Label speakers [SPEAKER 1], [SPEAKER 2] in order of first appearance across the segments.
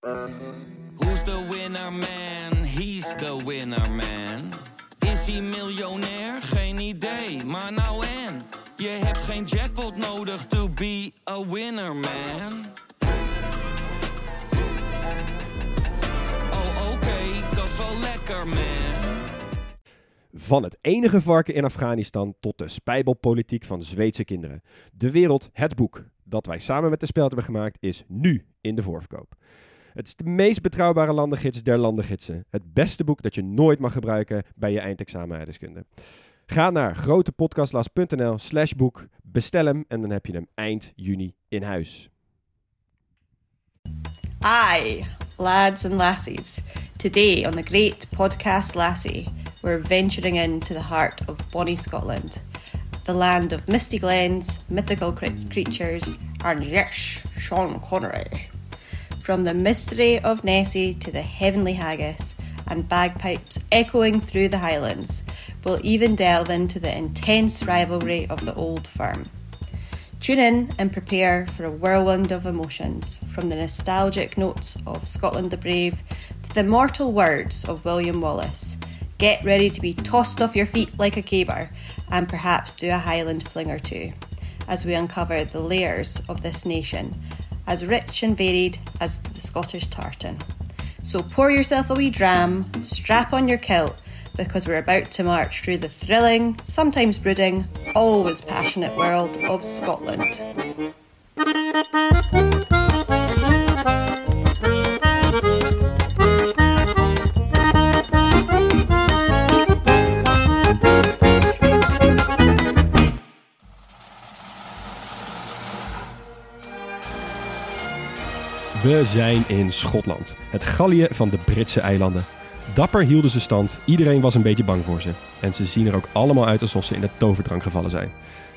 [SPEAKER 1] Who's the winner man? He's the winner man. Is hij miljonair? Geen idee, maar nou en. Je hebt geen jackpot nodig to be a winner man. Oh oké, dat is wel lekker man.
[SPEAKER 2] Van het enige varken in Afghanistan tot de spijbelpolitiek van Zweedse kinderen. De wereld, het boek dat wij samen met de Speld hebben gemaakt, is nu in de voorverkoop. Het is de meest betrouwbare landengids der landengidsen. Het beste boek dat je nooit mag gebruiken bij je eindexamen aardrijkskunde. Ga naar grotepodcastlas.nl slash boek, bestel hem en dan heb je hem eind juni in huis.
[SPEAKER 3] Aye, lads and lassies. Today on the great podcast Lassie, we're venturing into the heart of bonny Scotland, the land of misty glens, mythical cre- creatures, and yes, Sean Connery. From the mystery of Nessie to the heavenly haggis and bagpipes echoing through the Highlands, we'll even delve into the intense rivalry of the old firm. Tune in and prepare for a whirlwind of emotions, from the nostalgic notes of Scotland the Brave to the mortal words of William Wallace. Get ready to be tossed off your feet like a caber and perhaps do a Highland fling or two as we uncover the layers of this nation, as rich and varied as the Scottish tartan. So pour yourself a wee dram, strap on your kilt, because we're about to march through the thrilling, sometimes brooding, always passionate world of Scotland.
[SPEAKER 2] We zijn in Schotland, het Gallië van de Britse eilanden. Dapper hielden ze stand, iedereen was een beetje bang voor ze. En ze zien er ook allemaal uit alsof ze in de toverdrank gevallen zijn.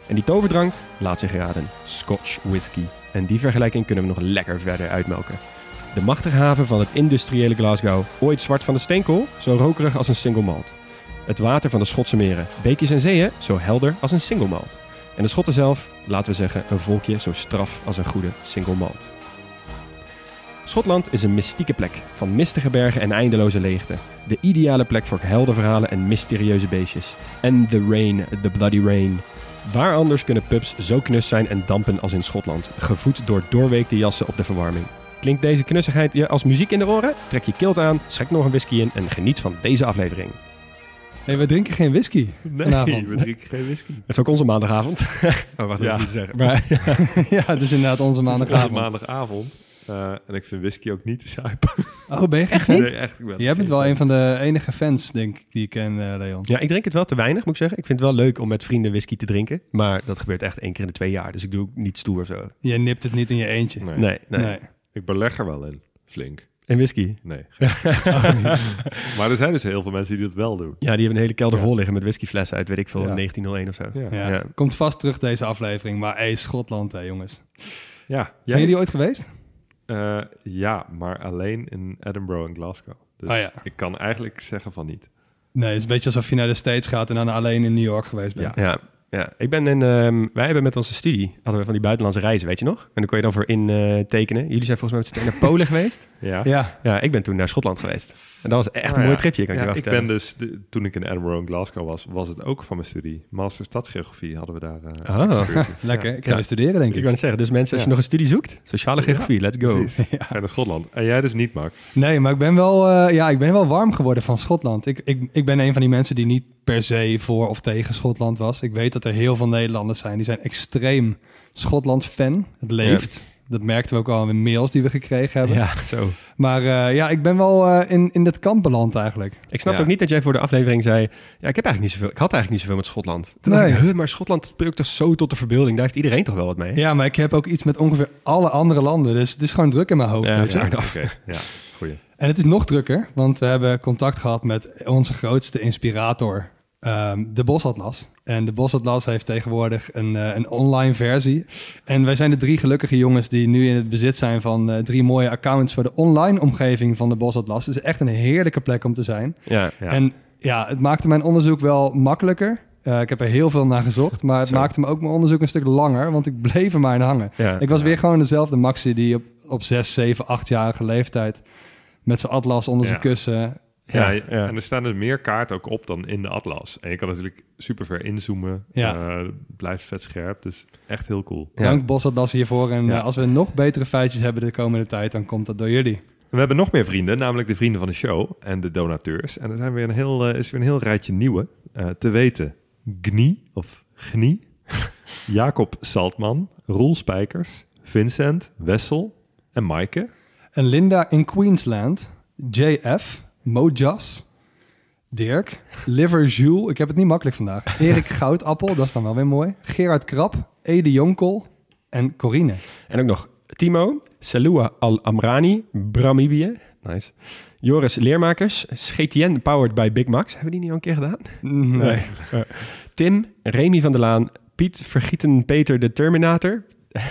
[SPEAKER 2] En die toverdrank, laat zich raden, Scotch whisky. En die vergelijking kunnen we nog lekker verder uitmelken. De machtige haven van het industriële Glasgow, ooit zwart van de steenkool, zo rokerig als een single malt. Het water van de Schotse meren, beekjes en zeeën, zo helder als een single malt. En de Schotten zelf, laten we zeggen, een volkje zo straf als een goede single malt. Schotland is een mystieke plek, van mistige bergen en eindeloze leegte. De ideale plek voor heldenverhalen en mysterieuze beestjes. En the rain, the bloody rain. Waar anders kunnen pubs zo knus zijn en dampen als in Schotland, gevoed door doorweekte jassen op de verwarming. Klinkt deze knussigheid je als muziek in de oren? Trek je kilt aan, schenk nog een whisky in en geniet van deze aflevering.
[SPEAKER 4] Nee, we drinken geen whisky vanavond.
[SPEAKER 5] we drinken geen whisky.
[SPEAKER 2] Het is ook onze maandagavond. oh, wacht, dat
[SPEAKER 5] Ja.
[SPEAKER 2] niet te zeggen.
[SPEAKER 4] Maar, ja, het is inderdaad onze
[SPEAKER 5] Het is
[SPEAKER 4] maandagavond.
[SPEAKER 5] maandagavond. Eh, en ik vind whisky ook niet te zuipen.
[SPEAKER 4] Oh, ben je echt niet?
[SPEAKER 5] Nee, echt. Ik ben
[SPEAKER 4] Jij bent wel
[SPEAKER 5] fan.
[SPEAKER 4] een van de enige fans, denk ik, die ik ken, eh, Leon.
[SPEAKER 2] Ja, ik drink het wel te weinig, moet ik zeggen. Ik vind het wel leuk om met vrienden whisky te drinken. Maar dat gebeurt echt één keer in de twee jaar. Dus ik doe ook niet stoer of zo.
[SPEAKER 4] Jij nipt het niet in je eentje.
[SPEAKER 5] Nee.
[SPEAKER 2] Nee, nee.
[SPEAKER 4] Nee.
[SPEAKER 5] Ik beleg er wel in. Flink.
[SPEAKER 2] En whisky?
[SPEAKER 5] Nee. maar er zijn dus heel veel mensen die dat wel doen.
[SPEAKER 2] Ja, die hebben een hele kelder
[SPEAKER 5] Ja.
[SPEAKER 2] vol liggen met whiskyflessen uit, weet ik veel,
[SPEAKER 5] Ja.
[SPEAKER 2] 1901 of zo.
[SPEAKER 5] Ja.
[SPEAKER 4] Ja.
[SPEAKER 2] Ja.
[SPEAKER 4] Komt vast terug deze aflevering. Maar hey, Schotland, hè, jongens.
[SPEAKER 5] Ja.
[SPEAKER 4] Zijn jullie ooit geweest?
[SPEAKER 5] Eh, ja, maar alleen in Edinburgh en Glasgow. Dus
[SPEAKER 4] Oh ja.
[SPEAKER 5] ik kan eigenlijk zeggen van niet.
[SPEAKER 4] Nee, het is een beetje alsof je naar de States gaat en dan alleen in New York geweest bent.
[SPEAKER 5] Ja.
[SPEAKER 2] Ja, ja. Ik ben in, ehm, wij hebben met onze studie, hadden we van die buitenlandse reizen, weet je nog? En dan kon je dan voor in eh, tekenen. Jullie zijn volgens mij met z'n tweeën naar Polen geweest.
[SPEAKER 5] Ja.
[SPEAKER 4] Ja.
[SPEAKER 2] Ja, ik ben toen naar Schotland geweest. En dat was echt
[SPEAKER 5] Oh
[SPEAKER 2] een mooi
[SPEAKER 5] ja.
[SPEAKER 2] tripje, kan ik
[SPEAKER 5] Ja,
[SPEAKER 2] je wel
[SPEAKER 5] ik ben dus, de- toen ik in Edinburgh en Glasgow was, was het ook van mijn studie. Master Stadsgeografie hadden we daar. eh,
[SPEAKER 2] Ah.
[SPEAKER 5] excursie.
[SPEAKER 4] Lekker.
[SPEAKER 5] Ja.
[SPEAKER 4] Ik ga studeren, denk
[SPEAKER 2] Ik
[SPEAKER 4] ik.
[SPEAKER 2] wil het zeggen, dus mensen, als je
[SPEAKER 5] Ja.
[SPEAKER 2] nog een studie zoekt, sociale geografie, let's go.
[SPEAKER 5] Precies. Ga naar Schotland. En jij dus niet, Mark?
[SPEAKER 4] Nee, maar ik ben wel, eh, ja, ik ben wel warm geworden van Schotland. Ik, ik, ik ben een van die mensen die niet per se voor of tegen Schotland was. Ik weet dat er heel veel Nederlanders zijn die zijn extreem Schotland-fan. Het leeft. Dat merkten we ook al in mails die we gekregen hebben.
[SPEAKER 2] Ja, zo.
[SPEAKER 4] Maar eh, ja, ik ben wel eh, in, in dat kamp beland eigenlijk.
[SPEAKER 2] Ik snap
[SPEAKER 5] Ja.
[SPEAKER 2] ook niet dat jij voor de aflevering zei... Ja, ik heb eigenlijk niet zoveel... Ik had eigenlijk niet zoveel met Schotland. Toen dacht
[SPEAKER 4] Nee.
[SPEAKER 2] ik, maar Schotland spreekt toch zo tot de verbeelding. Daar heeft iedereen toch wel wat mee?
[SPEAKER 4] Ja, maar ik heb ook iets met ongeveer alle andere landen. Dus het is gewoon druk in mijn hoofd.
[SPEAKER 2] Ja,
[SPEAKER 4] weet je?
[SPEAKER 2] ja.
[SPEAKER 5] Oké, ja. Goeie.
[SPEAKER 4] En het is nog drukker, want we hebben contact gehad met onze grootste inspirator, ehm, de Bosatlas. En de Bosatlas heeft tegenwoordig een, eh, een online versie. En wij zijn de drie gelukkige jongens die nu in het bezit zijn van eh, drie mooie accounts voor de online omgeving van de Bosatlas. Het is echt een heerlijke plek om te zijn.
[SPEAKER 2] Ja.
[SPEAKER 5] Ja.
[SPEAKER 4] En ja, het maakte mijn onderzoek wel makkelijker. Eh, ik heb er heel veel naar gezocht, maar het
[SPEAKER 2] Zo.
[SPEAKER 4] maakte me ook mijn onderzoek een stuk langer, want ik bleef er maar in hangen.
[SPEAKER 2] Ja.
[SPEAKER 4] Ik was weer gewoon dezelfde Maxi die op, op 6, 7, 8-jarige leeftijd met zijn atlas onder zijn
[SPEAKER 5] Ja.
[SPEAKER 4] kussen.
[SPEAKER 5] Ja,
[SPEAKER 2] Ja, ja.
[SPEAKER 5] en er staan dus meer kaarten ook op dan in de atlas. En je kan natuurlijk super ver inzoomen.
[SPEAKER 4] Ja.
[SPEAKER 5] Eh, blijft vet scherp, dus echt heel cool.
[SPEAKER 2] Ja.
[SPEAKER 4] Dank Bos Atlas hiervoor. En
[SPEAKER 5] Ja.
[SPEAKER 4] eh, als we nog betere feitjes hebben de komende tijd, dan komt dat door jullie.
[SPEAKER 5] We hebben nog meer vrienden, namelijk de vrienden van de show en de donateurs. En er zijn weer een heel, eh, is weer een heel rijtje nieuwe. eh, te weten, Gnie of Gnie, Jacob Saltman, Roel Spijkers, Vincent, Wessel en Maaike.
[SPEAKER 4] En Linda in Queensland, JF, Mojas, Dirk, Liver Jules, ik heb het niet makkelijk vandaag. Erik Goudappel, dat is dan wel weer mooi. Gerard Krap, Ede Jonkel en Corine.
[SPEAKER 2] En ook nog Timo, Salua Al-Amrani, Bramibie, nice. Joris Leermakers, Schetien powered by Big Max. Hebben we die niet al een keer gedaan?
[SPEAKER 4] Nee.
[SPEAKER 2] Tim, Remy van der Laan, Piet Vergieten Peter de Terminator,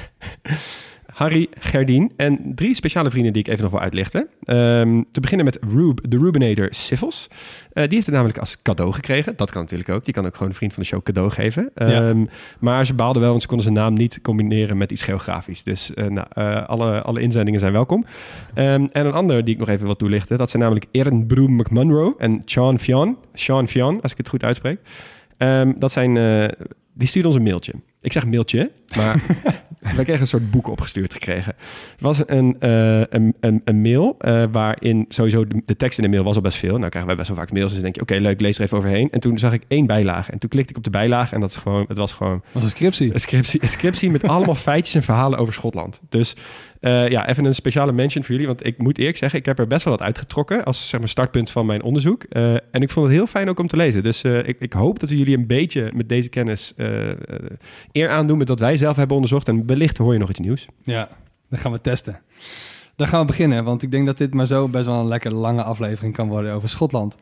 [SPEAKER 2] Harry Gerdien en drie speciale vrienden die ik even nog wil uitlichten. Ehm, te beginnen met Rube, de Rubinator Sivels. Eh, die heeft het namelijk als cadeau gekregen. Dat kan natuurlijk ook. Die kan ook gewoon een vriend van de show cadeau geven.
[SPEAKER 4] Ja.
[SPEAKER 2] Ehm, Maar ze baalden wel, want ze konden zijn naam niet combineren met iets geografisch. Dus eh, nou, eh, alle, alle inzendingen zijn welkom. Ehm, en een ander die ik nog even wil toelichten. Dat zijn namelijk Erin Broom McMunro en Sean Fion. Sean Fion, als ik het goed uitspreek. Dat zijn, die stuurden ons een mailtje. Ik zeg mailtje, maar wij kregen een soort boek opgestuurd gekregen. Het was een, eh, een, een, een mail eh, waarin sowieso de, de tekst in de mail was al best veel. Nou krijgen wij best wel vaak mails, dus dan denk je, oké, leuk, lees er even overheen. En toen zag ik één bijlage. En toen klikte ik op de bijlage en dat is gewoon, het was gewoon
[SPEAKER 4] Was een scriptie.
[SPEAKER 2] een scriptie, een scriptie met allemaal feitjes en verhalen over Schotland. Dus eh, ja, even een speciale mention voor jullie. Want ik moet eerlijk zeggen, ik heb er best wel wat uitgetrokken als zeg maar, startpunt van mijn onderzoek. Eh, en ik vond het heel fijn ook om te lezen. Dus eh, ik, ik hoop dat we jullie een beetje met deze kennis eer aandoen met wat wij zelf hebben onderzocht. En wellicht hoor je nog iets nieuws.
[SPEAKER 4] Ja, dan gaan we testen. Dan gaan we beginnen, want ik denk dat dit maar zo best wel een lekker lange aflevering kan worden over Schotland.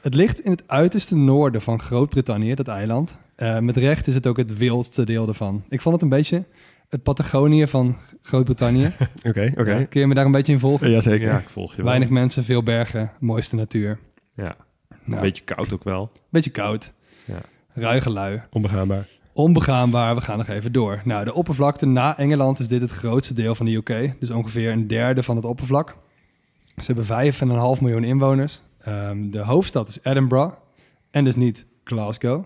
[SPEAKER 4] Het ligt in het uiterste noorden van Groot-Brittannië, dat eiland. Met recht is het ook het wildste deel ervan. Ik vond het een beetje het Patagonië van Groot-Brittannië.
[SPEAKER 2] Oké, oké.
[SPEAKER 4] Kun je me daar een beetje in volgen?
[SPEAKER 2] Jazeker.
[SPEAKER 5] Ja, ik volg je wel.
[SPEAKER 4] Weinig mensen, veel bergen, mooiste natuur.
[SPEAKER 5] Ja, een
[SPEAKER 4] Nou,
[SPEAKER 5] beetje koud ook wel.
[SPEAKER 4] beetje koud.
[SPEAKER 5] Ja.
[SPEAKER 4] Ruige lui.
[SPEAKER 2] Onbegaanbaar.
[SPEAKER 4] Onbegaanbaar, we gaan nog even door. Nou, de oppervlakte na Engeland is dit het grootste deel van de UK. Dus ongeveer een derde van het oppervlak. Ze hebben 5,5 miljoen inwoners. Ehm, de hoofdstad is Edinburgh. En dus niet Glasgow.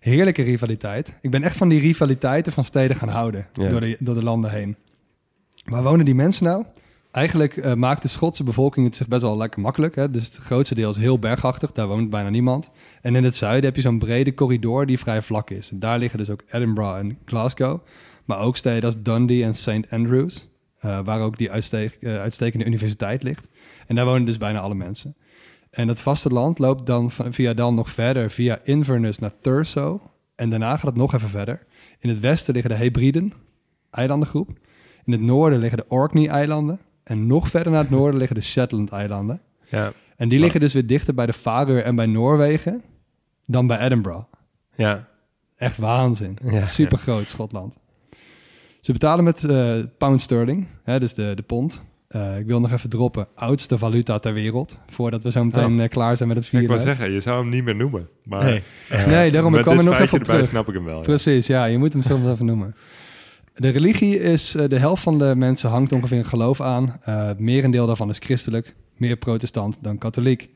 [SPEAKER 4] Heerlijke rivaliteit. Ik ben echt van die rivaliteiten van steden gaan houden.
[SPEAKER 2] Ja.
[SPEAKER 4] Door, de, door de landen heen. Waar wonen die mensen nou? Eigenlijk eh, maakt de Schotse bevolking het zich best wel lekker makkelijk. Hè? Dus het grootste deel is heel bergachtig. Daar woont bijna niemand. En in het zuiden heb je zo'n brede corridor die vrij vlak is. En daar liggen dus ook Edinburgh en Glasgow. Maar ook steden als Dundee en St. Andrews. eh, waar ook die uitsteek- eh, uitstekende universiteit ligt. En daar wonen dus bijna alle mensen. En het vasteland loopt dan via dan nog verder via Inverness naar Thurso. En daarna gaat het nog even verder. In het westen liggen de Hebriden, eilandengroep. In het noorden liggen de Orkney-eilanden. En nog verder naar het noorden liggen de Shetland-eilanden.
[SPEAKER 2] Ja.
[SPEAKER 4] En die liggen dus weer dichter bij de Faroe en bij Noorwegen dan bij Edinburgh.
[SPEAKER 2] Ja.
[SPEAKER 4] Echt waanzin.
[SPEAKER 2] Ja,
[SPEAKER 4] Super groot Schotland. Ze betalen met eh, pound sterling, hè, dus de, de pond. Eh, ik wil nog even droppen. Oudste valuta ter wereld. Voordat we zo meteen eh, klaar zijn met het
[SPEAKER 5] Ik
[SPEAKER 4] vierde.
[SPEAKER 5] wou zeggen, je zou hem niet meer noemen. Maar
[SPEAKER 2] Nee.
[SPEAKER 5] eh,
[SPEAKER 4] Nee, daarom, ik kwam er nog even op terug.
[SPEAKER 5] snap ik hem wel. ja.
[SPEAKER 4] Precies, ja, je moet hem soms even noemen. De religie is, de helft van de mensen hangt ongeveer een geloof aan. Het merendeel daarvan is christelijk, meer protestant dan katholiek.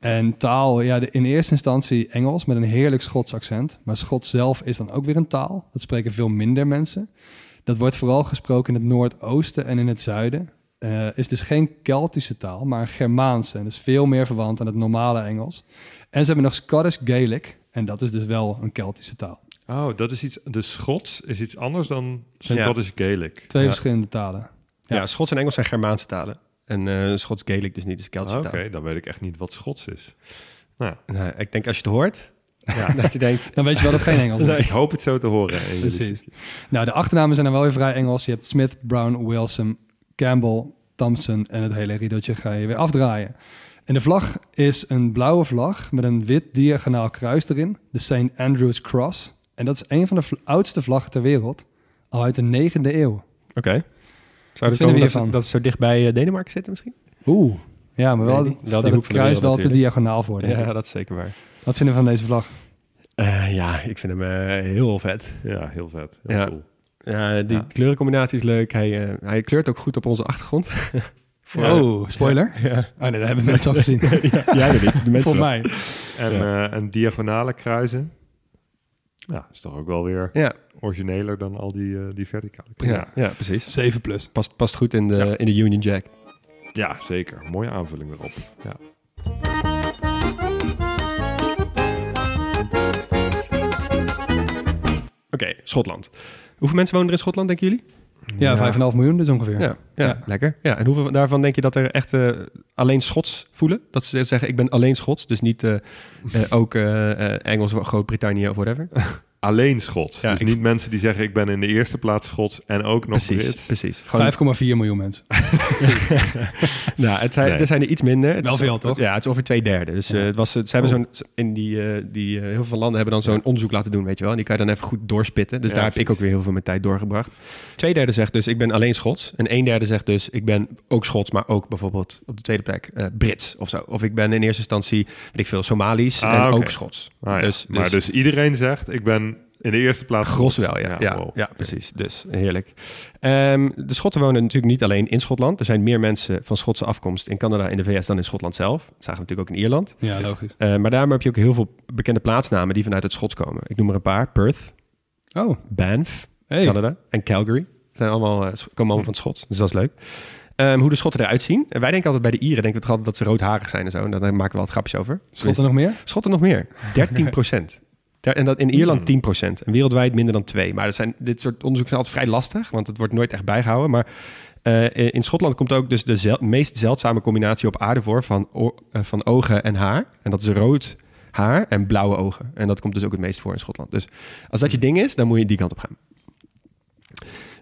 [SPEAKER 4] En taal, ja, de, in eerste instantie Engels met een heerlijk Schots accent. Maar Schots zelf is dan ook weer een taal. Dat spreken veel minder mensen. Dat wordt vooral gesproken in het noordoosten en in het zuiden. Eh, is dus geen Keltische taal, maar een Germaanse. En dus veel meer verwant aan het normale Engels. En ze hebben nog Scottish Gaelic. En dat is dus wel een Keltische taal.
[SPEAKER 5] Oh, dat is iets. De Schots is iets anders dan
[SPEAKER 2] Ja.
[SPEAKER 5] Scottish Gaelic.
[SPEAKER 4] Twee
[SPEAKER 2] Ja.
[SPEAKER 4] verschillende talen.
[SPEAKER 2] Ja.
[SPEAKER 4] Ja.
[SPEAKER 2] Schots en Engels zijn Germaanse talen. En eh Schots Gaelic dus niet, dus Keltische
[SPEAKER 5] Ah, Oké,
[SPEAKER 2] taal.
[SPEAKER 5] dan weet ik echt niet wat Schots is. Nou,
[SPEAKER 2] Nou, ik denk als je het hoort, dat je denkt...
[SPEAKER 4] Dan weet je wel dat het geen Engels is.
[SPEAKER 5] ik hoop het zo te horen.
[SPEAKER 4] Precies. Nou, de achternamen zijn dan wel weer vrij Engels. Je hebt Smith, Brown, Wilson, Campbell, Thompson en het hele riedeltje ga je weer afdraaien. En de vlag is een blauwe vlag met een wit diagonaal kruis erin. De St. Andrew's Cross. En dat is een van de vl- oudste vlaggen ter wereld. Al uit de negende eeuw.
[SPEAKER 2] Oké. Zou het
[SPEAKER 4] vinden we
[SPEAKER 2] komen dat, ze- dat zo dicht bij eh, Denemarken zitten misschien?
[SPEAKER 4] Oeh. Ja, maar wel,
[SPEAKER 2] Nee, die-
[SPEAKER 4] dat
[SPEAKER 2] wel die
[SPEAKER 4] het kruis wel te diagonaal voor. ik.
[SPEAKER 2] Ja, dat is zeker waar.
[SPEAKER 4] Wat vinden we van deze vlag?
[SPEAKER 2] Eh, ja, ik vind hem eh, heel vet.
[SPEAKER 5] Ja, heel vet. Heel
[SPEAKER 2] Ja.
[SPEAKER 5] cool.
[SPEAKER 2] Ja, die
[SPEAKER 5] Ja.
[SPEAKER 2] kleurencombinatie is leuk. Hij, eh, hij kleurt ook goed op onze achtergrond. Voor-
[SPEAKER 4] Oh, spoiler?
[SPEAKER 2] Ja.
[SPEAKER 4] Oh nee, dat hebben mensen al gezien.
[SPEAKER 2] ja, jij er niet. De mensen
[SPEAKER 4] mij.
[SPEAKER 5] En, eh, en diagonale kruisen. Ja, is toch ook wel weer
[SPEAKER 2] Ja,
[SPEAKER 5] origineler dan al die, eh, die verticale
[SPEAKER 2] ja,
[SPEAKER 5] kruisen.
[SPEAKER 2] ja, precies.
[SPEAKER 4] 7 plus.
[SPEAKER 2] Past, past goed in de,
[SPEAKER 5] Ja.
[SPEAKER 2] in de Union Jack.
[SPEAKER 5] Ja, zeker. Mooie aanvulling erop. Ja.
[SPEAKER 2] Oké, Schotland. Hoeveel mensen wonen er in Schotland, denken jullie?
[SPEAKER 4] Ja, 5,5 miljoen dus ongeveer.
[SPEAKER 2] Ja, ja,
[SPEAKER 4] Ja.
[SPEAKER 2] lekker. Ja, en hoeveel daarvan denk je dat er echt eh, alleen Schots voelen? Dat ze zeggen, ik ben alleen Schots, dus niet eh, eh, ook Engels, Groot-Brittannië of whatever.
[SPEAKER 5] Alleen Schots.
[SPEAKER 2] Ja,
[SPEAKER 5] dus niet mensen die zeggen ik ben in de eerste plaats Schots en ook nog
[SPEAKER 2] precies,
[SPEAKER 5] Brits.
[SPEAKER 2] precies. Gewoon,
[SPEAKER 4] 5,4 miljoen mensen.
[SPEAKER 2] nou, het zijn,
[SPEAKER 5] Nee.
[SPEAKER 2] er zijn er iets minder. Het
[SPEAKER 4] Wel
[SPEAKER 2] is-
[SPEAKER 4] veel, toch?
[SPEAKER 2] Ja, het is ongeveer twee derde. Dus
[SPEAKER 4] Ja.
[SPEAKER 2] eh, het was, ze hebben zo'n, in die, eh, die eh, heel veel landen hebben dan zo'n onderzoek laten doen, weet je wel. En die kan je dan even goed doorspitten. Dus
[SPEAKER 5] Ja,
[SPEAKER 2] daar heb ik ook weer heel veel mijn tijd doorgebracht. Twee derde zegt dus, ik ben alleen Schots. En een derde zegt dus, ik ben ook Schots, maar ook bijvoorbeeld op de tweede plek eh, Brits of zo. Of ik ben in eerste instantie, weet ik veel, Somalisch
[SPEAKER 5] Ah,
[SPEAKER 2] en ook Schots.
[SPEAKER 5] Ah, ja.
[SPEAKER 2] dus,
[SPEAKER 5] maar dus iedereen zegt ik ben in de eerste plaats
[SPEAKER 2] Gros wel, ja. Ja,
[SPEAKER 5] wow.
[SPEAKER 2] ja, precies. Dus heerlijk. Ehm, de Schotten wonen natuurlijk niet alleen in Schotland. Er zijn meer mensen van Schotse afkomst in Canada en de VS dan in Schotland zelf. Dat zagen we natuurlijk ook in Ierland.
[SPEAKER 4] Ja, logisch.
[SPEAKER 2] Eh, maar daarom heb je ook heel veel bekende plaatsnamen die vanuit het Schots komen. Ik noem er een paar. Perth,
[SPEAKER 4] Oh,
[SPEAKER 2] Banff,
[SPEAKER 4] hey.
[SPEAKER 2] Canada en Calgary. Zijn allemaal, eh, komen allemaal van het Schots, dus dat is leuk. Ehm, hoe de Schotten eruit zien. En wij denken altijd bij de Ieren denken we toch altijd dat ze roodharig zijn en zo. En daar maken we wat grapjes over.
[SPEAKER 4] Schotten nog meer?
[SPEAKER 2] Schotten nog meer. 13 procent. En dat in Ierland 10 procent. En wereldwijd minder dan 2. Maar dat zijn, dit soort onderzoeken zijn altijd vrij lastig, want het wordt nooit echt bijgehouden. Maar eh, in Schotland komt ook dus de zel- meest zeldzame combinatie op aarde voor van, eh, van ogen en haar. En dat is rood haar en blauwe ogen. En dat komt dus ook het meest voor in Schotland. Dus als dat je ding is, dan moet je die kant op gaan.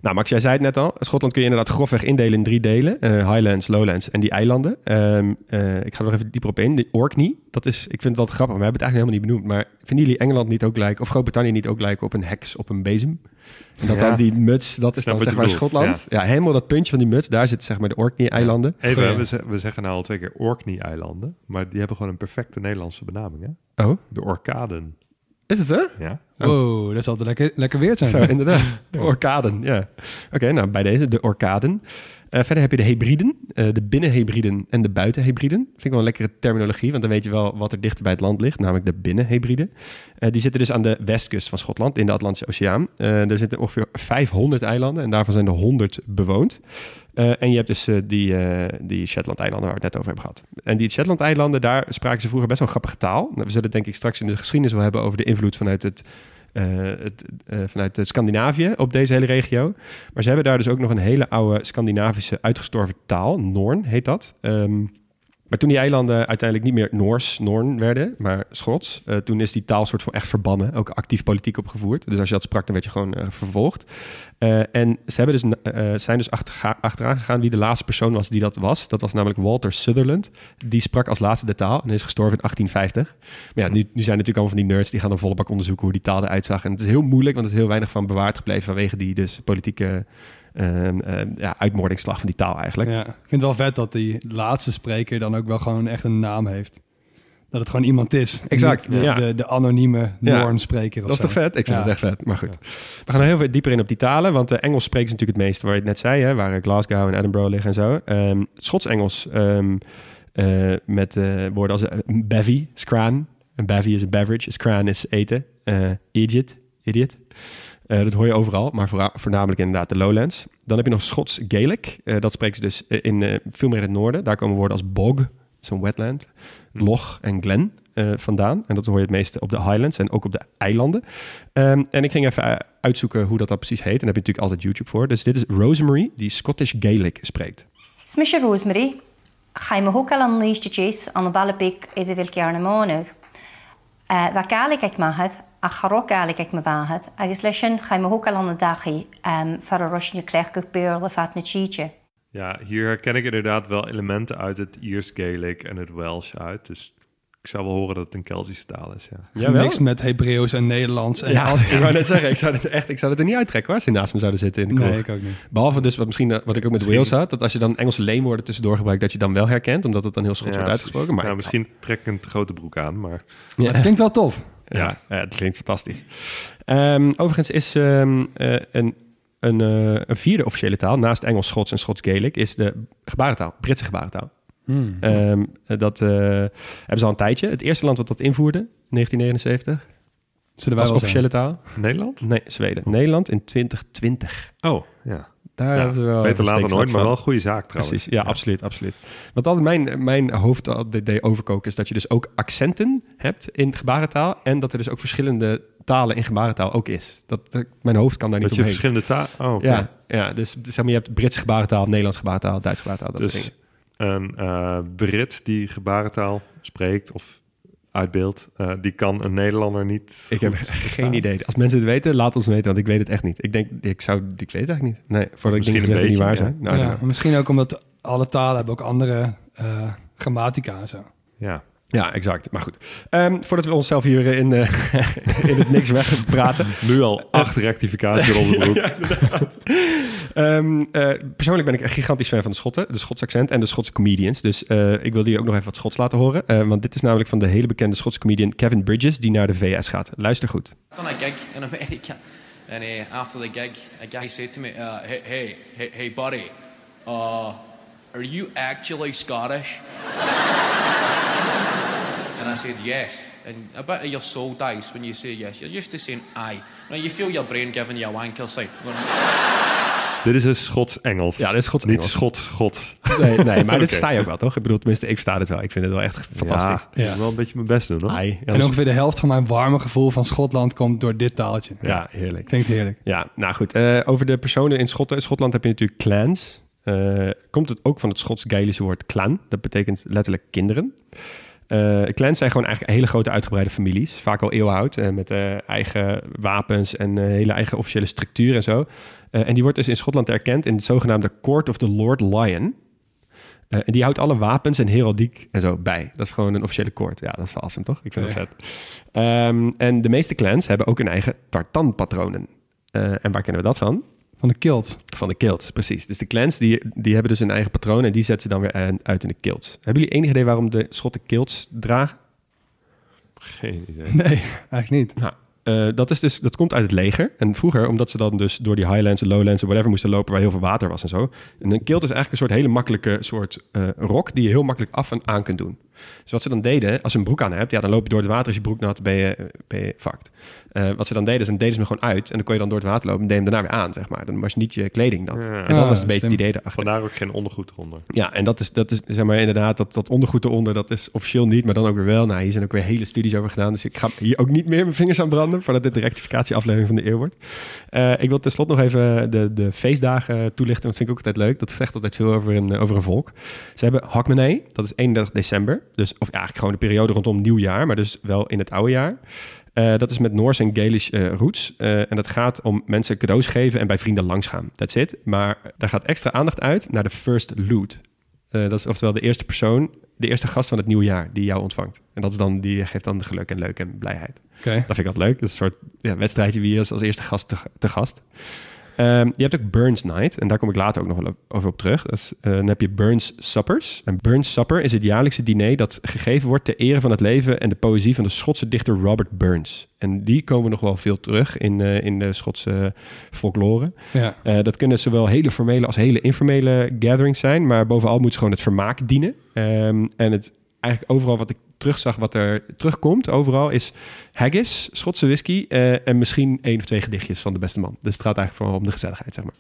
[SPEAKER 2] Nou, Max, jij zei het net al. Schotland kun je inderdaad grofweg indelen in drie delen. Eh, Highlands, Lowlands en die eilanden. Ehm, eh, ik ga er nog even dieper op in. De Orkney, dat is, ik vind het altijd grappig. We hebben het eigenlijk helemaal niet benoemd. Maar vinden jullie Engeland niet ook lijken, of Groot-Brittannië niet ook lijken op een heks op een bezem? En dat
[SPEAKER 5] Ja.
[SPEAKER 2] dan die muts, dat is dan zeg maar Schotland. Ja. helemaal dat puntje van die muts, daar zitten zeg maar de Orkney-eilanden.
[SPEAKER 5] Even,
[SPEAKER 4] ja.
[SPEAKER 5] we, we zeggen nou al twee keer Orkney-eilanden, maar die hebben gewoon een perfecte Nederlandse benaming, hè?
[SPEAKER 2] Oh,
[SPEAKER 5] De Orkaden.
[SPEAKER 2] is het zo?
[SPEAKER 5] Ja?
[SPEAKER 4] Wow, dat zal altijd lekker, lekker weer zijn.
[SPEAKER 2] Zo, inderdaad. De orkaden, ja. Oké, nou bij deze de orkaden. Eh, verder heb je de hybriden, eh, de binnenhybriden en de buitenhybriden. Vind ik wel een lekkere terminologie, want dan weet je wel wat er dichter bij het land ligt, namelijk de binnenhybriden. Eh, die zitten dus aan de westkust van Schotland, in de Atlantische Oceaan. Er zitten ongeveer 500 eilanden en daarvan zijn er 100 bewoond. En je hebt dus die, die Shetland-eilanden waar we het net over hebben gehad. En die Shetland-eilanden, daar spraken ze vroeger best wel grappige taal. Nou, we zullen het denk ik straks in de geschiedenis wel hebben over de invloed vanuit het het, eh, vanuit eh, Scandinavië op deze hele regio. Maar ze hebben daar dus ook nog een hele oude Scandinavische uitgestorven taal. Noorn heet dat. Ehm, maar toen die eilanden uiteindelijk niet meer Noors, Noorn werden, maar Schots, eh, toen is die taal soort van echt verbannen, ook actief politiek opgevoerd. Dus als je dat sprak, dan werd je gewoon eh, vervolgd. Eh, en ze hebben dus, zijn dus achterga- achteraan gegaan wie de laatste persoon was die dat was. Dat was namelijk Walter Sutherland. Die sprak als laatste de taal en is gestorven in 1850. Maar ja, nu, nu zijn natuurlijk allemaal van die nerds die gaan dan volle bak onderzoeken hoe die taal eruit zag. En het is heel moeilijk, want er is heel weinig van bewaard gebleven vanwege die dus politieke ehm, ehm, ja, uitmoordingsslag van die taal eigenlijk.
[SPEAKER 4] Ja, ik vind het wel vet dat die laatste spreker dan ook wel gewoon echt een naam heeft. Dat het gewoon iemand is.
[SPEAKER 2] Exact,
[SPEAKER 4] De,
[SPEAKER 2] ja.
[SPEAKER 4] de, de anonieme
[SPEAKER 2] Ja.
[SPEAKER 4] Of
[SPEAKER 2] Dat is toch vet? Ik vind het echt vet, maar goed. We gaan er heel veel dieper in op die talen, want eh, Engels spreken ze natuurlijk het meest, waar je het net zei, hè, waar Glasgow en Edinburgh liggen en zo. Ehm, Schots-Engels eh, met eh, woorden als eh, bevy, scran. Een bevy is een beverage, een scran is eten. Eh, idiot, idiot. Eh, dat hoor je overal, maar vooral- voornamelijk inderdaad de Lowlands. Dan heb je nog Schots-Gaelic. Eh, dat spreken ze dus eh, in eh, veel meer in het noorden. Daar komen woorden als bog, zo'n wetland, log en glen eh, vandaan. En dat hoor je het meeste op de Highlands en ook op de eilanden. Ehm, en ik ging even uitzoeken hoe dat dan precies heet. En daar heb je natuurlijk altijd YouTube voor. Dus dit is Rosemary, die Scottish Gaelic spreekt.
[SPEAKER 6] Smisha Rosemary, chaim hocal an líiste Jace an na ballabig idir vil gearna mónug. Wa galig ag mahad a charó galig ag ma bhahad, agus leis sin chaim hocal an na dachi um, far a rosne klech go beurle fat na títe.
[SPEAKER 5] Ja, hier herken ik inderdaad wel elementen uit het Iers Gaelic en het Welsh uit. Dus ik zou wel horen dat het een Keltische taal is, ja.
[SPEAKER 4] Niks met Hebreeuws en Nederlands. En
[SPEAKER 2] Ja,
[SPEAKER 4] al-
[SPEAKER 2] ik wou net zeggen, ik zou het echt, ik zou het er niet uittrekken hoor, als ze naast me zouden zitten in de kroeg.
[SPEAKER 4] Nee, ik ook niet.
[SPEAKER 2] Behalve dus wat, misschien, eh, wat ik ook met
[SPEAKER 5] Misschien-
[SPEAKER 2] Wales had, dat als je dan Engelse leenwoorden tussendoor gebruikt, dat je dan wel herkent, omdat het dan heel Schots
[SPEAKER 5] Ja,
[SPEAKER 2] wordt uitgesproken. Maar
[SPEAKER 5] nou, misschien trek ik een te grote broek aan, maar
[SPEAKER 4] Maar het klinkt wel tof.
[SPEAKER 2] Ja, ja, het klinkt fantastisch. Ehm, overigens is ehm, eh, een, een, eh, een vierde officiële taal, naast Engels, Schots en Schots-Gaelic, is de gebarentaal, Britse gebarentaal.
[SPEAKER 4] Hmm.
[SPEAKER 2] Ehm, dat eh, hebben ze al een tijdje. Het eerste land wat dat invoerde, 1979,
[SPEAKER 4] Zullen wij
[SPEAKER 2] was
[SPEAKER 4] wel
[SPEAKER 2] officiële taal.
[SPEAKER 5] Nederland?
[SPEAKER 2] Nee, Zweden. Nederland in 2020.
[SPEAKER 5] Oh, ja.
[SPEAKER 2] Daar hebben we wel
[SPEAKER 5] beter later nooit, maar wel een goede zaak trouwens.
[SPEAKER 2] Precies, ja, absoluut, absoluut. Wat altijd mijn, mijn hoofd altijd deed overkoken is dat je dus ook accenten hebt in gebarentaal en dat er dus ook verschillende talen in gebarentaal ook is. Dat, dat- mijn hoofd kan daar niet
[SPEAKER 5] Dat je
[SPEAKER 2] omheen.
[SPEAKER 5] verschillende talen... Oh.
[SPEAKER 2] Ja, ja, dus zeg maar, je hebt Brits gebarentaal, Nederlands gebarentaal, Duits gebarentaal, dat soort
[SPEAKER 5] Dus
[SPEAKER 2] dingen.
[SPEAKER 5] een eh, Brit die gebarentaal spreekt of uitbeeldt, eh, die kan een Nederlander niet
[SPEAKER 2] Ik heb geen idee. Als mensen het weten, laat ons weten, want ik weet het echt niet. Ik denk, ik zou, ik weet het eigenlijk niet. Nee, voordat ik
[SPEAKER 5] Misschien
[SPEAKER 2] dingen zeg die niet waar zijn. Nou,
[SPEAKER 4] ja. Misschien ook omdat alle talen hebben ook andere grammatica en zo.
[SPEAKER 5] Ja.
[SPEAKER 2] Ja, exact. Maar goed. Ehm, voordat we onszelf hier in, eh, in het niks wegpraten.
[SPEAKER 5] Nu al acht rectificaties in onze broek.
[SPEAKER 2] Ehm, eh, persoonlijk ben ik een gigantisch fan van de Schotten, de Schotse accent en de Schotse comedians. Dus eh, ik wilde je ook nog even wat Schots laten horen. Eh, want dit is namelijk van de hele bekende Schotse comedian Kevin Bridges, die naar de VS gaat. Luister goed.
[SPEAKER 7] done a gig in America, and uh, after the gig, a guy said to me, uh, "Hey, hey, hey, hey, buddy, uh, are you actually Scottish?" And I said, "Yes." And a bit of your soul dies when you say yes. You're used to saying "I." Now you feel your brain giving you a wanker sign.
[SPEAKER 5] Dit is een Schots-Engels.
[SPEAKER 2] Ja, dit is Schots
[SPEAKER 5] Niet
[SPEAKER 2] Engels.
[SPEAKER 5] Schots-Gods.
[SPEAKER 2] Nee, nee maar dit versta je ook wel, toch? Ik bedoel, tenminste, ik versta het wel. Ik vind het wel echt fantastisch.
[SPEAKER 5] Ja, ik
[SPEAKER 4] Ja.
[SPEAKER 5] moet wel een beetje mijn best doen, hoor.
[SPEAKER 2] Ai, ja,
[SPEAKER 4] En ongeveer de helft van mijn warme gevoel van Schotland komt door dit taaltje.
[SPEAKER 2] ja, heerlijk.
[SPEAKER 4] Klinkt heerlijk.
[SPEAKER 2] Ja, nou goed. eh, over de personen in Schotland. In Schotland heb je natuurlijk clans. Eh, komt het ook van het Schots-Gaelische woord clan. Dat betekent letterlijk kinderen. Eh, clans zijn gewoon eigenlijk hele grote uitgebreide families. Vaak al eeuwenoud. eh, met eh, eigen wapens en hele eigen officiële structuur en zo. En die wordt dus in Schotland erkend in het zogenaamde Court of the Lord Lion. En die houdt alle wapens en heraldiek en zo bij. Dat is gewoon een officiële koord. Ja, dat is wel awesome, toch? Ik vind dat vet. Ehm, en de meeste clans hebben ook een eigen tartan-patronen. En waar kennen we dat van?
[SPEAKER 4] Van de kilt.
[SPEAKER 2] Van de kilts, precies. Dus de clans die, die hebben dus een eigen patroon en die zetten ze dan weer uit in de kilts. Hebben jullie enig idee waarom de Schotten kilts dragen?
[SPEAKER 5] Geen idee.
[SPEAKER 4] Nee, eigenlijk niet.
[SPEAKER 2] Nou, eh, dat, is dus, dat komt uit het leger. En vroeger, omdat ze dan dus door die highlands en lowlands en whatever moesten lopen waar heel veel water was en zo. En een kilt is eigenlijk een soort hele makkelijke soort eh, rok die je heel makkelijk af en aan kunt doen. Dus wat ze dan deden, als je een broek aan hebt, ja, dan loop je door het water. Als je broek nat, ben je, ben je fucked. Eh, wat ze dan deden, is dan deden ze hem gewoon uit. En dan kon je dan door het water lopen en deed hem daarna weer aan, zeg maar. Dan was je niet je kleding nat.
[SPEAKER 5] Ja.
[SPEAKER 2] En dat
[SPEAKER 4] Ah,
[SPEAKER 2] was een beetje het idee erachter.
[SPEAKER 5] Vandaar ook geen ondergoed eronder.
[SPEAKER 2] Ja, en dat is, dat is zeg maar inderdaad, dat, dat ondergoed eronder, dat is officieel niet, maar dan ook weer wel. Nou, hier zijn ook weer hele studies over gedaan, dus ik ga hier ook niet meer mijn vingers aan branden, voordat dit de rectificatieaflevering van de eeuw wordt. Eh, ik wil tenslotte nog even de, de feestdagen toelichten, want dat vind ik ook altijd leuk. Dat zegt altijd veel over een, over een volk. Ze hebben Hakmenee, dat is 31 december, dus, of eigenlijk gewoon de periode rondom nieuwjaar, maar dus wel in het oude jaar. Eh, dat is met Noors en Gaelish eh, roots. Eh, en dat gaat om mensen cadeaus geven en bij vrienden langsgaan. That's it. Maar daar gaat extra aandacht uit naar de first loot. Dat is oftewel de eerste persoon, de eerste gast van het nieuwe jaar die jou ontvangt. En dat is dan, die geeft dan de geluk en leuk en blijheid.
[SPEAKER 4] Oké.
[SPEAKER 2] Dat vind ik altijd leuk. Dat is een soort ja, wedstrijdje wie is als eerste gast te, te gast. Ehm, je hebt ook Burns Night. En daar kom ik later ook nog wel over op terug. Dat is, eh, dan heb je Burns Suppers. En Burns Supper is het jaarlijkse diner dat gegeven wordt ter ere van het leven en de poëzie van de Schotse dichter Robert Burns. En die komen nog wel veel terug in, eh, in de Schotse folklore.
[SPEAKER 4] Ja.
[SPEAKER 2] Eh, dat kunnen zowel hele formele als hele informele gatherings zijn. Maar bovenal moet ze gewoon het vermaak dienen. Ehm, en het eigenlijk overal wat ik terugzag, wat er terugkomt, overal is haggis, Schotse whisky eh, en misschien één of twee gedichtjes van de beste man. Dus het gaat eigenlijk vooral om de gezelligheid, zeg maar.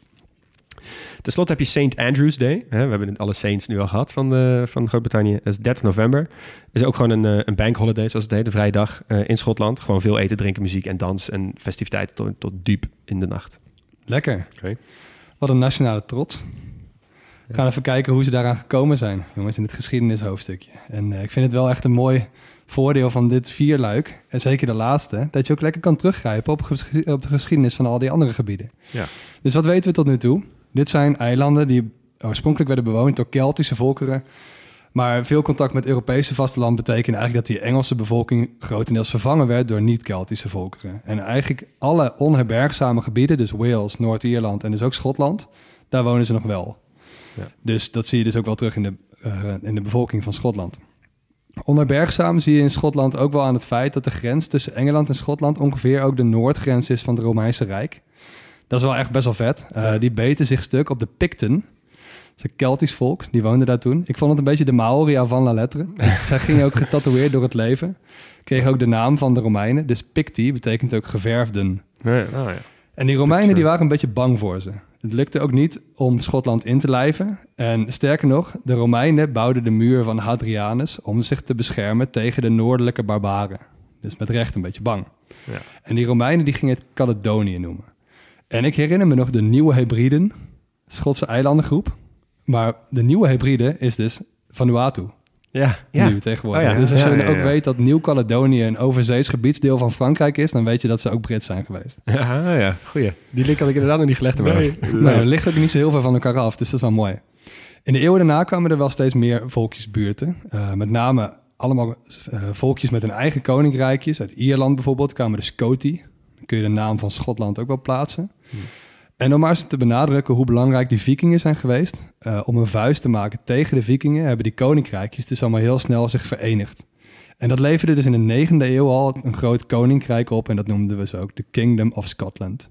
[SPEAKER 2] Ten slotte heb je St. Andrew's Day. Hè, we hebben alle saints nu al gehad van, de, van Groot-Brittannië. Dat is 30 november. is ook gewoon een, eh, een bank holiday, zoals het heet, een vrije dag eh, in Schotland. Gewoon veel eten, drinken, muziek en dans en festiviteiten tot, tot diep in de nacht.
[SPEAKER 4] Lekker.
[SPEAKER 5] Oké.
[SPEAKER 4] Wat een nationale trots. We gaan even kijken hoe ze daaraan gekomen zijn, jongens, in het geschiedenishoofdstukje. En eh, ik vind het wel echt een mooi voordeel van dit vierluik, en zeker de laatste, dat je ook lekker kan teruggrijpen op, ges- op de geschiedenis van al die andere gebieden.
[SPEAKER 5] Ja.
[SPEAKER 4] Dus wat weten we tot nu toe? Dit zijn eilanden die oorspronkelijk werden bewoond door Keltische volkeren. Maar veel contact met Europese vasteland betekende eigenlijk dat die Engelse bevolking grotendeels vervangen werd door niet-Keltische volkeren. En eigenlijk alle onherbergzame gebieden, dus Wales, Noord-Ierland en dus ook Schotland, daar wonen ze nog wel.
[SPEAKER 5] Ja.
[SPEAKER 4] Dus dat zie je dus ook wel terug in de, eh, in de bevolking van Schotland. Onherbergzaam zie je in Schotland ook wel aan het feit dat de grens tussen Engeland en Schotland ongeveer ook de noordgrens is van het Romeinse Rijk. Dat is wel echt best wel vet. Uh, Die beten zich stuk op de Picten. Dat is een Keltisch volk, die woonde daar toen. Ik vond het een beetje de Maori van la lettre. Zij gingen ook getatoeëerd door het leven. Kregen ook de naam van de Romeinen. Dus Picti betekent ook geverfden.
[SPEAKER 5] Ja, nou ja.
[SPEAKER 4] En die Romeinen die waren een beetje bang voor ze. Het lukte ook niet om Schotland in te lijven. En sterker nog, de Romeinen bouwden de muur van Hadrianus om zich te beschermen tegen de noordelijke barbaren. Dus met recht een beetje bang.
[SPEAKER 5] Ja.
[SPEAKER 4] En die Romeinen die gingen het Caledonië noemen. En ik herinner me nog de Nieuwe Hebriden, Schotse eilandengroep. Maar de Nieuwe Hebride is dus Vanuatu.
[SPEAKER 2] Ja,
[SPEAKER 4] Nu tegenwoordig.
[SPEAKER 2] Oh ja,
[SPEAKER 4] Dus als
[SPEAKER 5] ja,
[SPEAKER 4] je
[SPEAKER 5] ja,
[SPEAKER 4] ook
[SPEAKER 5] ja.
[SPEAKER 4] weet dat Nieuw-Caledonië een overzees gebiedsdeel van Frankrijk is, dan weet je dat ze ook Brits zijn geweest.
[SPEAKER 2] Ja, ja, goeie. Die link had ik inderdaad nog niet gelegd.
[SPEAKER 4] Nou, dat ligt ook niet zo heel ver van elkaar af, dus dat is wel mooi. In de eeuwen daarna kwamen er wel steeds meer volkjesbuurten. Eh, met name allemaal eh, volkjes met hun eigen koninkrijkjes. Uit Ierland bijvoorbeeld kwamen de Scoti. Dan kun je de naam van Schotland ook wel plaatsen. En om maar eens te benadrukken hoe belangrijk die vikingen zijn geweest... eh, om een vuist te maken tegen de vikingen... hebben die koninkrijkjes dus allemaal heel snel zich verenigd. En dat leverde dus in de negende eeuw al een groot koninkrijk op... en dat noemden we zo ook de Kingdom of Scotland.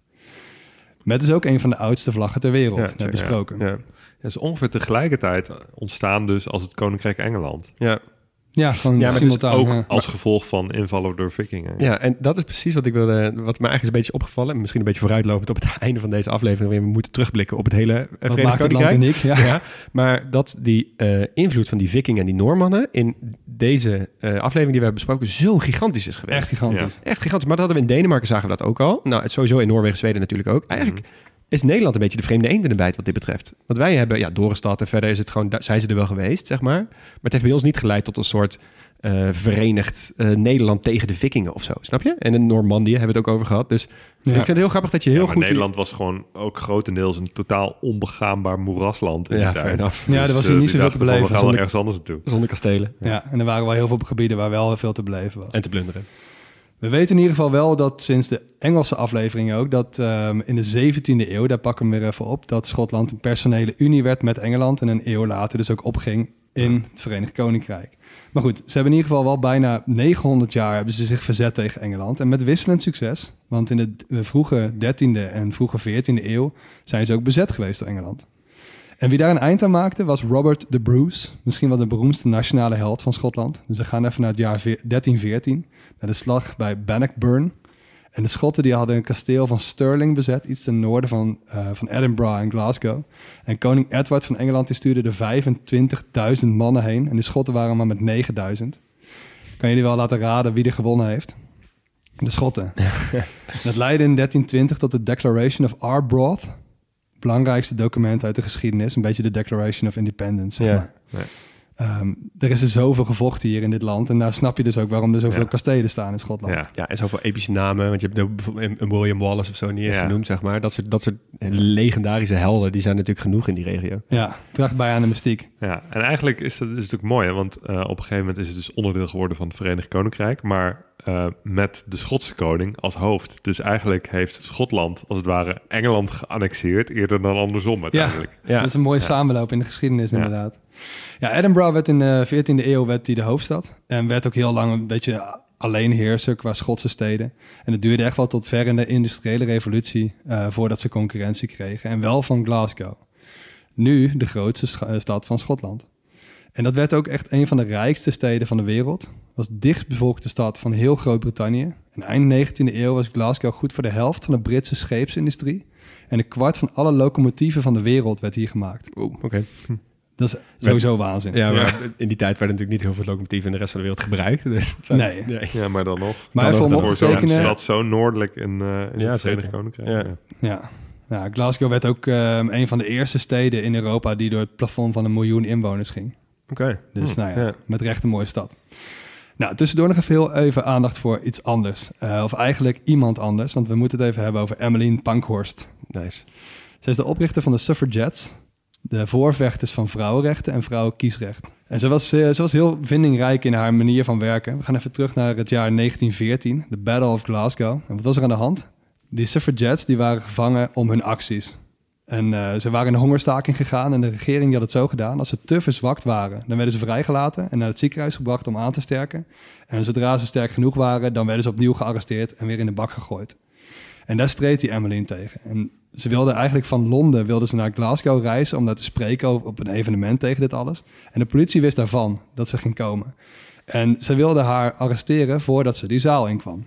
[SPEAKER 4] Met dus ook een van de oudste vlaggen ter wereld, net
[SPEAKER 5] check,
[SPEAKER 4] besproken.
[SPEAKER 5] Ja. Ja. Ja, dus ongeveer tegelijkertijd ontstaan dus als het Koninkrijk Engeland.
[SPEAKER 2] Ja.
[SPEAKER 4] Ja, gewoon
[SPEAKER 2] Ja, maar dus.
[SPEAKER 5] Ook
[SPEAKER 4] ja.
[SPEAKER 5] als gevolg van invallen door vikingen.
[SPEAKER 2] Ja, en dat is precies wat ik wilde, wat me eigenlijk is een beetje opgevallen. Misschien een beetje vooruitlopend op het einde van deze aflevering. waarin We moeten terugblikken op het hele eh,
[SPEAKER 4] Wat
[SPEAKER 2] Verenigd
[SPEAKER 4] maakt het land
[SPEAKER 2] Koninkrijk.
[SPEAKER 4] uniek? Ja.
[SPEAKER 2] Ja, maar dat die eh, invloed van die vikingen en die Noormannen in deze eh, aflevering die we hebben besproken zo gigantisch is geweest.
[SPEAKER 4] Echt gigantisch.
[SPEAKER 2] Echt gigantisch. Maar dat hadden we in Denemarken zagen we dat ook al. Nou, het sowieso in Noorwegen, Zweden natuurlijk ook. Eigenlijk is Nederland een beetje de vreemde eend in de bijt wat dit betreft. Want wij hebben, ja, Dorenstad en verder is het gewoon, daar zijn ze er wel geweest, zeg maar. Maar het heeft bij ons niet geleid tot een soort eh, verenigd eh, Nederland tegen de vikingen of zo, snap je? En in Normandië hebben we het ook over gehad. Dus ik vind het heel grappig dat je heel
[SPEAKER 5] Ja, maar
[SPEAKER 2] goed...
[SPEAKER 5] Nederland was gewoon ook grotendeels een totaal onbegaanbaar moerasland in
[SPEAKER 2] Ja,
[SPEAKER 5] die tijd.
[SPEAKER 4] Ja, er was
[SPEAKER 5] eh,
[SPEAKER 4] hier niet zoveel te
[SPEAKER 5] van,
[SPEAKER 4] beleven.
[SPEAKER 5] We gaan wel
[SPEAKER 2] Zonder-
[SPEAKER 5] ergens anders naartoe.
[SPEAKER 2] Zonder kastelen
[SPEAKER 4] Ja, en er waren wel heel veel gebieden waar wel veel te beleven was.
[SPEAKER 2] en te plunderen.
[SPEAKER 4] We weten in ieder geval wel dat sinds de Engelse aflevering ook, dat ehm, in de 17e eeuw, daar pakken we weer even op, dat Schotland een personele unie werd met Engeland en een eeuw later dus ook opging in het Verenigd Koninkrijk. Maar goed, ze hebben in ieder geval wel bijna 900 jaar hebben ze zich verzet tegen Engeland. En met wisselend succes, want in de de vroege 13e en vroege 14e eeuw zijn ze ook bezet geweest door Engeland. En wie daar een eind aan maakte was Robert de Bruce, misschien wel de beroemdste nationale held van Schotland. Dus we gaan even naar het jaar veer- 1314, naar de slag bij Bannockburn. En de Schotten die hadden een kasteel van Stirling bezet, iets ten noorden van, eh, van Edinburgh en Glasgow. En koning Edward van Engeland die stuurde er 25.000 mannen heen. En de Schotten waren maar met 9.000. Kan jullie wel laten raden wie er gewonnen heeft? De Schotten. dat leidde in 1320 tot de Declaration of Arbroath. Belangrijkste document uit de geschiedenis. Een beetje de Declaration of Independence, zeg
[SPEAKER 2] Ja.
[SPEAKER 4] maar.
[SPEAKER 5] Ja.
[SPEAKER 4] Ehm, er is er zoveel gevochten hier in dit land. En daar snap je dus ook waarom er zoveel
[SPEAKER 5] Ja.
[SPEAKER 4] kastelen staan in Schotland.
[SPEAKER 5] Ja.
[SPEAKER 2] Ja, en zoveel epische namen. Want je hebt bijvoorbeeld een William Wallace of zo niet eens
[SPEAKER 5] Ja.
[SPEAKER 2] genoemd, zeg maar. Dat soort, dat soort legendarische helden, die zijn natuurlijk genoeg in die regio.
[SPEAKER 4] Ja, draagt bij aan de mystiek.
[SPEAKER 5] Ja, en eigenlijk is dat is natuurlijk mooi, hè, want eh, op een gegeven moment is het dus onderdeel geworden van het Verenigd Koninkrijk, maar eh, met de Schotse koning als hoofd. Dus eigenlijk heeft Schotland, als het ware, Engeland geannexeerd, eerder dan andersom uiteindelijk.
[SPEAKER 2] Ja.
[SPEAKER 4] Dat is een mooie
[SPEAKER 5] Ja.
[SPEAKER 4] samenloop in de geschiedenis
[SPEAKER 5] Ja.
[SPEAKER 4] inderdaad. Ja, Edinburgh werd in de 14e eeuw werd die de hoofdstad. En werd ook heel lang een beetje alleenheerser qua Schotse steden. En het duurde echt wel tot ver in de industriële revolutie eh, voordat ze concurrentie kregen. En wel van Glasgow. Nu de grootste eh, stad van Schotland. En dat werd ook echt een van de rijkste steden van de wereld. was de dichtbevolkte stad van heel Groot-Brittannië. En eind 19e eeuw was Glasgow goed voor de helft van de Britse scheepsindustrie. En een kwart van alle locomotieven van de wereld werd hier gemaakt.
[SPEAKER 2] Oeh, oké.
[SPEAKER 4] Dat is sowieso waanzin.
[SPEAKER 2] Ja, maar in die tijd werden natuurlijk niet heel veel locomotieven in de rest van de wereld gebruikt. Dus zijn-
[SPEAKER 4] Nee.
[SPEAKER 5] Ja, maar dan nog.
[SPEAKER 4] Maar
[SPEAKER 2] Dan
[SPEAKER 4] even om op te tekenen...
[SPEAKER 5] stad zo noordelijk in, eh in
[SPEAKER 2] Ja,
[SPEAKER 5] het
[SPEAKER 2] zeker.
[SPEAKER 5] Verenigd Koninkrijk.
[SPEAKER 2] Ja.
[SPEAKER 5] Ja.
[SPEAKER 4] Ja. ja, Glasgow werd ook ehm, een van de eerste steden in Europa... die door het plafond van een miljoen inwoners ging.
[SPEAKER 2] Oké.
[SPEAKER 4] Dus
[SPEAKER 5] Hm,
[SPEAKER 4] nou ja,
[SPEAKER 2] ja.
[SPEAKER 4] met recht een mooie stad. Nou, tussendoor nog even heel even aandacht voor iets anders. Eh, of eigenlijk iemand anders, want we moeten het even hebben over Emmeline Pankhorst.
[SPEAKER 2] Nice.
[SPEAKER 4] Zij is de oprichter van de Suffragettes, de voorvechters van vrouwenrechten en vrouwenkiesrecht. En ze was, eh, ze was heel vindingrijk in haar manier van werken. We gaan even terug naar het jaar 1914, de Battle of Glasgow. En wat was er aan de hand? Die suffragettes die waren gevangen om hun acties. En eh, ze waren in de hongerstaking gegaan en de regering die had het zo gedaan. Als ze te verzwakt waren, dan werden ze vrijgelaten en naar het ziekenhuis gebracht om aan te sterken. En zodra ze sterk genoeg waren, dan werden ze opnieuw gearresteerd en weer in de bak gegooid. En daar streed die Emmeline tegen. En ze wilde eigenlijk van Londen wilde ze naar Glasgow reizen om daar te spreken op een evenement tegen dit alles. En de politie wist daarvan dat ze ging komen. En ze wilde haar arresteren voordat ze die zaal inkwam.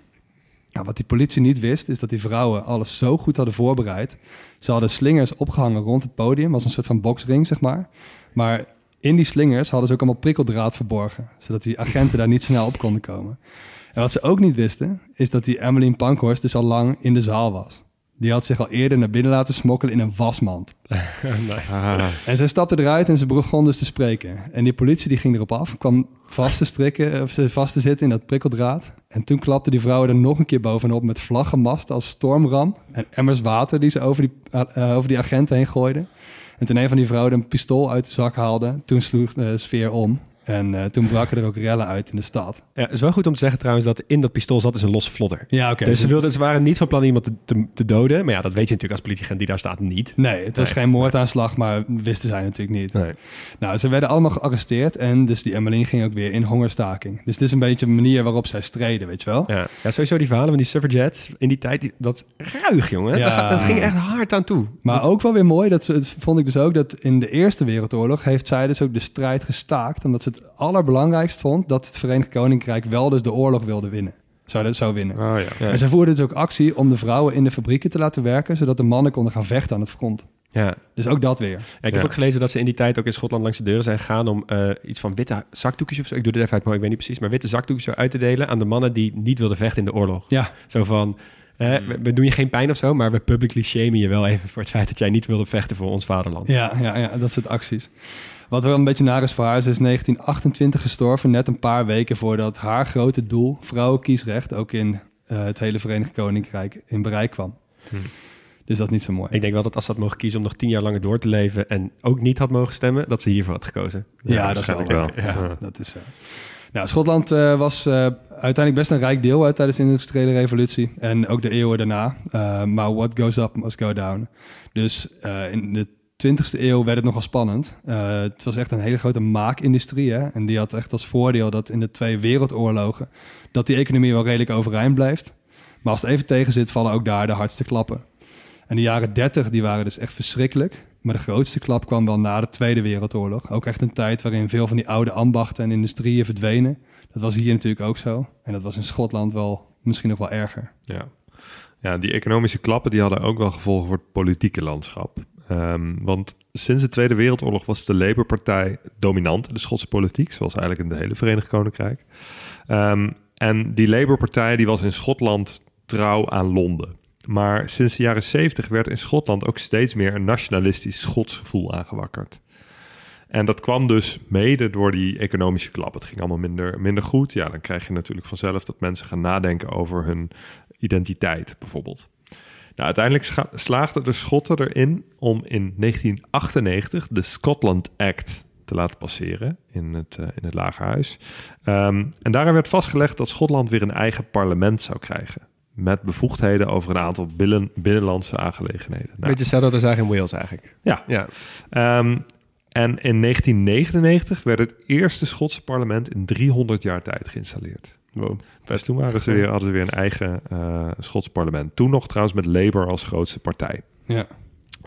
[SPEAKER 4] Nou, wat die politie niet wist, is dat die vrouwen alles zo goed hadden voorbereid. Ze hadden slingers opgehangen rond het podium, als een soort van boksring, zeg maar. Maar in die slingers hadden ze ook allemaal prikkeldraad verborgen, zodat die agenten daar niet snel op konden komen. En wat ze ook niet wisten, is dat die Emmeline Pankhorst dus al lang in de zaal was. Die had zich al eerder naar binnen laten smokkelen in een wasmand.
[SPEAKER 5] Ah,
[SPEAKER 4] En zij stapte eruit en ze begon dus te spreken. En die politie die ging erop af, kwam vast te strikken, of ze vast te zitten in dat prikkeldraad. En toen klapte die vrouwen er nog een keer bovenop met vlaggenmasten als stormram. En emmers water die ze over die, eh, over die agenten heen gooiden. En toen een van die vrouwen een pistool uit de zak haalde, toen sloeg de sfeer om. En eh, toen braken er ook rellen uit in de stad.
[SPEAKER 2] Ja, het is wel goed om te zeggen trouwens dat in dat pistool zat dus een losse vlodder.
[SPEAKER 4] Ja, oké.
[SPEAKER 2] Dus ze, wilden, ze waren niet van plan iemand te, te, te doden. Maar ja, dat weet je natuurlijk als politieagent die daar staat niet.
[SPEAKER 4] Nee, het was
[SPEAKER 2] Nee.
[SPEAKER 4] geen moordaanslag, maar wisten zij natuurlijk niet.
[SPEAKER 2] Nee.
[SPEAKER 4] Nou, ze werden allemaal gearresteerd en dus die Emmeline ging ook weer in hongerstaking. Dus het is een beetje een manier waarop zij streden, weet je wel?
[SPEAKER 2] Ja. ja, sowieso die verhalen van die suffragettes in die tijd, dat ruig, jongen.
[SPEAKER 4] Ja.
[SPEAKER 2] Dat, ging echt hard aan toe.
[SPEAKER 4] Maar
[SPEAKER 2] Dat-
[SPEAKER 4] ook wel weer mooi, dat ze, het vond ik dus ook, dat in de Eerste Wereldoorlog heeft zij dus ook de strijd gestaakt. Omdat ze het allerbelangrijkst vond dat het Verenigd Koninkrijk wel dus de oorlog wilde winnen. Zou, dat zou winnen.
[SPEAKER 5] oh ja.
[SPEAKER 2] Ja.
[SPEAKER 4] En ze voerden dus ook actie om de vrouwen in de fabrieken te laten werken, zodat de mannen konden gaan vechten aan het front.
[SPEAKER 2] ja.
[SPEAKER 4] Dus ook dat weer.
[SPEAKER 2] Ja, ik heb
[SPEAKER 5] Ja.
[SPEAKER 2] ook gelezen dat ze in die tijd ook in Schotland langs de deuren zijn gegaan om eh, iets van witte zakdoekjes of zo. Ik doe dit even uit, maar ik weet niet precies. Maar witte zakdoekjes uit te delen aan de mannen die niet wilden vechten in de oorlog.
[SPEAKER 4] Ja,
[SPEAKER 2] Zo van, we, we doen je geen pijn of zo, maar we publicly shamen je wel even voor het feit dat jij niet wilde vechten voor ons vaderland.
[SPEAKER 4] Ja, ja, ja, dat soort acties. Wat wel een beetje naar is voor haar, ze is in 1928 gestorven, net een paar weken voordat haar grote doel, vrouwenkiesrecht, ook in eh, het hele Verenigd Koninkrijk in bereik kwam. Dus dat is niet zo mooi.
[SPEAKER 2] Ik denk wel dat als ze had mogen kiezen om nog tien jaar langer door te leven en ook niet had mogen stemmen, dat ze hiervoor had gekozen.
[SPEAKER 4] ja, dat is wel
[SPEAKER 5] wel.
[SPEAKER 4] Ja,
[SPEAKER 5] Ja.
[SPEAKER 4] dat is zo. Nou, Schotland eh, was eh, uiteindelijk best een rijk deel uit tijdens de industriële revolutie en ook de eeuwen daarna. Eh, maar what goes up must go down. Dus eh, in de 20e eeuw werd het nogal spannend. Eh, het was echt een hele grote maakindustrie. Hè? En die had echt als voordeel dat in de twee wereldoorlogen... dat die economie wel redelijk overeind blijft. Maar als het even tegen zit, vallen ook daar de hardste klappen. En de jaren 30 die waren dus echt verschrikkelijk. Maar de grootste klap kwam wel na de Tweede Wereldoorlog. Ook echt een tijd waarin veel van die oude ambachten en industrieën verdwenen. Dat was hier natuurlijk ook zo. En dat was in Schotland wel misschien nog wel erger.
[SPEAKER 5] Ja. ja, die economische klappen die hadden ook wel gevolgen voor het politieke landschap. Ehm, want sinds de Tweede Wereldoorlog was de Labour-partij dominant in de Schotse politiek, zoals eigenlijk in het hele Verenigd Koninkrijk. Ehm, en die Labour-partij die was in Schotland trouw aan Londen. Maar sinds de jaren 70 werd in Schotland ook steeds meer een nationalistisch Schots gevoel aangewakkerd. En dat kwam dus mede door die economische klap. Het ging allemaal minder, minder goed. Ja, dan krijg je natuurlijk vanzelf dat mensen gaan nadenken over hun identiteit, bijvoorbeeld. Nou, uiteindelijk slaagden de Schotten erin om in 1998 de Scotland Act te laten passeren in het, eh, in het Lagerhuis. Ehm, en daarin werd vastgelegd dat Schotland weer een eigen parlement zou krijgen. Met bevoegdheden over een aantal binnen, binnenlandse aangelegenheden. Nou,
[SPEAKER 2] Beetje hetzelfde als eigenlijk in Wales eigenlijk.
[SPEAKER 5] ja,
[SPEAKER 2] Ja,
[SPEAKER 5] Ehm, en in 1999 werd het eerste Schotse parlement in 300 jaar tijd geïnstalleerd.
[SPEAKER 2] Wow.
[SPEAKER 5] Dus toen waren ze weer, hadden ze weer een eigen eh Schots parlement. Toen nog trouwens met Labour als grootste partij.
[SPEAKER 4] Ja.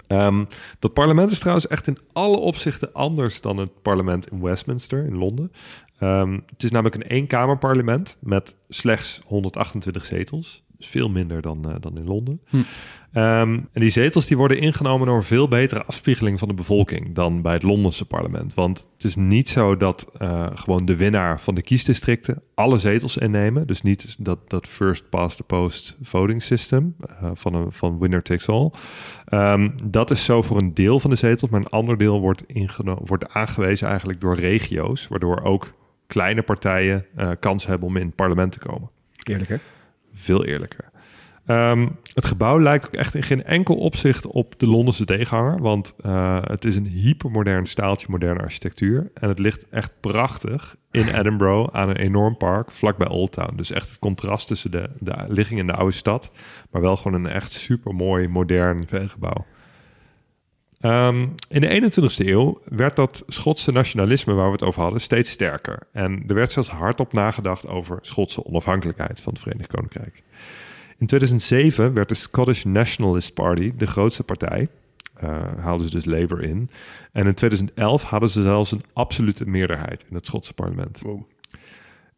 [SPEAKER 5] Ehm, dat parlement is trouwens echt in alle opzichten anders dan het parlement in Westminster in Londen. Ehm, het is namelijk een eenkamerparlement met slechts 128 zetels. Dus veel minder dan, eh, dan in Londen.
[SPEAKER 4] Hm.
[SPEAKER 5] Ehm, en die zetels die worden ingenomen door een veel betere afspiegeling van de bevolking dan bij het Londense parlement. Want het is niet zo dat eh, gewoon de winnaar van de kiesdistricten alle zetels innemen. Dus niet dat, dat first past the post voting system eh, van, een, van winner takes all. Ehm, dat is zo voor een deel van de zetels, maar een ander deel wordt, wordt aangewezen eigenlijk door regio's, waardoor ook kleine partijen kans hebben om in het parlement te komen.
[SPEAKER 2] Eerlijker.
[SPEAKER 5] Veel eerlijker. Ehm, het gebouw lijkt ook echt in geen enkel opzicht op de Londense tegenhanger, want eh, het is een hypermodern staaltje moderne architectuur en het ligt echt prachtig in Edinburgh aan een enorm park vlakbij Old Town. Dus echt het contrast tussen de, de ligging in de oude stad, maar wel gewoon een echt supermooi modern gebouw. Ehm, in de 21ste eeuw werd dat Schotse nationalisme waar we het over hadden steeds sterker. En er werd zelfs hardop nagedacht over Schotse onafhankelijkheid van het Verenigd Koninkrijk. In 2007 werd de Scottish Nationalist Party de grootste partij. Uh, haalden ze dus Labour in. En in 2011 hadden ze zelfs een absolute meerderheid in het Schotse parlement.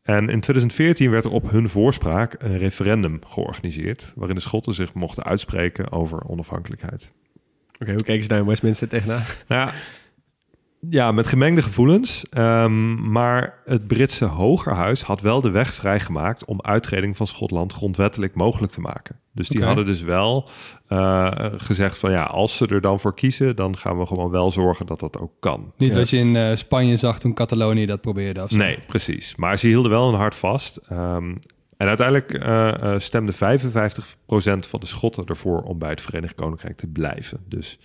[SPEAKER 5] En in 2014 werd er op hun voorspraak een referendum georganiseerd... waarin de Schotten zich mochten uitspreken over onafhankelijkheid.
[SPEAKER 2] Oké, hoe keken ze daar in Westminster tegenaan?
[SPEAKER 5] Nou ja, ja, met gemengde gevoelens. Um, maar het Britse Hogerhuis had wel de weg vrijgemaakt om uittreding van Schotland grondwettelijk mogelijk te maken. Dus die hadden dus wel uh, gezegd van ja, als ze er dan voor kiezen, dan gaan we gewoon wel zorgen dat dat ook kan.
[SPEAKER 4] Niet
[SPEAKER 2] Ja.
[SPEAKER 4] wat je in eh, Spanje zag toen Catalonië dat probeerde. Of zo.
[SPEAKER 5] Nee, precies. Maar ze hielden wel een hart vast. Ehm, en uiteindelijk eh, stemde 55% van de Schotten ervoor om bij het Verenigd Koninkrijk te blijven. Dus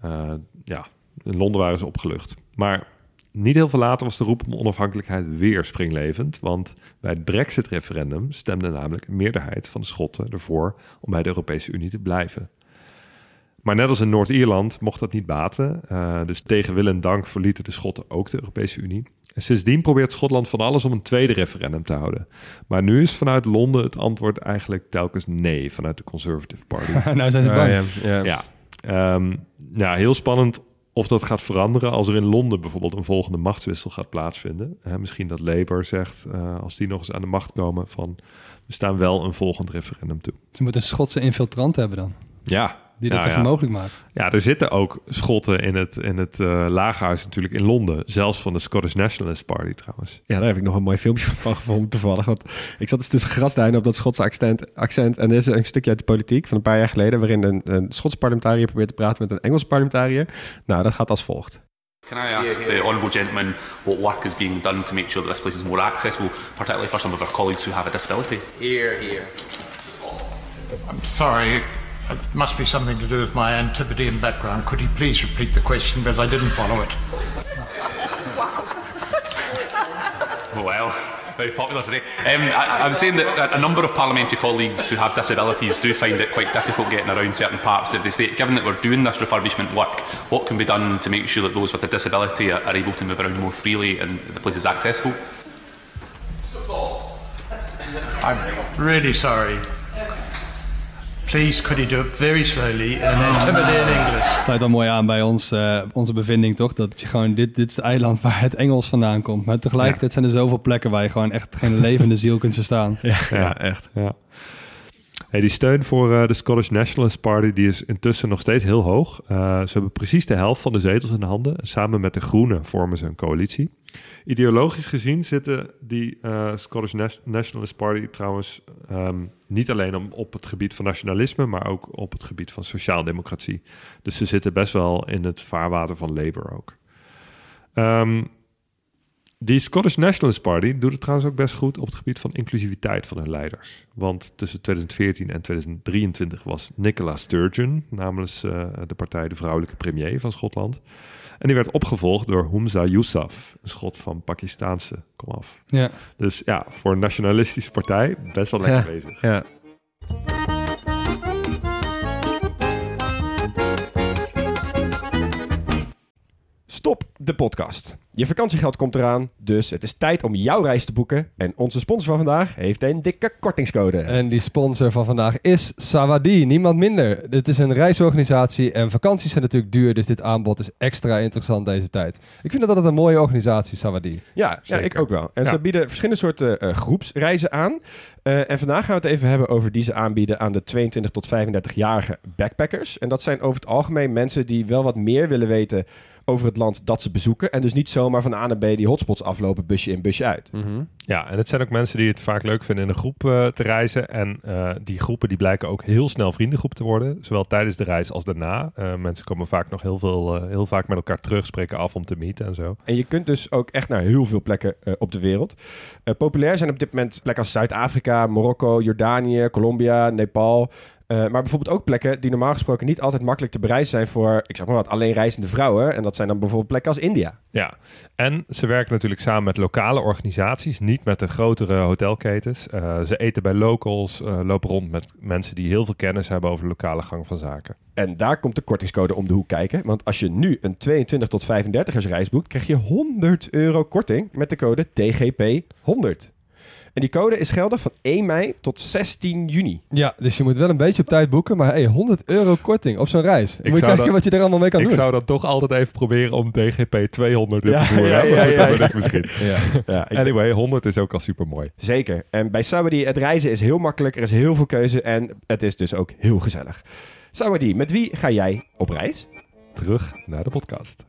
[SPEAKER 5] eh, ja, in Londen waren ze opgelucht. Maar niet heel veel later was de roep om onafhankelijkheid weer springlevend. Want bij het Brexit-referendum stemde namelijk een meerderheid van de Schotten ervoor om bij de Europese Unie te blijven. Maar net als in Noord-Ierland mocht dat niet baten. Dus tegen wil en dank verlieten de Schotten ook de Europese Unie. En sindsdien probeert Schotland van alles om een tweede referendum te houden. Maar nu is vanuit Londen het antwoord eigenlijk telkens nee vanuit de Conservative Party.
[SPEAKER 4] nou zijn ze bang.
[SPEAKER 2] ja, ja.
[SPEAKER 5] ja, ehm, ja, heel spannend of dat gaat veranderen als er in Londen bijvoorbeeld een volgende machtswissel gaat plaatsvinden. Hè, misschien dat Labour zegt, eh, als die nog eens aan de macht komen, van we staan wel een volgend referendum toe.
[SPEAKER 4] Ze moeten een Schotse infiltrant hebben dan.
[SPEAKER 5] Ja,
[SPEAKER 4] Die dat
[SPEAKER 5] nou
[SPEAKER 4] even
[SPEAKER 5] ja.
[SPEAKER 4] mogelijk maakt.
[SPEAKER 5] Ja, er zitten ook Schotten in het, in het eh, lagerhuis natuurlijk in Londen. Zelfs van de Scottish Nationalist Party trouwens.
[SPEAKER 2] Ja, daar heb ik nog een mooi filmpje van gevonden toevallig. Want ik zat dus tussen grasduinen op dat Schotse accent. accent en er is een stukje uit de politiek van een paar jaar geleden... waarin een, een Schotse parlementariër probeert te praten met een Engelse parlementariër. Nou, dat gaat als volgt.
[SPEAKER 8] Can I ask the honourable gentleman what work is being done to make sure that this place is more accessible, particularly for some of our colleagues who have a disability?
[SPEAKER 9] Here, here.
[SPEAKER 10] I'm sorry. It must be something to do with my Antipodean background. Could you please repeat the question because I didn't follow it?
[SPEAKER 8] Well, very popular today. Um, I, I was saying that a, a number of parliamentary colleagues who have disabilities do find it quite difficult getting around certain parts of the state. Given that we're doing this refurbishment work, what can be done to make sure that those with a disability are, are able to move around more freely and the place is accessible?
[SPEAKER 10] I'm really sorry. Please, could you do it very slowly in Antipodean English?
[SPEAKER 4] Sluit dan mooi aan bij ons, eh, onze bevinding, toch? Dat je gewoon, dit, dit is het eiland waar het Engels vandaan komt. Maar tegelijkertijd zijn er zoveel plekken waar je gewoon echt geen levende ziel kunt verstaan.
[SPEAKER 5] Ja, echt. Ja. Die steun voor eh, de Scottish Nationalist Party die is intussen nog steeds heel hoog. Eh, ze hebben precies de helft van de zetels in handen. Samen met de Groenen vormen ze een coalitie. Ideologisch gezien zitten die eh, Scottish Nationalist Party trouwens ehm, niet alleen op het gebied van nationalisme, maar ook op het gebied van sociaaldemocratie. Dus ze zitten best wel in het vaarwater van Labour ook. Ehm, die Scottish Nationalist Party doet het trouwens ook best goed op het gebied van inclusiviteit van hun leiders. Want tussen 2014 en 2023 was Nicola Sturgeon namens eh, de partij de vrouwelijke premier van Schotland. En die werd opgevolgd door Humza Yousaf, een schot van Pakistaanse komaf.
[SPEAKER 4] Ja.
[SPEAKER 5] Dus ja, voor een nationalistische partij best wel lekker
[SPEAKER 2] Ja.
[SPEAKER 5] bezig.
[SPEAKER 2] Ja. Stop de podcast. Je vakantiegeld komt eraan, dus het is tijd om jouw reis te boeken. En onze sponsor van vandaag heeft een dikke kortingscode.
[SPEAKER 4] En die sponsor van vandaag is Sawadi, niemand minder. Dit is een reisorganisatie en vakanties zijn natuurlijk duur, dus dit aanbod is extra interessant deze tijd. Ik vind dat altijd een mooie organisatie, Sawadi.
[SPEAKER 2] Ja, ik ook wel. En
[SPEAKER 5] Ja.
[SPEAKER 2] ze bieden verschillende soorten eh, groepsreizen aan. Eh, en vandaag gaan we het even hebben over die ze aanbieden aan de 22 tot 35-jarige backpackers. En dat zijn over het algemeen mensen die wel wat meer willen weten over het land dat ze bezoeken. En dus niet zomaar van A naar B die hotspots aflopen, busje in, busje uit.
[SPEAKER 5] Ja, en het zijn ook mensen die het vaak leuk vinden in een groep eh, te reizen. En eh, die groepen die blijken ook heel snel vriendengroep te worden. Zowel tijdens de reis als daarna. Eh, mensen komen vaak nog heel, veel, heel vaak met elkaar terug, spreken af om te meeten en zo.
[SPEAKER 2] En je kunt dus ook echt naar heel veel plekken op de wereld. Populair zijn op dit moment plekken als Zuid-Afrika, Marokko, Jordanië, Colombia, Nepal. Eh, maar bijvoorbeeld ook plekken die normaal gesproken niet altijd makkelijk te bereizen zijn voor, ik zeg maar wat, alleen reizende vrouwen. En dat zijn dan bijvoorbeeld plekken als India.
[SPEAKER 5] Ja, en ze werken natuurlijk samen met lokale organisaties, niet met de grotere hotelketens. Eh, ze eten bij locals, eh, lopen rond met mensen die heel veel kennis hebben over de lokale gang van zaken.
[SPEAKER 2] En daar komt de kortingscode om de hoek kijken. Want als je nu een 22 tot 35ers reis boekt, krijg je 100 euro korting met de code TGP100. En die code is geldig van 1 mei tot 16 juni.
[SPEAKER 9] Ja, dus je moet wel een beetje op tijd boeken. Maar hey, 100 euro korting op zo'n reis. Dan moet je kijken
[SPEAKER 5] dat-
[SPEAKER 9] wat je er allemaal mee kan
[SPEAKER 5] ik
[SPEAKER 9] doen.
[SPEAKER 5] zou dat toch altijd even proberen om TGP 200 in
[SPEAKER 2] Ja,
[SPEAKER 5] te voeren.
[SPEAKER 2] ja, ja, ja,
[SPEAKER 5] dat
[SPEAKER 2] ja.
[SPEAKER 5] ik misschien.
[SPEAKER 9] Ja.
[SPEAKER 2] Ja, ik-
[SPEAKER 5] Anyway, 100 is ook al super mooi.
[SPEAKER 2] Zeker. En bij Saudi, het reizen is heel makkelijk. Er is heel veel keuze en het is dus ook heel gezellig. Saudi, met wie ga jij op reis?
[SPEAKER 5] Terug naar de podcast.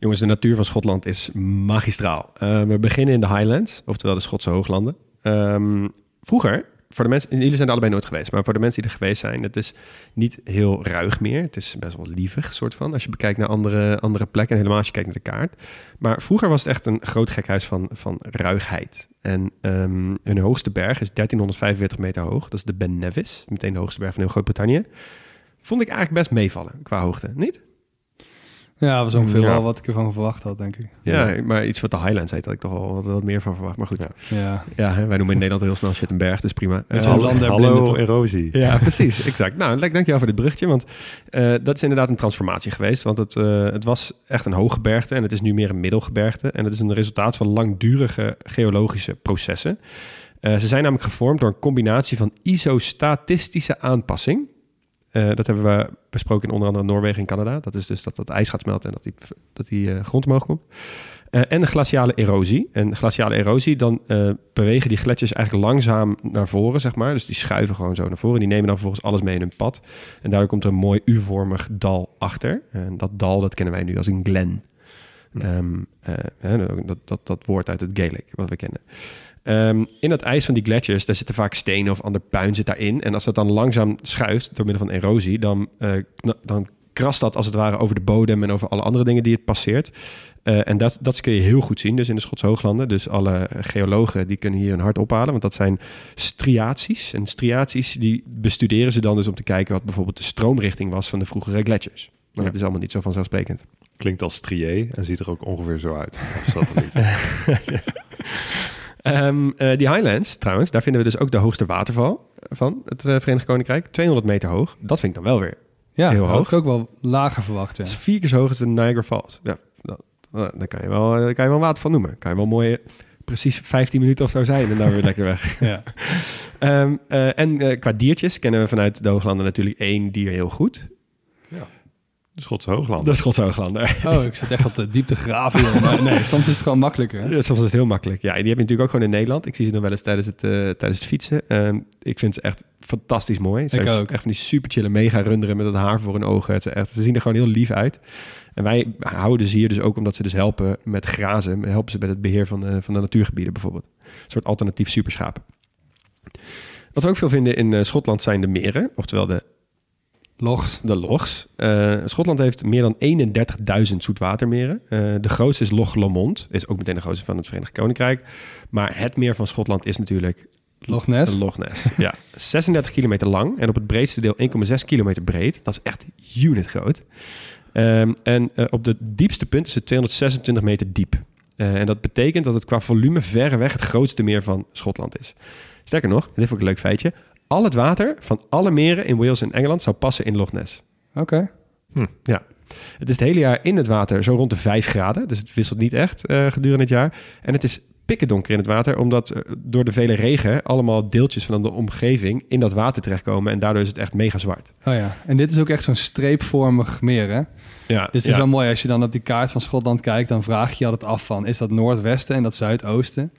[SPEAKER 2] Jongens, de natuur van Schotland is magistraal. Eh, we beginnen in de Highlands, oftewel de Schotse hooglanden. Ehm, vroeger, voor de mensen, jullie zijn er allebei nooit geweest, maar voor de mensen die er geweest zijn, het is niet heel ruig meer. Het is best wel lievig, soort van, als je bekijkt naar andere, andere plekken en helemaal als je kijkt naar de kaart. Maar vroeger was het echt een groot gekhuis van, van ruigheid. En ehm, hun hoogste berg is 1345 meter hoog. Dat is de Ben Nevis, meteen de hoogste berg van heel Groot-Brittannië. Vond ik eigenlijk best meevallen qua hoogte, niet?
[SPEAKER 4] Ja, dat was ongeveer
[SPEAKER 2] Ja.
[SPEAKER 4] wel wat ik ervan verwacht had, denk ik.
[SPEAKER 2] Ja, maar iets wat de Highlands heet, had ik toch al wat, wat meer van verwacht. Maar goed, ja,
[SPEAKER 4] Ja.
[SPEAKER 2] hè, wij noemen in Nederland heel snel shit een berg, dus prima.
[SPEAKER 4] Blinden,
[SPEAKER 5] Hallo erosie.
[SPEAKER 2] ja, precies, exact. Nou, dank dankjewel voor dit brugje, want eh, dat is inderdaad een transformatie geweest. Want het, eh, het was echt een hooggebergte en het is nu meer een middelgebergte. En het is een resultaat van langdurige geologische processen. Eh, ze zijn namelijk gevormd door een combinatie van isostatistische aanpassing. Eh, dat hebben we besproken in onder andere Noorwegen en Canada. Dat is dus dat dat ijs gaat smelten en dat die, dat die eh, grond omhoog komt. Eh, en de glaciale erosie. En glaciale erosie, dan bewegen die gletsjers eigenlijk langzaam naar voren, zeg maar. Dus die schuiven gewoon zo naar voren. Die nemen dan vervolgens alles mee in hun pad. En daardoor komt er een mooi U-vormig dal achter. En dat dal, dat kennen wij nu als een glen. Ehm, eh, hè, dat, dat, dat woord uit het Gaelic, wat we kennen. Ehm, in het ijs van die gletsjers, daar zitten vaak stenen of ander puin zit daarin. En als dat dan langzaam schuift door middel van erosie, dan, eh, dan krast dat als het ware over de bodem en over alle andere dingen die het passeert. Eh, en dat, dat kun je heel goed zien, dus in de Schotse hooglanden. Dus alle geologen die kunnen hier hun hart ophalen, want dat zijn striaties. En striaties die bestuderen ze dan dus om te kijken wat bijvoorbeeld de stroomrichting was van de vroegere gletsjers. Maar dat is allemaal niet zo vanzelfsprekend.
[SPEAKER 5] Klinkt als strié en ziet er ook ongeveer zo uit. Of dat niet?
[SPEAKER 2] Ehm, eh, die Highlands, trouwens, daar vinden we dus ook de hoogste waterval van het eh, Verenigd Koninkrijk. 200 meter hoog. Dat vind ik dan wel weer.
[SPEAKER 4] Ja,
[SPEAKER 2] Heel hoog.
[SPEAKER 4] had ik ook wel lager verwacht, ja.
[SPEAKER 2] Dat is vier keer zo hoog als de Niagara Falls. Ja, dat, daar kan je wel, daar kan je wel een waterval noemen. Kan je wel mooi, eh, precies 15 minuten of zo zijn en dan weer lekker weg.
[SPEAKER 4] ja.
[SPEAKER 2] Ehm, eh, en eh, qua diertjes kennen we vanuit de hooglanden natuurlijk één dier heel goed.
[SPEAKER 5] De Schotse Hoogland.
[SPEAKER 2] De Schotse hooglanden.
[SPEAKER 4] Oh, ik zit echt wat eh, diep te graven. joh. Maar nee, soms is het gewoon makkelijker.
[SPEAKER 2] Ja, soms is het heel makkelijk. Ja, en die heb je natuurlijk ook gewoon in Nederland. Ik zie ze nog wel eens tijdens het, eh, tijdens het fietsen. Ehm, ik vind ze echt fantastisch mooi. Ze
[SPEAKER 4] Ik
[SPEAKER 2] zijn
[SPEAKER 4] ook.
[SPEAKER 2] echt van die super chille mega runderen met het haar voor hun ogen. Het is echt, ze zien er gewoon heel lief uit. En wij houden ze hier dus ook omdat ze dus helpen met grazen. Helpen ze met het beheer van de, van de natuurgebieden bijvoorbeeld. Een soort alternatief superschaap. Wat we ook veel vinden in eh, Schotland zijn de meren. Oftewel de De lochs. Eh, Schotland heeft meer dan 31.000 zoetwatermeren. Eh, de grootste is Loch Lomond. Is ook meteen de grootste van het Verenigd Koninkrijk. Maar het meer van Schotland is natuurlijk
[SPEAKER 4] Loch Ness.
[SPEAKER 2] Loch Ness. ja, 36 kilometer lang en op het breedste deel 1,6 kilometer breed. Dat is echt unit groot. Ehm, en eh, op de diepste punt is het 226 meter diep. En dat betekent dat het qua volume verreweg het grootste meer van Schotland is. Sterker nog, dit vond ik een leuk feitje. Al het water van alle meren in Wales en Engeland zou passen in Loch Ness.
[SPEAKER 4] Oké.
[SPEAKER 2] Ja. Het is het hele jaar in het water zo rond de 5 graden. Dus het wisselt niet echt eh, gedurende het jaar. En het is pikken donker in het water, omdat eh, door de vele regen allemaal deeltjes van de omgeving in dat water terechtkomen. En daardoor is het echt mega zwart.
[SPEAKER 4] Oh ja. En dit is ook echt zo'n streepvormig meer, hè?
[SPEAKER 2] Ja,
[SPEAKER 4] Dit is wel mooi. Als je dan op die kaart van Schotland kijkt, dan vraag je je altijd af van... is dat noordwesten en dat zuidoosten?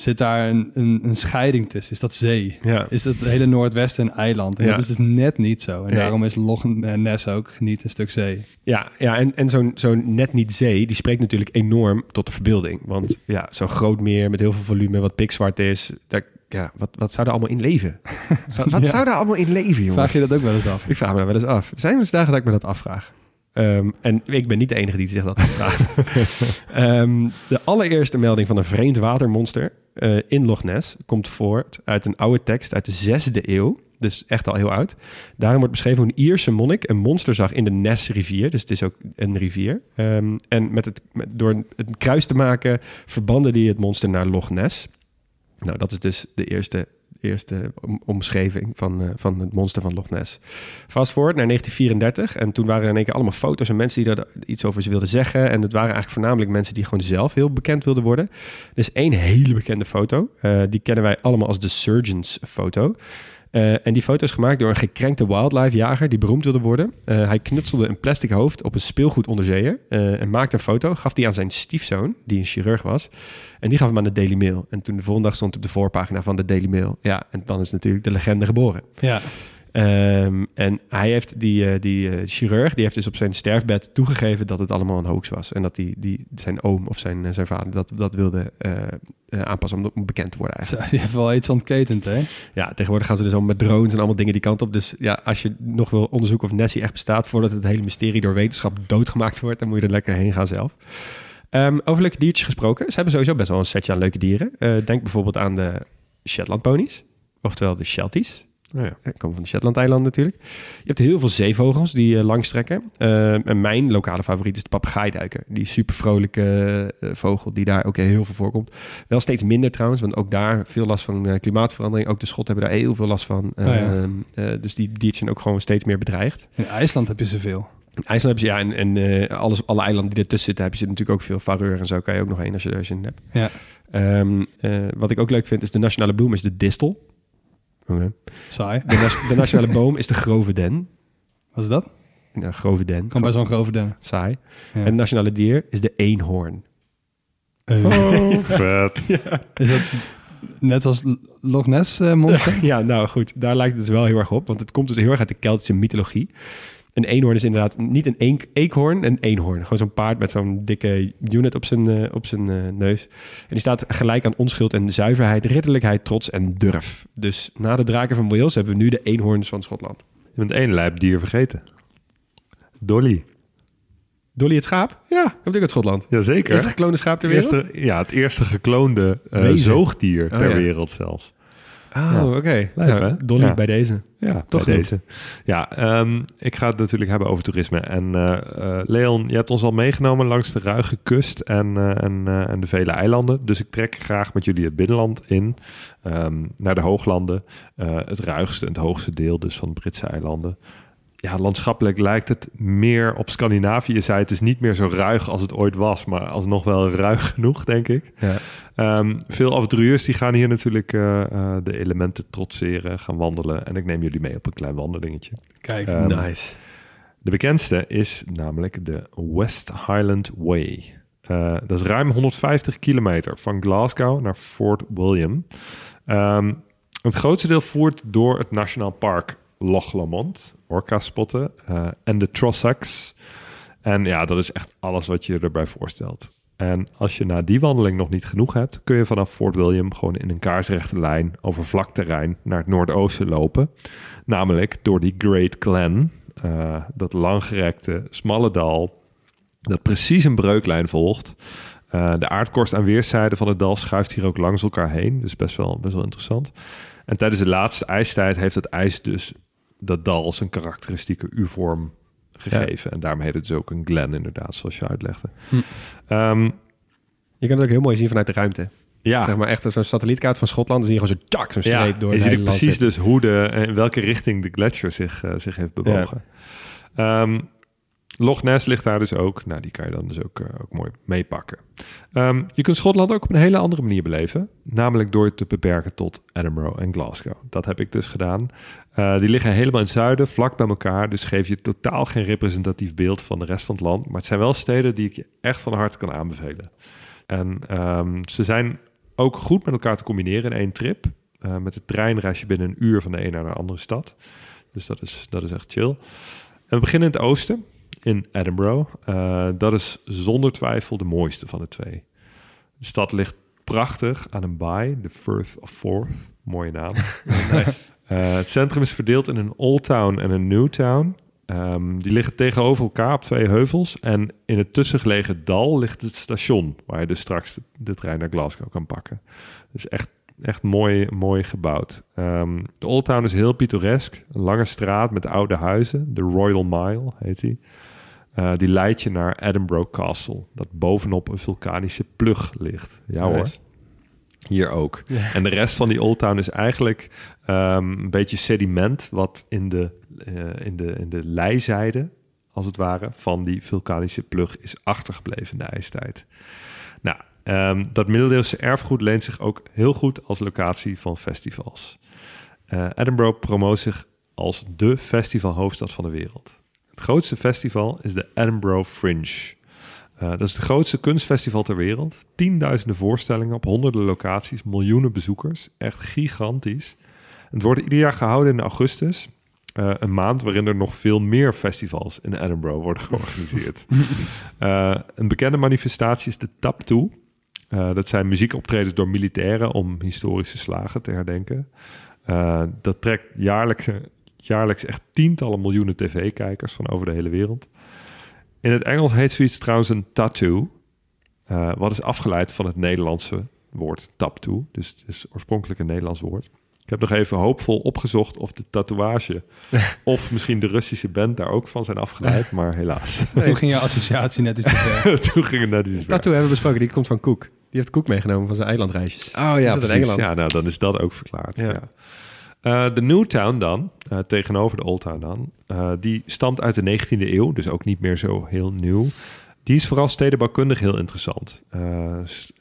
[SPEAKER 4] Zit daar een, een, een scheiding tussen? Is dat zee?
[SPEAKER 2] Ja.
[SPEAKER 4] Is dat het hele noordwesten een eiland? En
[SPEAKER 2] Ja.
[SPEAKER 4] dat is dus net niet zo. En
[SPEAKER 2] Nee.
[SPEAKER 4] daarom is Loch Ness ook niet een stuk zee.
[SPEAKER 2] Ja, ja en, en zo'n zo'n net niet zee, die spreekt natuurlijk enorm tot de verbeelding. Want ja, zo'n groot meer met heel veel volume, wat pikzwart is, daar, ja, wat, wat zou daar allemaal in leven? wat wat
[SPEAKER 4] Ja.
[SPEAKER 2] zou daar allemaal in leven, jongens?
[SPEAKER 4] Vraag je dat ook wel eens af?
[SPEAKER 2] Ik vraag me daar wel eens af. Er zijn dus dagen dat ik me dat afvraag. Ehm, en ik ben niet de enige die zich dat afvraagt. Ehm de allereerste melding van een vreemd watermonster eh, in Loch Ness komt voort uit een oude tekst uit de zesde eeuw. Dus echt al heel oud. Daarin wordt beschreven hoe een Ierse monnik een monster zag in de Ness-rivier. Dus het is ook een rivier. Ehm, en met het, met, door een kruis te maken verbanden die het monster naar Loch Ness. Nou, dat is dus de eerste, eerste om- omschrijving van, eh, van het monster van Loch Ness. Fast forward naar 1934. En toen waren er in één keer allemaal foto's en mensen die daar iets over ze wilden zeggen. En het waren eigenlijk voornamelijk mensen die gewoon zelf heel bekend wilden worden. Er is één hele bekende foto. Eh, die kennen wij allemaal als de Surgeons foto. Eh, en die foto is gemaakt door een gekrenkte wildlife-jager die beroemd wilde worden. Eh, hij knutselde een plastic hoofd op een speelgoed onderzeeër eh, en maakte een foto. Gaf die aan zijn stiefzoon, die een chirurg was. En die gaf hem aan de Daily Mail. En toen de volgende dag stond op de voorpagina van de Daily Mail. Ja, en dan is natuurlijk de legende geboren.
[SPEAKER 4] Ja.
[SPEAKER 2] Ehm, en hij heeft, die, eh, die eh, chirurg, die heeft dus op zijn sterfbed toegegeven dat het allemaal een hoax was. En dat die, die, zijn oom of zijn, eh, zijn vader dat, dat wilde aanpassen om, bekend te worden
[SPEAKER 4] Zo,
[SPEAKER 2] eigenlijk.
[SPEAKER 4] die heeft wel iets ontketend, hè?
[SPEAKER 2] Ja, tegenwoordig gaan ze dus allemaal met drones en allemaal dingen die kant op. Dus ja, als je nog wil onderzoeken of Nessie echt bestaat voordat het hele mysterie door wetenschap doodgemaakt wordt, dan moet je er lekker heen gaan zelf. Ehm, over leuke diertjes gesproken. Ze hebben sowieso best wel een setje aan leuke dieren. Denk bijvoorbeeld aan de Shetland ponies, oftewel de Shelties.
[SPEAKER 5] Nou ja.
[SPEAKER 2] Ja, komen van de Shetland-eilanden natuurlijk. Je hebt heel veel zeevogels die eh, langstrekken. Eh, en mijn lokale favoriet is de papegaaiduiker. Die super vrolijke eh, vogel die daar ook heel veel voorkomt. Wel steeds minder trouwens, want ook daar veel last van eh, klimaatverandering. Ook de Schotten hebben daar heel veel last van.
[SPEAKER 4] Oh ja.
[SPEAKER 2] Ehm, eh, dus die diertjes zijn ook gewoon steeds meer bedreigd.
[SPEAKER 4] In IJsland heb je zoveel.
[SPEAKER 2] In IJsland hebben ze, ja, en, en alles, alle eilanden die ertussen zitten, heb je natuurlijk ook veel vareur en zo. Kan je ook nog heen als je er zin in hebt.
[SPEAKER 4] Ja.
[SPEAKER 2] Ehm, eh, wat ik ook leuk vind, is de nationale bloem is de distel. Oké.
[SPEAKER 4] Saai.
[SPEAKER 2] De, nas- de nationale boom is de grove den.
[SPEAKER 4] Wat is dat?
[SPEAKER 2] Ja, grove den.
[SPEAKER 4] Kan bij zo'n grove den.
[SPEAKER 2] Saai.
[SPEAKER 4] Ja.
[SPEAKER 2] En het nationale dier is de eenhoorn.
[SPEAKER 4] Eh,
[SPEAKER 5] Oh, vet.
[SPEAKER 4] Is dat net als Loch Ness eh, monster?
[SPEAKER 2] Ja, nou goed, daar lijkt het dus wel heel erg op. Want het komt dus heel erg uit de Keltische mythologie. Een eenhoorn is inderdaad niet een eek- eekhoorn, een eenhoorn. Gewoon zo'n paard met zo'n dikke unit op zijn, eh, op zijn eh, neus. En die staat gelijk aan onschuld en zuiverheid, ridderlijkheid, trots en durf. Dus na de draken van Wales hebben we nu de eenhoorns van Schotland.
[SPEAKER 5] Je bent één lijp dier vergeten. Dolly.
[SPEAKER 2] Dolly het schaap?
[SPEAKER 5] Ja.
[SPEAKER 2] Komt ook uit Schotland.
[SPEAKER 5] Jazeker.
[SPEAKER 2] Eerste gekloonde schaap ter wereld?
[SPEAKER 5] Eerste, ja, het eerste gekloonde eh, zoogdier
[SPEAKER 2] Oh,
[SPEAKER 5] ter
[SPEAKER 2] ja.
[SPEAKER 5] wereld zelfs.
[SPEAKER 2] Oh, oké. Nou,
[SPEAKER 5] hè?
[SPEAKER 2] Dolly
[SPEAKER 5] Ja.
[SPEAKER 2] bij deze.
[SPEAKER 5] Ja,
[SPEAKER 2] Toch
[SPEAKER 5] bij deze. Ja, ehm, ik ga het natuurlijk hebben over toerisme. En eh, eh, Leon, je hebt ons al meegenomen langs de ruige kust en, eh, en, en de vele eilanden. Dus ik trek graag met jullie het binnenland in, ehm, naar de hooglanden. Het ruigste en het hoogste deel dus van de Britse eilanden. Ja, landschappelijk lijkt het meer op Scandinavië. Je zei het is niet meer zo ruig als het ooit was, maar alsnog wel ruig genoeg, denk ik.
[SPEAKER 2] Ja.
[SPEAKER 5] Ehm, veel avonturiers die gaan hier natuurlijk eh, eh, de elementen trotseren, gaan wandelen. En ik neem jullie mee op een klein wandelingetje.
[SPEAKER 4] Kijk.
[SPEAKER 5] Ehm,
[SPEAKER 2] nice.
[SPEAKER 5] De bekendste is namelijk de West Highland Way. Eh, dat is ruim 150 kilometer van Glasgow naar Fort William. Ehm, het grootste deel voert door het Nationaal Park Loch Lomond, orca spotten eh, en de Trossachs. En ja, dat is echt alles wat je erbij voorstelt. En als je na die wandeling nog niet genoeg hebt, kun je vanaf Fort William gewoon in een kaarsrechte lijn over vlak terrein naar het noordoosten lopen. Namelijk door die Great Glen, eh, dat langgerekte, smalle dal, dat precies een breuklijn volgt. Eh, de aardkorst aan weerszijden van het dal schuift hier ook langs elkaar heen. Dus best wel, best wel interessant. En tijdens de laatste ijstijd heeft het ijs dus dat dal zijn karakteristieke U-vorm gegeven. En daarom heet het dus ook een glen inderdaad, zoals je uitlegde.
[SPEAKER 2] Hm.
[SPEAKER 5] Ehm,
[SPEAKER 2] Je kan het ook heel mooi zien vanuit de ruimte.
[SPEAKER 5] ja,
[SPEAKER 2] Zeg maar echt als zo'n satellietkaart van Schotland. Dan zie je gewoon zo'n tak, zo'n
[SPEAKER 5] ja,
[SPEAKER 2] streep door
[SPEAKER 5] je ziet precies
[SPEAKER 2] zitten.
[SPEAKER 5] dus hoe de, in welke richting de gletsjer zich, eh, zich heeft bewogen. Ehm, Loch Ness ligt daar dus ook. Nou, die kan je dan dus ook, eh, ook mooi meepakken. Ehm, je kunt Schotland ook op een hele andere manier beleven. Namelijk door te beperken tot Edinburgh en Glasgow. Dat heb ik dus gedaan. Eh, die liggen helemaal in het zuiden, vlak bij elkaar. Dus geef je totaal geen representatief beeld van de rest van het land. Maar het zijn wel steden die ik je echt van harte kan aanbevelen. En ehm, ze zijn ook goed met elkaar te combineren in één trip. Eh, met de trein reis je binnen een uur van de een naar de andere stad. Dus dat is, dat is echt chill. En we beginnen in het oosten, in Edinburgh. Eh, dat is zonder twijfel de mooiste van de twee. De stad ligt prachtig aan een baai, de Firth of Forth. Mooie naam.
[SPEAKER 2] Nice.
[SPEAKER 5] Eh, het centrum is verdeeld in een Old Town en een New Town. Ehm, die liggen tegenover elkaar op twee heuvels. En in het tussengelegen dal ligt het station... waar je dus straks de, de trein naar Glasgow kan pakken. Dus echt, echt mooi, mooi gebouwd. Ehm, de Old Town is heel pittoresk. Een lange straat met oude huizen. De Royal Mile heet die. Eh, die leidt je naar Edinburgh Castle... dat bovenop een vulkanische plug ligt. Ja hoor. Hier ook. En de rest van die Old Town is eigenlijk ehm, een beetje sediment... wat in de, eh, in, de, in de lijzijde, als het ware, van die vulkanische plug is achtergebleven in de ijstijd. Nou, ehm, dat middeleeuwse erfgoed leent zich ook heel goed als locatie van festivals. Eh, Edinburgh promoot zich als de festivalhoofdstad van de wereld. Het grootste festival is de Edinburgh Fringe. Uh, dat is het grootste kunstfestival ter wereld. Tienduizenden voorstellingen op honderden locaties, miljoenen bezoekers. Echt gigantisch. Het wordt ieder jaar gehouden in augustus. Uh, een maand waarin er nog veel meer festivals in Edinburgh worden georganiseerd. uh, een bekende manifestatie is de Tap. Dat zijn muziekoptredens door militairen om historische slagen te herdenken. dat trekt jaarlijks, jaarlijks echt tientallen miljoenen tv-kijkers van over de hele wereld. In het Engels heet zoiets trouwens een tattoo. Uh, wat is afgeleid van het Nederlandse woord tattoo. Dus het is oorspronkelijk een Nederlands woord. Ik heb nog even hoopvol opgezocht of de tatoeage... of misschien de Russische band daar ook van zijn afgeleid. Maar helaas.
[SPEAKER 4] Toen ging je associatie net iets te ver.
[SPEAKER 5] Toen ging het net iets te ver.
[SPEAKER 2] Tattoo hebben we besproken, die komt van Koek. Die heeft Koek meegenomen van zijn eilandreisjes.
[SPEAKER 5] Oh ja, precies. Ja, nou, dan is dat ook verklaard. Ja. ja. Uh, de Newtown dan, uh, tegenover de Old Town dan, uh, die stamt uit de 19e eeuw, dus ook niet meer zo heel nieuw. Die is vooral stedenbouwkundig heel interessant.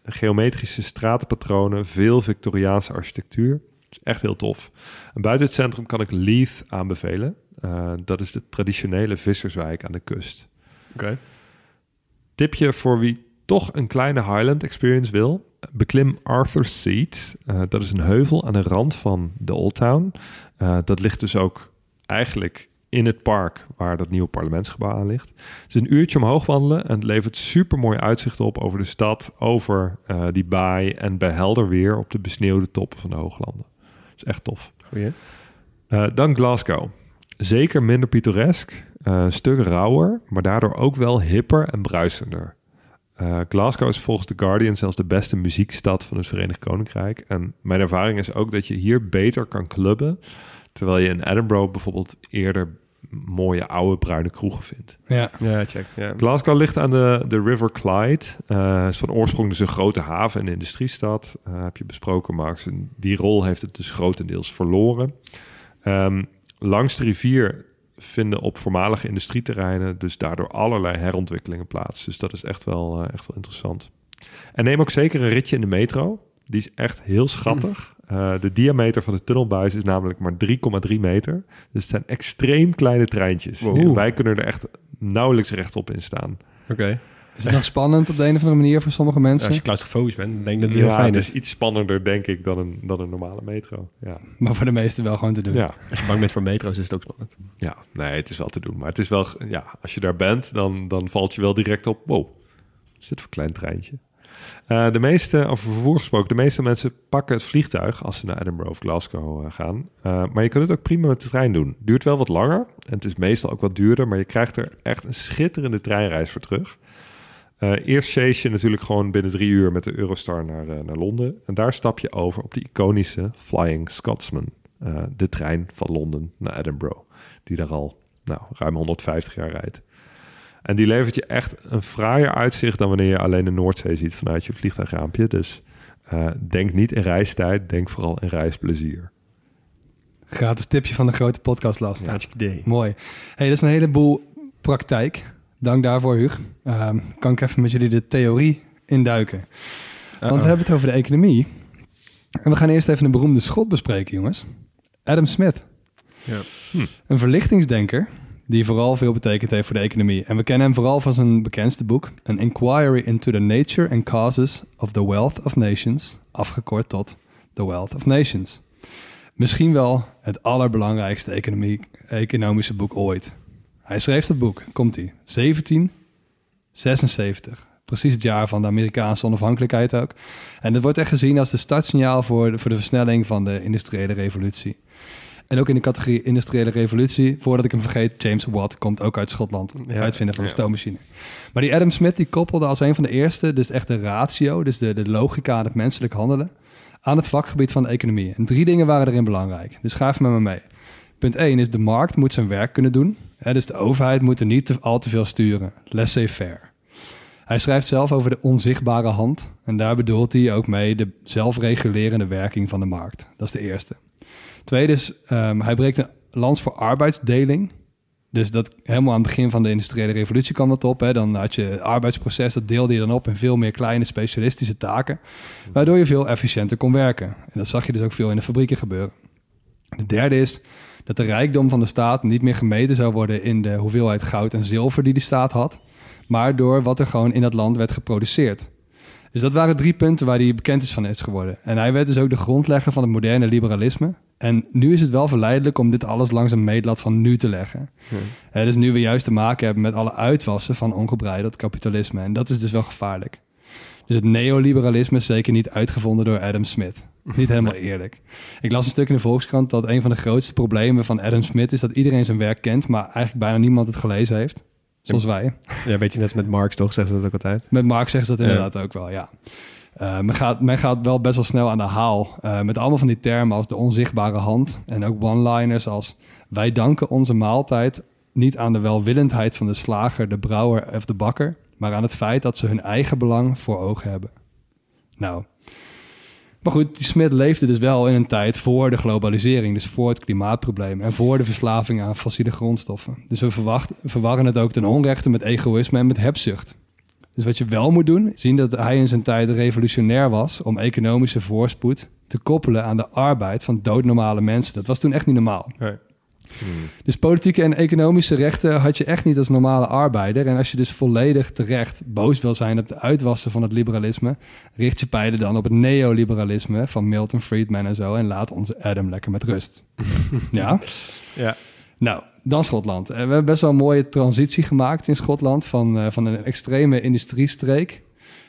[SPEAKER 5] geometrische stratenpatronen, veel Victoriaanse architectuur. is echt heel tof. En buiten het centrum kan ik Leith aanbevelen. dat is de traditionele visserswijk aan de kust.
[SPEAKER 2] Oké. Okay.
[SPEAKER 5] Tipje voor wie toch een kleine Highland experience wil, beklim Arthur's Seat. Uh, dat is een heuvel aan de rand van de Old Town. Uh, dat ligt dus ook eigenlijk in het park waar dat nieuwe parlementsgebouw aan ligt. Het is een uurtje omhoog wandelen en het levert super mooi uitzicht op over de stad, over uh, die baai en bij helder weer op de besneeuwde toppen van de hooglanden. Dat is echt tof.
[SPEAKER 2] Goeie.
[SPEAKER 5] dan Glasgow. Zeker minder pittoresk, een stuk rauwer, maar daardoor ook wel hipper en bruisender. Uh, Glasgow is volgens The Guardian zelfs de beste muziekstad van het Verenigd Koninkrijk. En mijn ervaring is ook dat je hier beter kan clubben. Terwijl je in Edinburgh bijvoorbeeld eerder mooie oude bruine kroegen vindt.
[SPEAKER 2] Ja, ja check. Ja.
[SPEAKER 5] Glasgow ligt aan de, de River Clyde. Uh, is van oorsprong dus een grote haven en industriestad. Uh, heb je besproken, Max. En die rol heeft het dus grotendeels verloren. Um, langs de rivier vinden op voormalige industrieterreinen dus daardoor allerlei herontwikkelingen plaats. Dus dat is echt wel, uh, echt wel interessant. En neem ook zeker een ritje in de metro. Die is echt heel schattig. Uh, de diameter van de tunnelbuis is namelijk maar 3,3 meter. Dus het zijn extreem kleine treintjes.
[SPEAKER 2] Wow.
[SPEAKER 5] Wij kunnen er echt nauwelijks rechtop in staan.
[SPEAKER 2] Oké. Okay.
[SPEAKER 4] Is het nog spannend op de een of andere manier voor sommige mensen?
[SPEAKER 2] Als je claustrofobisch bent, dan denk ik dat het
[SPEAKER 5] ja,
[SPEAKER 2] heel fijn
[SPEAKER 5] het
[SPEAKER 2] is.
[SPEAKER 5] is iets spannender, denk ik, dan een, dan een normale metro. Ja.
[SPEAKER 4] Maar voor de meesten wel gewoon te doen.
[SPEAKER 5] Ja.
[SPEAKER 2] Als je bang bent voor metro's, is het ook spannend.
[SPEAKER 5] Ja, nee, het is wel te doen. Maar het is wel, ja, als je daar bent, dan, dan valt je wel direct op, wow, wat is dit voor een klein treintje? Uh, de meeste, over vervoer gesproken, de meeste mensen pakken het vliegtuig als ze naar Edinburgh of Glasgow uh, gaan. Uh, maar je kunt het ook prima met de trein doen. Duurt wel wat langer en het is meestal ook wat duurder, maar je krijgt er echt een schitterende treinreis voor terug. Uh, eerst chase je natuurlijk gewoon binnen drie uur met de Eurostar naar, uh, naar Londen. En daar stap je over op de iconische Flying Scotsman. Uh, de trein van Londen naar Edinburgh. Die daar al nou, ruim 150 jaar rijdt. En die levert je echt een fraaier uitzicht dan wanneer je alleen de Noordzee ziet vanuit je vliegtuigraampje. Dus denk niet in reistijd, denk vooral in reisplezier.
[SPEAKER 4] Gratis tipje van de grote podcast last.
[SPEAKER 2] Ja, idee.
[SPEAKER 4] Mooi. Hey, dat is een heleboel praktijk. Dank daarvoor, Huug. Um, kan ik even met jullie de theorie induiken. Want we hebben het over de economie. En we gaan eerst even een beroemde schot bespreken, jongens. Adam Smith.
[SPEAKER 2] Ja.
[SPEAKER 4] Hm. Een verlichtingsdenker die vooral veel betekend heeft voor de economie. En we kennen hem vooral van zijn bekendste boek... An Inquiry into the Nature and Causes of the Wealth of Nations... afgekort tot The Wealth of Nations. Misschien wel het allerbelangrijkste economie, economische boek ooit... Hij schreef dat boek, komt hij, 1776. Precies het jaar van de Amerikaanse onafhankelijkheid ook. En het wordt echt gezien als de startsignaal voor de, voor de versnelling van de industriële revolutie. En ook in de categorie industriële revolutie, voordat ik hem vergeet, James Watt komt ook uit Schotland,
[SPEAKER 2] Ja.
[SPEAKER 4] uitvinder van de
[SPEAKER 2] Ja.
[SPEAKER 4] stoommachine. Maar die Adam Smith die koppelde als een van de eerste, dus echt de ratio, dus de, de logica aan het menselijk handelen, aan het vakgebied van de economie. En drie dingen waren erin belangrijk. Dus ga even met me mee. Punt 1 is de markt moet zijn werk kunnen doen. Dus de overheid moet er niet te, al te veel sturen. Laissez-faire. Hij schrijft zelf over de onzichtbare hand. En daar bedoelt hij ook mee de zelfregulerende werking van de markt. Dat is de eerste. Tweede is, ehm, hij breekt een lans voor arbeidsdeling. Dus dat helemaal aan het begin van de industriële revolutie kwam dat op. Hè. Dan had je het arbeidsproces, dat deelde je dan op in veel meer kleine specialistische taken. Waardoor je veel efficiënter kon werken. En dat zag je dus ook veel in de fabrieken gebeuren. De derde is dat de rijkdom van de staat niet meer gemeten zou worden in de hoeveelheid goud en zilver die de staat had, maar door wat er gewoon in dat land werd geproduceerd. Dus dat waren drie punten waar hij bekend is van is geworden. En hij werd dus ook de grondlegger van het moderne liberalisme. En nu is het wel verleidelijk om dit alles langs een meetlat van nu te leggen. Hè, dus nu we juist te maken hebben met alle uitwassen van ongebreideld kapitalisme. En dat is dus wel gevaarlijk. Dus het neoliberalisme is zeker niet uitgevonden door Adam Smith. Niet helemaal eerlijk. Ik las een stuk in de Volkskrant dat een van de grootste problemen van Adam Smith is dat iedereen zijn werk kent, maar eigenlijk bijna niemand het gelezen heeft. Zoals wij.
[SPEAKER 2] Ja, een beetje net als met Marx, toch? Zeggen ze dat ook altijd?
[SPEAKER 4] Met Marx zeggen ze dat
[SPEAKER 2] Ja.
[SPEAKER 4] inderdaad ook wel, ja. Eh, men, gaat, men gaat wel best wel snel aan de haal eh, met allemaal van die termen als de onzichtbare hand en ook one-liners als wij danken onze maaltijd niet aan de welwillendheid van de slager, de brouwer of de bakker, maar aan het feit dat ze hun eigen belang voor ogen hebben. Nou, maar goed, die Smit leefde dus wel in een tijd voor de globalisering, dus voor het klimaatprobleem en voor de verslaving aan fossiele grondstoffen. Dus we verwarren het ook ten onrechte met egoïsme en met hebzucht. Dus wat je wel moet doen, zien dat hij in zijn tijd revolutionair was om economische voorspoed te koppelen aan de arbeid van doodnormale mensen. Dat was toen echt niet normaal. Dus politieke en economische rechten had je echt niet als normale arbeider. En als je dus volledig terecht boos wil zijn op de uitwassen van het liberalisme, richt je pijlen dan op het neoliberalisme van Milton Friedman en zo. En laat onze Adam lekker met rust. ja?
[SPEAKER 2] Ja.
[SPEAKER 4] Nou, dan Schotland. Eh, We hebben best wel een mooie transitie gemaakt in Schotland van, eh, van een extreme industriestreek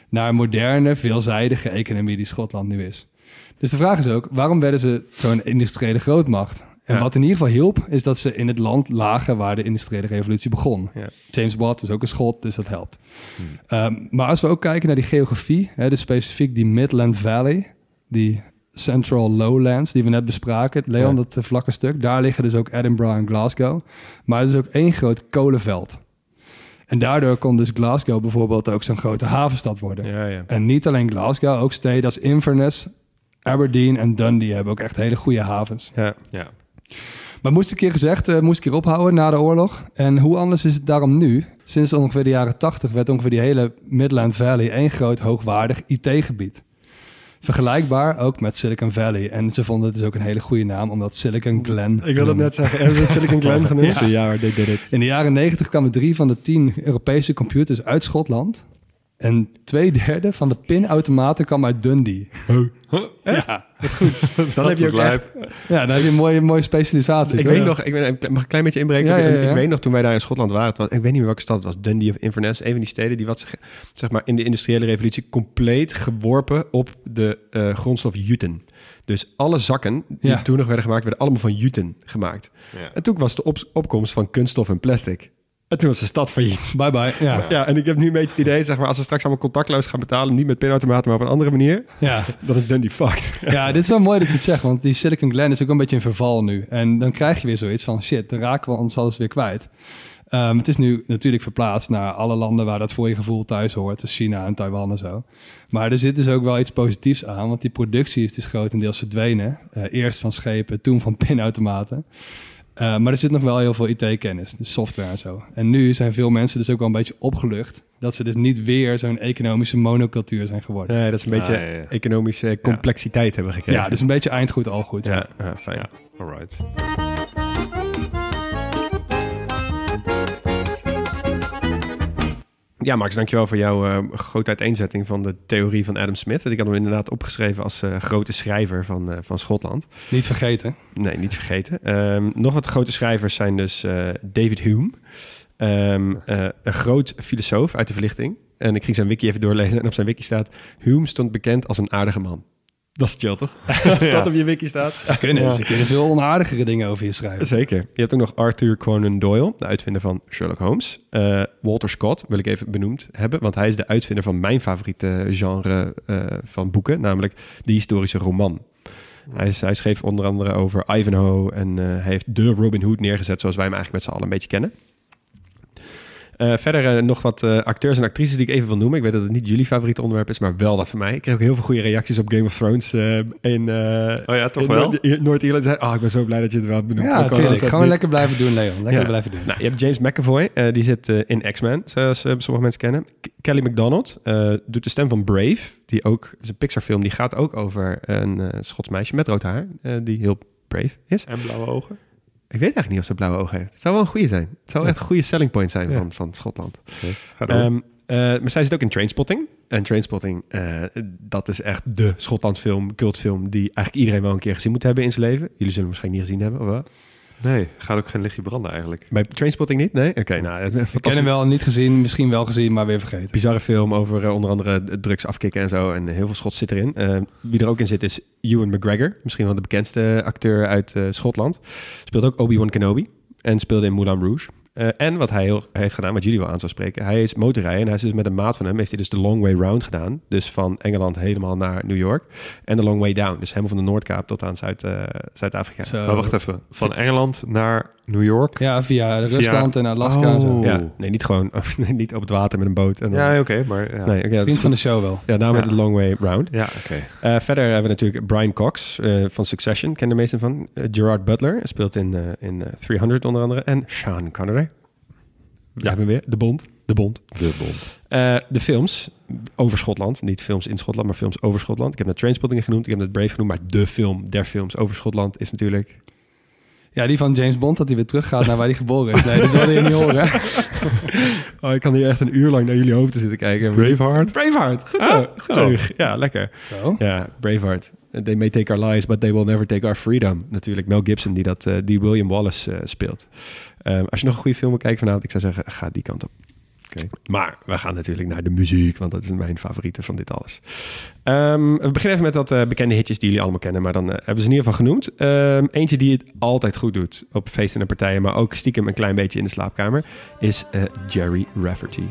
[SPEAKER 4] naar een moderne, veelzijdige economie die Schotland nu is. Dus de vraag is ook, waarom werden ze zo'n industriële grootmacht? En
[SPEAKER 2] Ja.
[SPEAKER 4] wat in ieder geval hielp, is dat ze in het land lagen waar de industriële revolutie begon.
[SPEAKER 2] Ja.
[SPEAKER 4] James Watt is ook een schot, dus dat helpt. Ehm, maar als we ook kijken naar die geografie, hè, dus specifiek die Midland Valley, die Central Lowlands die we net bespraken, Leon,
[SPEAKER 2] Ja.
[SPEAKER 4] dat eh, vlakke stuk, daar liggen dus ook Edinburgh en Glasgow. Maar het is ook één groot kolenveld. En daardoor kon dus Glasgow bijvoorbeeld ook zo'n grote havenstad worden.
[SPEAKER 2] Ja, ja.
[SPEAKER 4] En niet alleen Glasgow, ook steden als Inverness, Aberdeen en Dundee hebben ook echt hele goede havens.
[SPEAKER 2] Ja.
[SPEAKER 5] Ja.
[SPEAKER 4] Maar moest een keer gezegd, eh, moest ik hier ophouden na de oorlog. En hoe anders is het daarom nu? Sinds ongeveer de jaren 80 werd ongeveer die hele Midland Valley één groot hoogwaardig IT-gebied. Vergelijkbaar ook met Silicon Valley. En ze vonden het dus ook een hele goede naam, omdat Silicon Glen...
[SPEAKER 2] Ik wil dat net zeggen. Hebben ze het Silicon Glen genoemd? Ja, ja they did it.
[SPEAKER 4] In de jaren 90 kwamen drie van de tien Europese computers uit Schotland. En twee derde van de pinautomaten kwam uit Dundee.
[SPEAKER 2] Ja, wat goed. Dan heb je ook echt...
[SPEAKER 4] Ja, dan heb je een mooie, mooie specialisatie.
[SPEAKER 2] Ik weet nog, ik ben, mag ik een klein beetje inbreken?
[SPEAKER 4] Ja, ja, ja.
[SPEAKER 2] Ik weet nog toen wij daar in Schotland waren, het was, ik weet niet meer welke stad het was, Dundee of Inverness, een van die steden die wat zich, zeg maar, in de industriële revolutie compleet geworpen op de eh, grondstof juten. Dus alle zakken die
[SPEAKER 4] Ja.
[SPEAKER 2] toen nog werden gemaakt, werden allemaal van juten gemaakt.
[SPEAKER 5] Ja.
[SPEAKER 2] En toen was de op- opkomst van kunststof en plastic. En toen was de stad failliet.
[SPEAKER 4] Bye bye. Ja.
[SPEAKER 2] Ja, en ik heb nu een beetje het idee, zeg maar, als we straks allemaal contactloos gaan betalen, niet met pinautomaten, maar op een andere manier,
[SPEAKER 4] Ja.
[SPEAKER 2] dan is Dundee fucked.
[SPEAKER 4] ja, dit is wel mooi dat je het zegt, want die Silicon Glen is ook een beetje in verval nu. En dan krijg je weer zoiets van, shit, dan raken we ons alles weer kwijt. Ehm, het is nu natuurlijk verplaatst naar alle landen waar dat voor je gevoel thuis hoort. Dus China en Taiwan en zo. Maar er zit dus ook wel iets positiefs aan, want die productie is dus grotendeels verdwenen. Eh, eerst van schepen, toen van pinautomaten. Eh, maar er zit nog wel heel veel IT-kennis, dus software en zo. En nu zijn veel mensen dus ook wel een beetje opgelucht... dat ze dus niet weer zo'n economische monocultuur zijn geworden.
[SPEAKER 2] Nee, dat is een beetje
[SPEAKER 5] Ah, ja, ja.
[SPEAKER 2] economische complexiteit hebben gekregen.
[SPEAKER 4] Ja, dus een beetje eind goed, al goed.
[SPEAKER 2] ja, ja, fijn.
[SPEAKER 5] Ja, alright.
[SPEAKER 2] Ja, Max, dankjewel voor jouw eh, grote uiteenzetting van de theorie van Adam Smith. Ik had hem inderdaad opgeschreven als eh, grote schrijver van, eh, van Schotland.
[SPEAKER 4] Niet vergeten.
[SPEAKER 2] Nee, niet vergeten. Ehm, nog wat grote schrijvers zijn dus David Hume, ehm, eh, een groot filosoof uit de verlichting. En ik ging zijn wiki even doorlezen en op zijn wiki staat... Hume stond bekend als een aardige man. Dat is chill, toch? Als
[SPEAKER 5] Ja.
[SPEAKER 2] dat op je wiki staat.
[SPEAKER 4] Ze kunnen,
[SPEAKER 2] Ja.
[SPEAKER 4] ze kunnen veel onaardigere dingen over je schrijven.
[SPEAKER 2] Zeker. Je hebt ook nog Arthur Conan Doyle, de uitvinder van Sherlock Holmes. Eh, Walter Scott wil ik even benoemd hebben, want hij is de uitvinder van mijn favoriete genre eh, van boeken, namelijk de historische roman. Hij, is- hij schreef onder andere over Ivanhoe en eh, hij heeft de Robin Hood neergezet zoals wij hem eigenlijk met z'n allen een beetje kennen. Eh, verder eh, nog wat eh, acteurs en actrices die ik even wil noemen. Ik weet dat het niet jullie favoriete onderwerp is, maar wel dat van mij. Ik kreeg ook heel veel goede reacties op Game of Thrones eh, in, eh,
[SPEAKER 5] Oh ja, toch
[SPEAKER 2] in
[SPEAKER 5] wel?
[SPEAKER 2] Noord- Noord-Ierland. Zei, Oh, ik ben zo blij dat je het wel hebt benoemd. Ook
[SPEAKER 4] Ja, natuurlijk. Gewoon lekker blijven doen, Leon. Lekker
[SPEAKER 2] Ja.
[SPEAKER 4] blijven doen.
[SPEAKER 2] Nou, je hebt James McAvoy, eh, die zit eh, in X-Men, zoals sommige mensen kennen. K- Kelly MacDonald eh, doet de stem van Brave, die ook is een Pixar-film, die gaat ook over een eh, Schots meisje met rood haar, eh, die heel brave is.
[SPEAKER 5] En blauwe ogen?
[SPEAKER 2] Ik weet eigenlijk niet of ze blauwe ogen heeft. Het zou wel een goede zijn. Het zou echt een goede selling point zijn van, van Schotland. Ehm, eh, maar zij zit ook in Trainspotting. En Trainspotting, eh, dat is echt de Schotlandfilm, cultfilm, die eigenlijk iedereen wel een keer gezien moet hebben in zijn leven. Jullie zullen hem waarschijnlijk niet gezien hebben, of wel?
[SPEAKER 5] Nee, gaat ook geen lichtje branden eigenlijk.
[SPEAKER 2] Bij Trainspotting niet? Nee? Oké, nou, het-
[SPEAKER 4] Ik ken
[SPEAKER 2] fantastisch.
[SPEAKER 4] hem wel niet gezien, misschien wel gezien, maar weer vergeten.
[SPEAKER 2] bizarre film over eh, onder andere drugs afkicken en zo. En heel veel Schots zit erin. Eh, wie er ook in zit is Ewan McGregor. Misschien wel de bekendste acteur uit eh, Schotland. Speelt ook Obi-Wan Kenobi. En speelde in Moulin Rouge. Eh, en wat hij heel, heeft gedaan, wat jullie wel aan zou spreken. Hij is motorrijden en hij is dus met een maat van hem... heeft hij dus de long way round gedaan. Dus van Engeland helemaal naar New York. En de long way down. Dus helemaal van de Noordkaap tot aan Zuid, eh, Zuid-Afrika.
[SPEAKER 4] Zo.
[SPEAKER 5] Maar wacht even, van Engeland naar New York?
[SPEAKER 4] Ja, via
[SPEAKER 5] Via-
[SPEAKER 4] Rusland en Alaska en zo.
[SPEAKER 5] Oh.
[SPEAKER 2] Ja, nee, niet gewoon niet op het water met een boot. En dan-
[SPEAKER 5] Ja, oké, maar ja.
[SPEAKER 2] nee, oké,
[SPEAKER 4] Vriend
[SPEAKER 2] is
[SPEAKER 4] van de show wel.
[SPEAKER 2] Ja, daarom
[SPEAKER 5] Ja.
[SPEAKER 2] met de long way round.
[SPEAKER 5] Ja, oké.
[SPEAKER 2] Eh, verder hebben we natuurlijk Brian Cox eh, van Succession, ken de meesten van. Eh, Gerard Butler speelt in, eh, in eh, 300 onder andere. En Sean Connery. We
[SPEAKER 5] Ja.
[SPEAKER 2] hebben weer de Bond. De Bond.
[SPEAKER 5] De bond.
[SPEAKER 2] Eh, de films over Schotland. Niet films in Schotland, maar films over Schotland. Ik heb net Trainspotting genoemd. Ik heb net Brave genoemd. Maar de film der films over Schotland is natuurlijk...
[SPEAKER 4] Ja, die van James Bond, dat hij weer teruggaat naar waar hij geboren is. Nee, dat wilde je niet horen.
[SPEAKER 2] Oh, ik kan hier echt een uur lang naar jullie hoofden zitten kijken.
[SPEAKER 5] Braveheart?
[SPEAKER 2] Braveheart. Goed zo.
[SPEAKER 5] Ah,
[SPEAKER 2] goed
[SPEAKER 5] oh.
[SPEAKER 2] zo. Ja, lekker.
[SPEAKER 4] Zo.
[SPEAKER 2] Ja, Braveheart. They may take our lives, but they will never take our freedom. Natuurlijk Mel Gibson die, dat, eh, die William Wallace eh, speelt. Ehm, als je nog een goede film wil kijken vanavond, ik zou zeggen, ga die kant op. Maar we gaan natuurlijk naar de muziek, want dat is mijn favoriete van dit alles. Ehm, we beginnen even met wat eh, bekende hitjes die jullie allemaal kennen, maar dan eh, hebben ze in ieder geval genoemd. Ehm, eentje die het altijd goed doet op feesten en partijen, maar ook stiekem een klein beetje in de slaapkamer, is eh, Jerry Rafferty.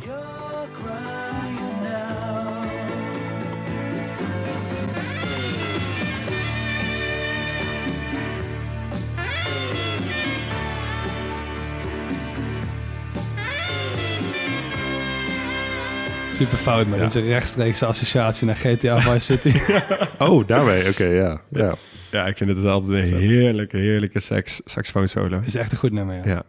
[SPEAKER 4] Super fout, maar
[SPEAKER 5] Ja.
[SPEAKER 4] dit is een rechtstreekse associatie naar GTA Vice City.
[SPEAKER 5] Oh, daarmee. Oké, ja. ja.
[SPEAKER 2] Ja, ik vind het altijd een heerlijke, heerlijke sax, saxofoon solo.
[SPEAKER 4] Is echt een goed nummer, ja.
[SPEAKER 2] Ja.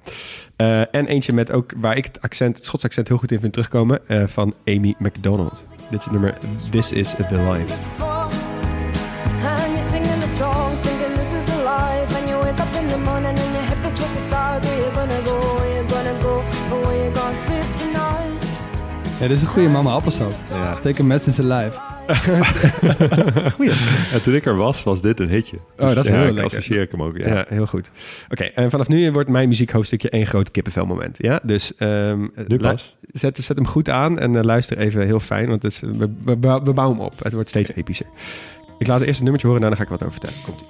[SPEAKER 2] Eh, en eentje met ook waar ik het accent, het Schots accent heel goed in vind terugkomen, eh, van Amy MacDonald. Dit is het nummer This is the Life.
[SPEAKER 4] Ja, dit is een goede mama appelsap.
[SPEAKER 5] Ja.
[SPEAKER 4] Steek een mes in zijn lijf.
[SPEAKER 5] En toen ik er was, was dit een hitje.
[SPEAKER 2] Oh, dat is
[SPEAKER 5] ja,
[SPEAKER 2] heel
[SPEAKER 5] ik
[SPEAKER 2] lekker.
[SPEAKER 5] associeer ik hem ook. Ja.
[SPEAKER 2] Ja, heel goed. Oké, en vanaf nu wordt mijn muziekhoofdstukje één groot kippenvelmoment. Ja, dus ehm,
[SPEAKER 5] Nu pas.
[SPEAKER 2] Zet, zet hem goed aan en eh, luister even heel fijn, want het is, we, we, bouw- we bouwen hem op. Het wordt steeds epischer. Ik laat eerst een nummertje horen en daarna ga ik wat over vertellen. Komt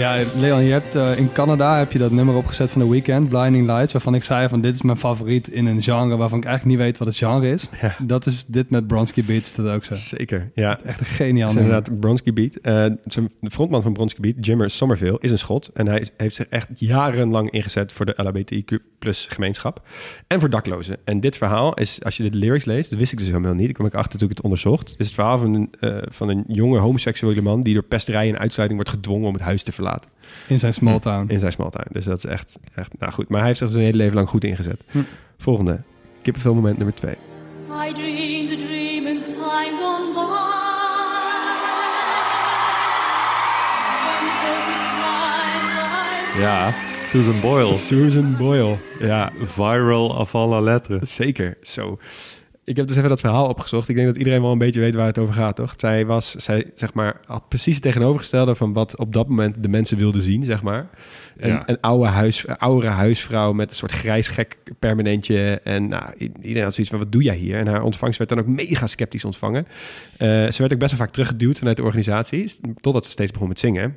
[SPEAKER 4] Ja, Leon, je hebt, eh, in Canada heb je dat nummer opgezet van The Weeknd, Blinding Lights, waarvan ik zei van dit is mijn favoriet in een genre waarvan ik eigenlijk niet weet wat het genre is.
[SPEAKER 2] Ja.
[SPEAKER 4] Dat is dit met Bronski Beat, is dat ook zo.
[SPEAKER 2] Zeker, ja.
[SPEAKER 4] Echt een geniaal
[SPEAKER 2] is inderdaad Bronski Beat. Eh, de frontman van Bronski Beat, Jimmer Somerville, is een schot. En hij is- heeft zich echt jarenlang ingezet voor de LHBTIQ plus gemeenschap. En voor daklozen. En dit verhaal is, als je de lyrics leest, dat wist ik dus helemaal niet. Ik kwam ik achter toen ik het onderzocht. Het is het verhaal van een, eh, van een jonge homoseksuele man... die door pesterij en uitsluiting wordt gedwongen om het huis te verlaten.
[SPEAKER 4] In zijn small town.
[SPEAKER 2] In zijn small town. Dus dat is echt, echt nou goed. Maar hij heeft zich zijn hele leven lang goed ingezet.
[SPEAKER 4] Hm.
[SPEAKER 2] Volgende. Kippenfilmmoment nummer twee.
[SPEAKER 11] I dreamed a dream in time gone by.
[SPEAKER 5] Ja, Susan Boyle.
[SPEAKER 2] Susan Boyle. Ja,
[SPEAKER 5] Viral avant la lettre.
[SPEAKER 2] Zeker, zo. Ik heb dus even dat verhaal opgezocht. Ik denk dat iedereen wel een beetje weet waar het over gaat, toch? Zij was, zij zeg maar, had precies het tegenovergestelde van wat op dat moment de mensen wilden zien, zeg maar. Een,
[SPEAKER 5] Ja.
[SPEAKER 2] een oude huis, oudere huisvrouw met een soort grijs gek permanentje. En nou, iedereen had zoiets van, wat doe jij hier? En haar ontvangst werd dan ook mega sceptisch ontvangen. Eh, ze werd ook best wel vaak teruggeduwd vanuit de organisatie, totdat ze steeds begon met zingen.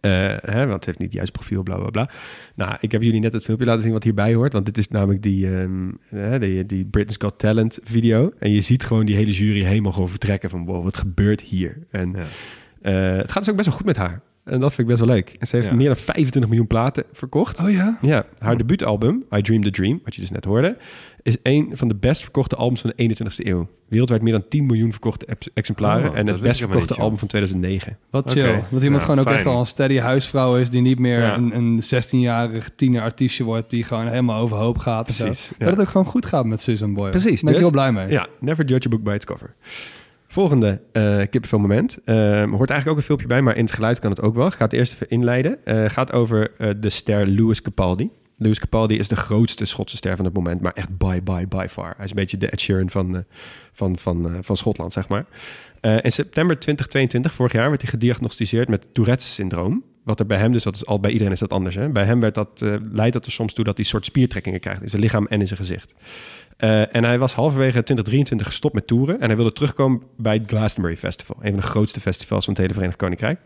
[SPEAKER 2] Eh, hè, want het heeft niet het juiste profiel, bla bla bla. Nou, ik heb jullie net het filmpje laten zien wat hierbij hoort. Want dit is namelijk die, ehm, hè, die, die Britain's Got Talent video. En je ziet gewoon die hele jury helemaal gewoon vertrekken van... wow, wat gebeurt hier? En
[SPEAKER 5] Ja.
[SPEAKER 2] eh, het gaat dus ook best wel goed met haar. En dat vind ik best wel leuk. En ze heeft
[SPEAKER 5] Ja.
[SPEAKER 2] meer dan 25 miljoen platen verkocht.
[SPEAKER 4] Oh ja?
[SPEAKER 2] Ja, haar debuutalbum, I Dream the Dream, wat je dus net hoorde... is een van de best verkochte albums van de 21ste eeuw. Wereldwijd meer dan 10 miljoen verkochte ex- exemplaren.
[SPEAKER 5] Oh,
[SPEAKER 2] en het best verkochte
[SPEAKER 5] niet,
[SPEAKER 2] album van 2009.
[SPEAKER 4] Wat chill. Dat iemand
[SPEAKER 5] Ja,
[SPEAKER 4] gewoon ook
[SPEAKER 5] fijn.
[SPEAKER 4] echt al een steady huisvrouw is... die niet meer
[SPEAKER 5] Ja.
[SPEAKER 4] een, een 16-jarig tienerartiestje wordt... die gewoon helemaal overhoop gaat.
[SPEAKER 2] Precies, ja.
[SPEAKER 4] Dat het ook gewoon goed gaat met Susan Boyle.
[SPEAKER 2] Precies,
[SPEAKER 4] Daar ben ik
[SPEAKER 2] dus-
[SPEAKER 4] heel blij mee.
[SPEAKER 2] Ja, never judge a book by its cover. Volgende uh, kippenfilmmoment. Uh, hoort eigenlijk ook een filmpje bij, maar in het geluid kan het ook wel. Ik ga het eerst even inleiden. Uh, gaat over uh, de ster Lewis Capaldi. Lewis Capaldi is de grootste Schotse ster van het moment, maar echt by, by, by far. Hij is een beetje de Ed Sheeran van, uh, van, van, uh, van Schotland, zeg maar. Uh, in september 2022, vorig jaar, werd hij gediagnosticeerd met Tourette's-syndroom. Wat er bij hem dus, dat is al bij iedereen is dat anders. Hè? Bij hem werd dat, leidt dat er soms toe dat hij soort spiertrekkingen krijgt in zijn lichaam en in zijn gezicht. En hij was halverwege 2023 gestopt met toeren. En hij wilde terugkomen bij het Glastonbury Festival. Een van de grootste festivals van het hele Verenigd Koninkrijk.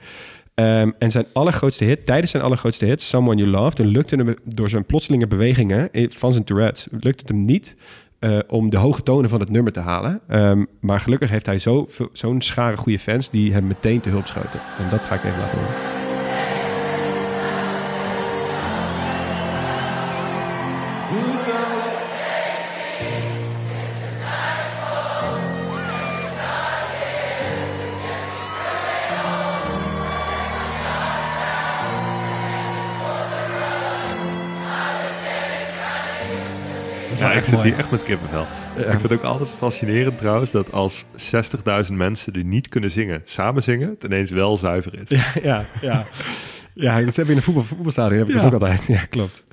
[SPEAKER 2] Um, en zijn allergrootste hit, tijdens zijn allergrootste hit, Someone You Love, toen lukte hem door zijn plotselinge bewegingen van zijn Tourette, lukte het hem niet uh, om de hoge tonen van het nummer te halen. Um, maar gelukkig heeft hij zo'n zo, zo schare goede fans die hem meteen te hulp schoten. En dat ga ik even laten horen.
[SPEAKER 5] Ja, ik zit hier echt met kippenvel. Ja. Ik vind het ook altijd fascinerend trouwens dat als 60.000 mensen die niet kunnen zingen, samen zingen, het ineens wel zuiver is.
[SPEAKER 2] Ja, ja, ja. ja dat heb je in een voetbal, voetbalstadion, heb ik ja. dat ook altijd. Ja, klopt.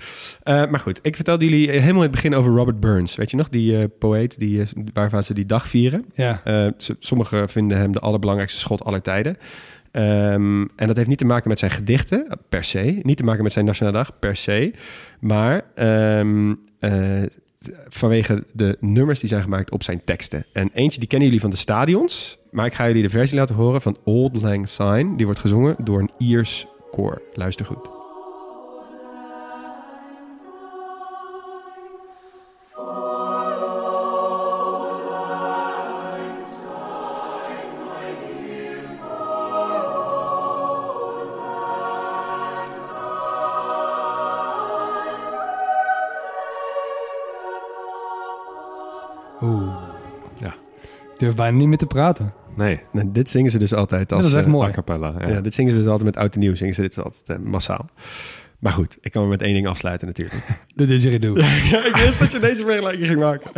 [SPEAKER 2] Uh, maar goed, ik vertelde jullie helemaal in het begin over Robert Burns. Weet je nog, die uh, poëet die, uh, waarvan ze die dag vieren?
[SPEAKER 4] Ja.
[SPEAKER 2] Sommigen vinden hem de allerbelangrijkste schot aller tijden. Um, en dat heeft niet te maken met zijn gedichten, per se. Niet te maken met zijn Nationale Dag, per se. Maar um, uh, vanwege de nummers die zijn gemaakt op zijn teksten. En eentje, die kennen jullie van de stadions. Maar ik ga jullie de versie laten horen van Old Lang Syne. Die wordt gezongen door een Iers koor. Luister goed.
[SPEAKER 4] Durf bijna niet meer te praten.
[SPEAKER 5] Nee.
[SPEAKER 2] nee dit zingen ze dus altijd als...
[SPEAKER 4] Dat is echt uh, mooi.
[SPEAKER 5] A cappella, ja.
[SPEAKER 2] ja. dit zingen ze dus altijd met oud en nieuw. Zingen ze dit dus altijd uh, massaal. Maar goed, ik kan me met één ding afsluiten natuurlijk.
[SPEAKER 4] De didgeridoo.
[SPEAKER 2] ja, ik wist dat je deze vergelijking ging maken.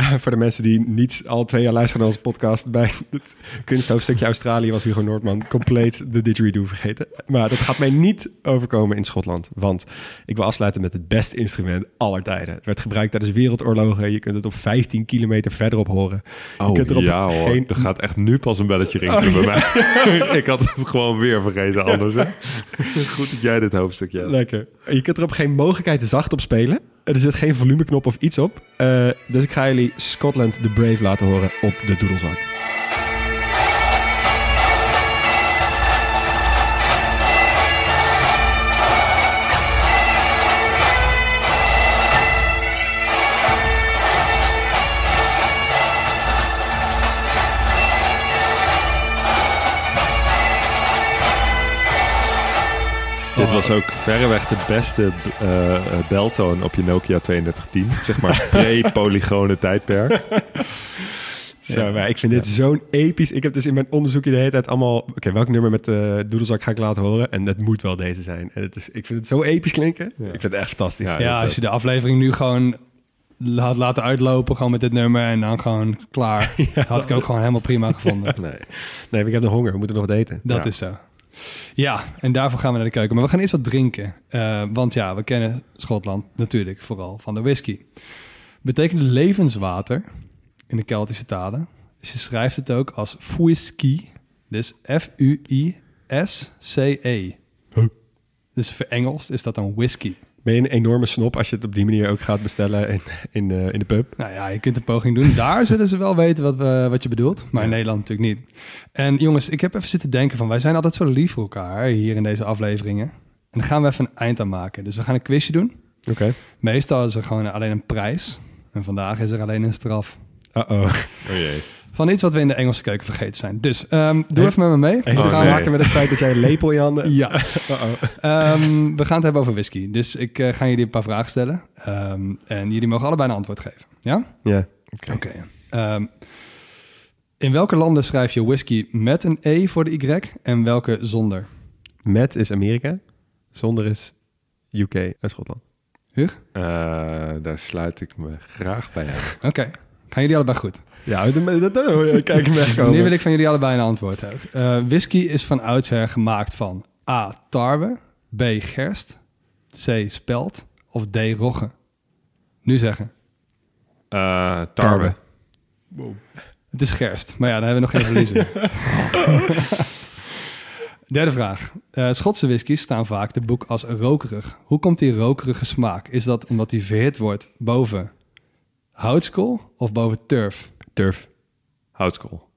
[SPEAKER 2] Voor de mensen die niet al twee jaar luisteren naar onze podcast... bij het kunsthoofdstukje Australië was Hugo Noordman compleet de didgeridoo vergeten. Maar dat gaat mij niet overkomen in Schotland. Want ik wil afsluiten met het beste instrument aller tijden. Het werd gebruikt tijdens wereldoorlogen. Je kunt het op 15 kilometer verderop horen.
[SPEAKER 5] Oh
[SPEAKER 2] je kunt er op
[SPEAKER 5] ja hoor, geen... er gaat echt nu pas een belletje rinkelen oh, bij ja. mij. ik had het gewoon weer vergeten anders. Hè? Goed dat jij dit hoofdstukje hebt.
[SPEAKER 2] Lekker. Je kunt er op geen mogelijkheid zacht op spelen. Er zit geen volumeknop of iets op. Uh, dus ik ga jullie Scotland the Brave laten horen op de doedelzak.
[SPEAKER 5] Dit was ook verreweg de beste uh, beltoon op je Nokia 3210. Zeg maar pre-polygone tijdperk.
[SPEAKER 2] Zo, ja. maar ik vind dit zo'n episch... Ik heb dus in mijn onderzoekje de hele tijd allemaal... Oké, okay, welk nummer met de uh, doedelzak ga ik laten horen? En dat moet wel deze zijn. En het is, ik vind het zo episch klinken. Ja. Ik vind het echt fantastisch.
[SPEAKER 4] Ja, ja als je de aflevering nu gewoon had laten uitlopen... gewoon met dit nummer en dan gewoon klaar... had ik ook gewoon helemaal prima gevonden.
[SPEAKER 2] nee. nee, ik heb nog honger. We moeten nog wat eten.
[SPEAKER 4] Dat is zo. Ja, en daarvoor gaan we naar de keuken. Maar we gaan eerst wat drinken. Uh, want ja, we kennen Schotland natuurlijk vooral van de whisky. Betekent levenswater in de Keltische talen. Dus je schrijft het ook als whisky. Dus F-U-I-S-C-E. Dus verengeld is dat dan whisky.
[SPEAKER 2] Ben je een enorme snop als je het op die manier ook gaat bestellen in, in, eh, in de pub?
[SPEAKER 4] Nou ja, je kunt een poging doen. Daar zullen ze wel weten wat, we, wat je bedoelt. Maar in Nederland natuurlijk niet. En jongens, ik heb even zitten denken van... wij zijn altijd zo lief voor elkaar hier in deze afleveringen. En dan gaan we even een eind aan maken. Dus we gaan een quizje doen.
[SPEAKER 2] Oké.
[SPEAKER 4] Meestal is er gewoon alleen een prijs. En vandaag is er alleen een straf.
[SPEAKER 2] Uh-oh.
[SPEAKER 5] Oh jee.
[SPEAKER 4] Van iets wat we in de Engelse keuken vergeten zijn. Dus ehm, doe even met me mee. We gaan-
[SPEAKER 5] nee.
[SPEAKER 2] maken met het feit dat jij een lepel in je handen...
[SPEAKER 4] Ja.
[SPEAKER 2] Uh-oh.
[SPEAKER 4] Ehm, we gaan het hebben over whisky. Dus ik eh, ga jullie een paar vragen stellen. Ehm, en jullie mogen allebei een antwoord geven. Ja?
[SPEAKER 2] Ja.
[SPEAKER 4] Oké. Ehm, in welke landen schrijf je whisky met een E voor de Y en welke zonder?
[SPEAKER 2] Met is Amerika. Zonder is UK en Schotland.
[SPEAKER 4] Huug?
[SPEAKER 5] Eh, daar sluit ik me graag bij aan.
[SPEAKER 4] Oké. Gaan jullie allebei goed?
[SPEAKER 2] Ja, dat, ik me echt
[SPEAKER 4] Nu wil ik van jullie allebei een antwoord hebben. Eh, whisky is van oudsher gemaakt van A. tarwe, B. gerst, C. spelt of D. rogge. Nu zeggen.
[SPEAKER 5] Eh, tarwe.
[SPEAKER 4] Het is gerst, maar ja, dan hebben we nog geen verliezen. Derde vraag. Eh, Schotse whiskies staan vaak te boek als rokerig. Hoe komt die rokerige smaak? Is dat omdat die verhit wordt boven houtskool of boven turf?
[SPEAKER 2] Turf.
[SPEAKER 5] Houtskool.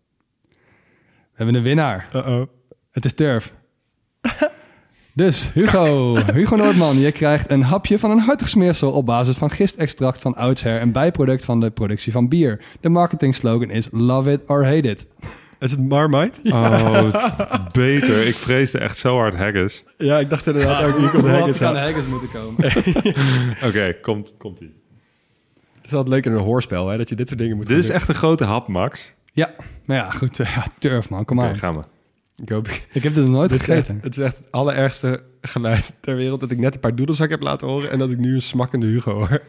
[SPEAKER 4] We hebben een winnaar.
[SPEAKER 2] Uh-oh.
[SPEAKER 4] Het is turf. Dus Hugo, Hugo Noordman, je krijgt een hapje van een hartig smeersel op basis van gistextract van oudsher, een bijproduct van de productie van bier. De marketing slogan is Love it or hate it.
[SPEAKER 2] Is het Marmite?
[SPEAKER 5] Oh, beter. Ik vreesde echt zo hard haggis.
[SPEAKER 2] Ja, ik dacht inderdaad ook, hier komt haggis aan.
[SPEAKER 4] haggis moeten komen.
[SPEAKER 5] Oké, komt, komt ie.
[SPEAKER 2] Het is altijd leuk in een hoorspel, hè, dat je dit soort dingen moet
[SPEAKER 5] Dit
[SPEAKER 2] gaan
[SPEAKER 5] is
[SPEAKER 2] doen.
[SPEAKER 5] echt een grote hap, Max.
[SPEAKER 4] Ja, maar ja, goed. eh, Ja, turf man, kom
[SPEAKER 5] Oké,
[SPEAKER 4] aan.
[SPEAKER 5] gaan we.
[SPEAKER 2] Ik hoop...
[SPEAKER 4] Ik heb dit nog nooit
[SPEAKER 2] Dit echt-
[SPEAKER 4] gegeten.
[SPEAKER 2] het is echt het allerergste geluid ter wereld dat ik net een paar doedelzak heb laten horen en dat ik nu een smakkende Hugo hoor.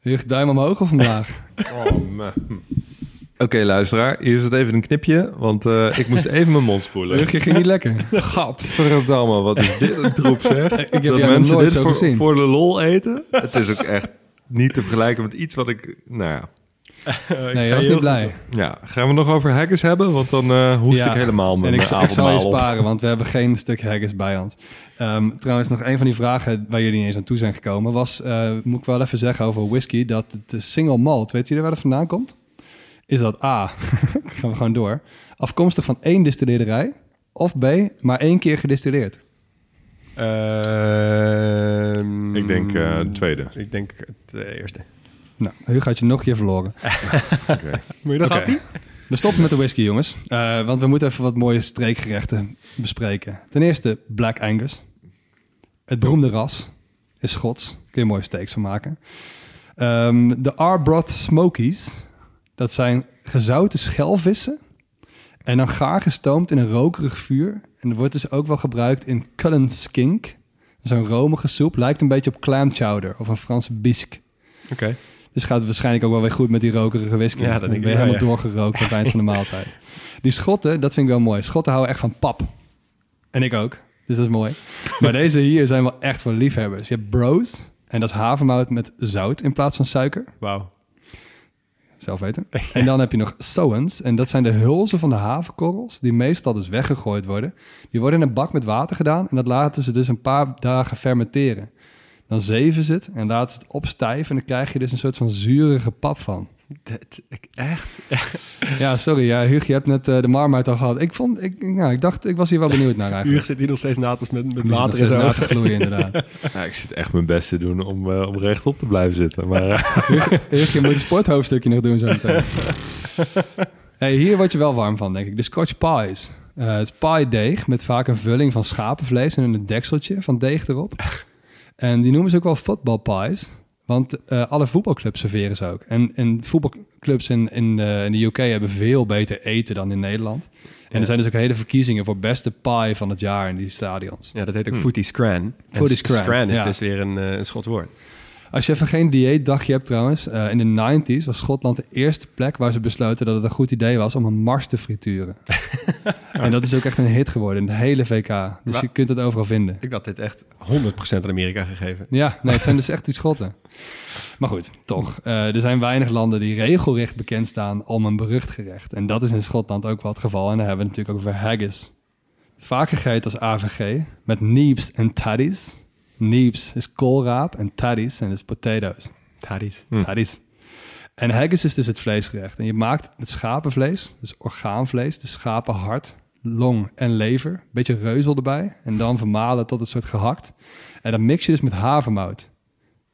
[SPEAKER 4] Hugo, duim omhoog of omlaag?
[SPEAKER 5] Oh, man. Oké, luisteraar. Hier is het even een knipje, want eh, ik moest even mijn mond spoelen.
[SPEAKER 4] Hugo, ging niet lekker.
[SPEAKER 5] Gadverdamme, wat is dit een troep zeg.
[SPEAKER 4] Ik heb
[SPEAKER 5] dat mensen
[SPEAKER 4] nooit
[SPEAKER 5] dit
[SPEAKER 4] zo
[SPEAKER 5] voor,
[SPEAKER 4] gezien.
[SPEAKER 5] voor de lol eten. Het is ook echt niet te vergelijken met iets wat ik... Nou ja,
[SPEAKER 4] Nee, je was niet blij.
[SPEAKER 5] ja gaan we nog over haggis hebben? Want dan eh hoest
[SPEAKER 4] Ja,
[SPEAKER 5] ik helemaal mijn
[SPEAKER 4] En ik,
[SPEAKER 5] eh,
[SPEAKER 4] ik zal je
[SPEAKER 5] op.
[SPEAKER 4] sparen, want we hebben geen stuk haggis bij ons. Ehm, trouwens, nog een van die vragen waar jullie niet eens aan toe zijn gekomen... was, eh, moet ik wel even zeggen over whisky... dat de single malt, weet jullie waar dat vandaan komt? Is dat A, gaan we gewoon door... afkomstig van één distilleerderij... of B, maar één keer gedistilleerd?
[SPEAKER 2] Ehm,
[SPEAKER 5] Ik denk eh, de tweede.
[SPEAKER 2] Ik denk het eh, eerste.
[SPEAKER 4] Nou, Hugo had je nog een keer verloren.
[SPEAKER 5] Oké.
[SPEAKER 2] Moet je nog
[SPEAKER 4] Oké.
[SPEAKER 2] happy?
[SPEAKER 4] We stoppen met de whisky, jongens. Eh, want we moeten even wat mooie streekgerechten bespreken. Ten eerste Black Angus. Het beroemde ras is Schots. Kun je mooie steaks van maken. Ehm, de Arbroath Smokies. Dat zijn gezouten schelvissen. En dan gaar gestoomd in een rokerig vuur. En dat wordt dus ook wel gebruikt in Cullen Skink. Zo'n romige soep. Lijkt een beetje op clam chowder of een Franse bisque.
[SPEAKER 2] Oké.
[SPEAKER 4] Dus gaat het waarschijnlijk ook wel weer goed met die rokerige whisky.
[SPEAKER 2] Ja, dat
[SPEAKER 4] Dan
[SPEAKER 2] denk
[SPEAKER 4] ben
[SPEAKER 2] ik
[SPEAKER 4] je
[SPEAKER 2] wel,
[SPEAKER 4] helemaal
[SPEAKER 2] ja.
[SPEAKER 4] doorgerookt aan het eind van de maaltijd. Die Schotten, dat vind ik wel mooi. Schotten houden echt van pap. En ik ook. Dus dat is mooi. Maar deze hier zijn wel echt voor liefhebbers. Je hebt bros. En dat is havermout met zout in plaats van suiker.
[SPEAKER 2] Wauw.
[SPEAKER 4] Zelf weten. En dan heb je nog soans. En dat zijn de hulzen van de havenkorrels. Die meestal dus weggegooid worden. Die worden in een bak met water gedaan. En dat laten ze dus een paar dagen fermenteren. Dan zeven ze het en laten ze het opstijven. En dan krijg je dus een soort van zurige pap van.
[SPEAKER 2] Dat, ik, echt?
[SPEAKER 4] Ja, sorry. Ja, Hugo, je hebt net eh, de Marmite al gehad. Ik, vond, ik, nou, ik dacht, ik was hier wel benieuwd naar eigenlijk.
[SPEAKER 2] Hugo zit hier nog steeds naast met, met water
[SPEAKER 4] na te gloeien, inderdaad.
[SPEAKER 5] Ja, ik zit echt mijn best te doen om, eh, om rechtop te blijven zitten. Maar eh,
[SPEAKER 4] Hugo, je moet een sporthoofdstukje nog doen zo meteen. hey, hier word je wel warm van, denk ik. De Scotch pies. Eh, het is pie deeg met vaak een vulling van schapenvlees en een dekseltje van deeg erop. En die noemen ze ook wel football pies. Want eh, alle voetbalclubs serveren ze ook. En, en voetbalclubs in, in, eh, in de UK hebben veel beter eten dan in Nederland. En er zijn dus ook hele verkiezingen voor beste pie van het jaar in die stadions.
[SPEAKER 2] Ja, dat heet ook footy scran.
[SPEAKER 4] Footy scran,
[SPEAKER 2] Scran is
[SPEAKER 4] ja.
[SPEAKER 2] dus weer een, eh, een schot woord.
[SPEAKER 4] Als je even geen dieetdagje hebt trouwens. eh, in de 90s was Schotland de eerste plek waar ze besloten dat het een goed idee was om een mars te frituren. en dat is ook echt een hit geworden in de hele VK. Dus je kunt het overal vinden.
[SPEAKER 2] Ik had dit echt 100% aan Amerika gegeven.
[SPEAKER 4] Ja, nee, het zijn dus echt die Schotten. Maar goed, toch. Eh, er zijn weinig landen die regelrecht bekend staan om een berucht gerecht. En dat is in Schotland ook wel het geval. En daar hebben we natuurlijk ook over haggis. Vaak gegeten als AVG, met neeps en taddies. Neeps is koolraap en taddies zijn dus potatoes.
[SPEAKER 2] Taddies.
[SPEAKER 4] Taddies. En haggis is dus het vleesgerecht. En je maakt het schapenvlees, dus orgaanvlees, dus schapenhart, long en lever. Beetje reuzel erbij. En dan vermalen tot een soort gehakt. En dan mix je dus met havermout.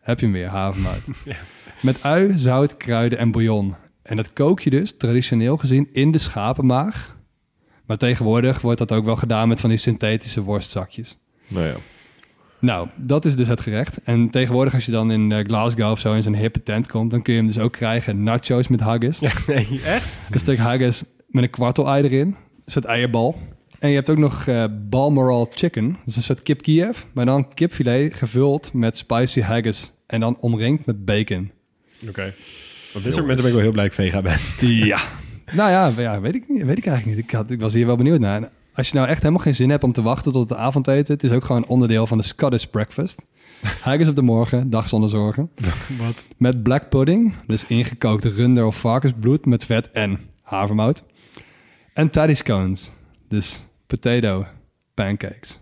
[SPEAKER 4] Heb je hem weer, havermout. Met ui, zout, kruiden en bouillon. En dat kook je dus, traditioneel gezien, in de schapenmaag. Maar tegenwoordig wordt dat ook wel gedaan met van die synthetische worstzakjes.
[SPEAKER 5] Nou ja.
[SPEAKER 4] Nou, dat is dus het gerecht. En tegenwoordig als je dan in eh, Glasgow of zo in zo'n hippe tent komt... dan kun je hem dus ook krijgen. Nachos met haggis.
[SPEAKER 2] nee, echt?
[SPEAKER 4] Een stuk haggis met een kwartel-ei erin. Een soort eierbal. En je hebt ook nog eh Balmoral chicken. Dat is een soort kip Kiev. Maar dan kipfilet gevuld met spicy haggis. En dan omringd met bacon.
[SPEAKER 2] Oké. Op dit soort momenten ben ik wel heel blij ik vega ben.
[SPEAKER 4] Ja. nou ja, ja weet, ik, niet, weet ik eigenlijk niet. Ik, had, ik was hier wel benieuwd naar. Als je nou echt helemaal geen zin hebt om te wachten tot het avondeten... het is ook gewoon onderdeel van de Scottish breakfast. Haggis op de morgen, dag zonder zorgen.
[SPEAKER 2] Wat?
[SPEAKER 4] Met black pudding, dus ingekookte runder- of varkensbloed met vet en havermout. En taddy scones, dus potato pancakes.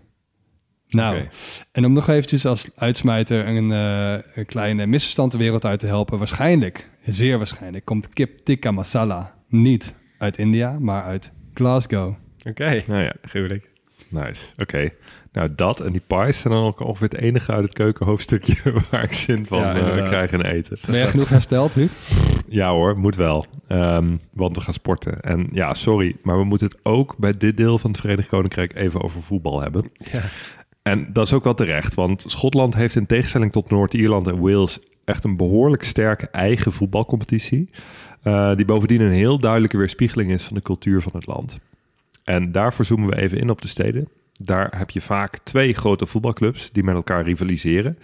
[SPEAKER 4] Nou, en om nog eventjes als uitsmijter een, eh, een kleine misverstand de wereld uit te helpen. Waarschijnlijk, zeer waarschijnlijk, komt kip tikka masala niet uit India, maar uit Glasgow.
[SPEAKER 2] Oké.
[SPEAKER 5] Nou ja,
[SPEAKER 2] gruwelijk.
[SPEAKER 5] Nice, oké. Nou, dat en die pies zijn dan ook ongeveer het enige uit het keukenhoofdstukje waar ik zin van
[SPEAKER 2] Ja, inderdaad.
[SPEAKER 5] krijg en eten.
[SPEAKER 4] Ben je genoeg hersteld, Huub?
[SPEAKER 5] Ja hoor, moet wel. Ehm, want we gaan sporten. En ja, sorry, maar we moeten het ook bij dit deel van het Verenigd Koninkrijk even over voetbal hebben.
[SPEAKER 2] Ja.
[SPEAKER 5] En dat is ook wel terecht, want Schotland heeft in tegenstelling tot Noord-Ierland en Wales echt een behoorlijk sterke eigen voetbalcompetitie. eh, die bovendien een heel duidelijke weerspiegeling is van de cultuur van het land. En daarvoor zoomen we even in op de steden. Daar heb je vaak twee grote voetbalclubs die met elkaar rivaliseren.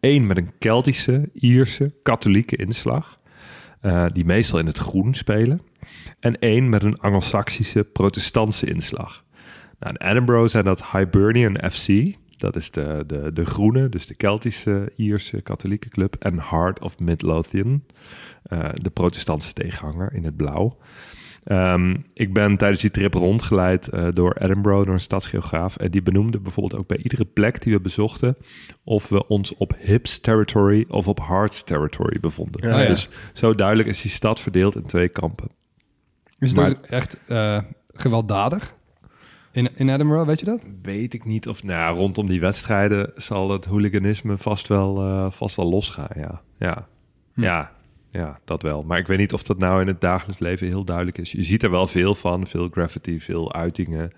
[SPEAKER 5] Eén met een Keltische, Ierse, katholieke inslag, eh, die meestal in het groen spelen. En één met een Angelsaksische, protestantse inslag. Nou, in Edinburgh zijn dat Hibernian FC, dat is de, de, de groene, dus de Keltische, Ierse, katholieke club. En Heart of Midlothian, eh, de protestantse tegenhanger in het blauw. Ehm, ik ben tijdens die trip rondgeleid eh, door Edinburgh, door een stadsgeograaf. En die benoemde bijvoorbeeld ook bij iedere plek die we bezochten... of we ons op Hips territory of op Hearts territory bevonden.
[SPEAKER 4] Ja, ja.
[SPEAKER 5] Dus zo duidelijk is die stad verdeeld in twee kampen.
[SPEAKER 4] Is het
[SPEAKER 5] Maar-
[SPEAKER 4] ook echt eh, gewelddadig in, in Edinburgh, weet je dat?
[SPEAKER 5] Weet ik niet of... Nou, rondom die wedstrijden zal het hooliganisme vast wel, eh, vast wel losgaan, ja. Ja.
[SPEAKER 4] Hm.
[SPEAKER 5] ja. Ja, dat wel. Maar ik weet niet of dat nou in het dagelijks leven heel duidelijk is. Je ziet er wel veel van. Veel graffiti, veel uitingen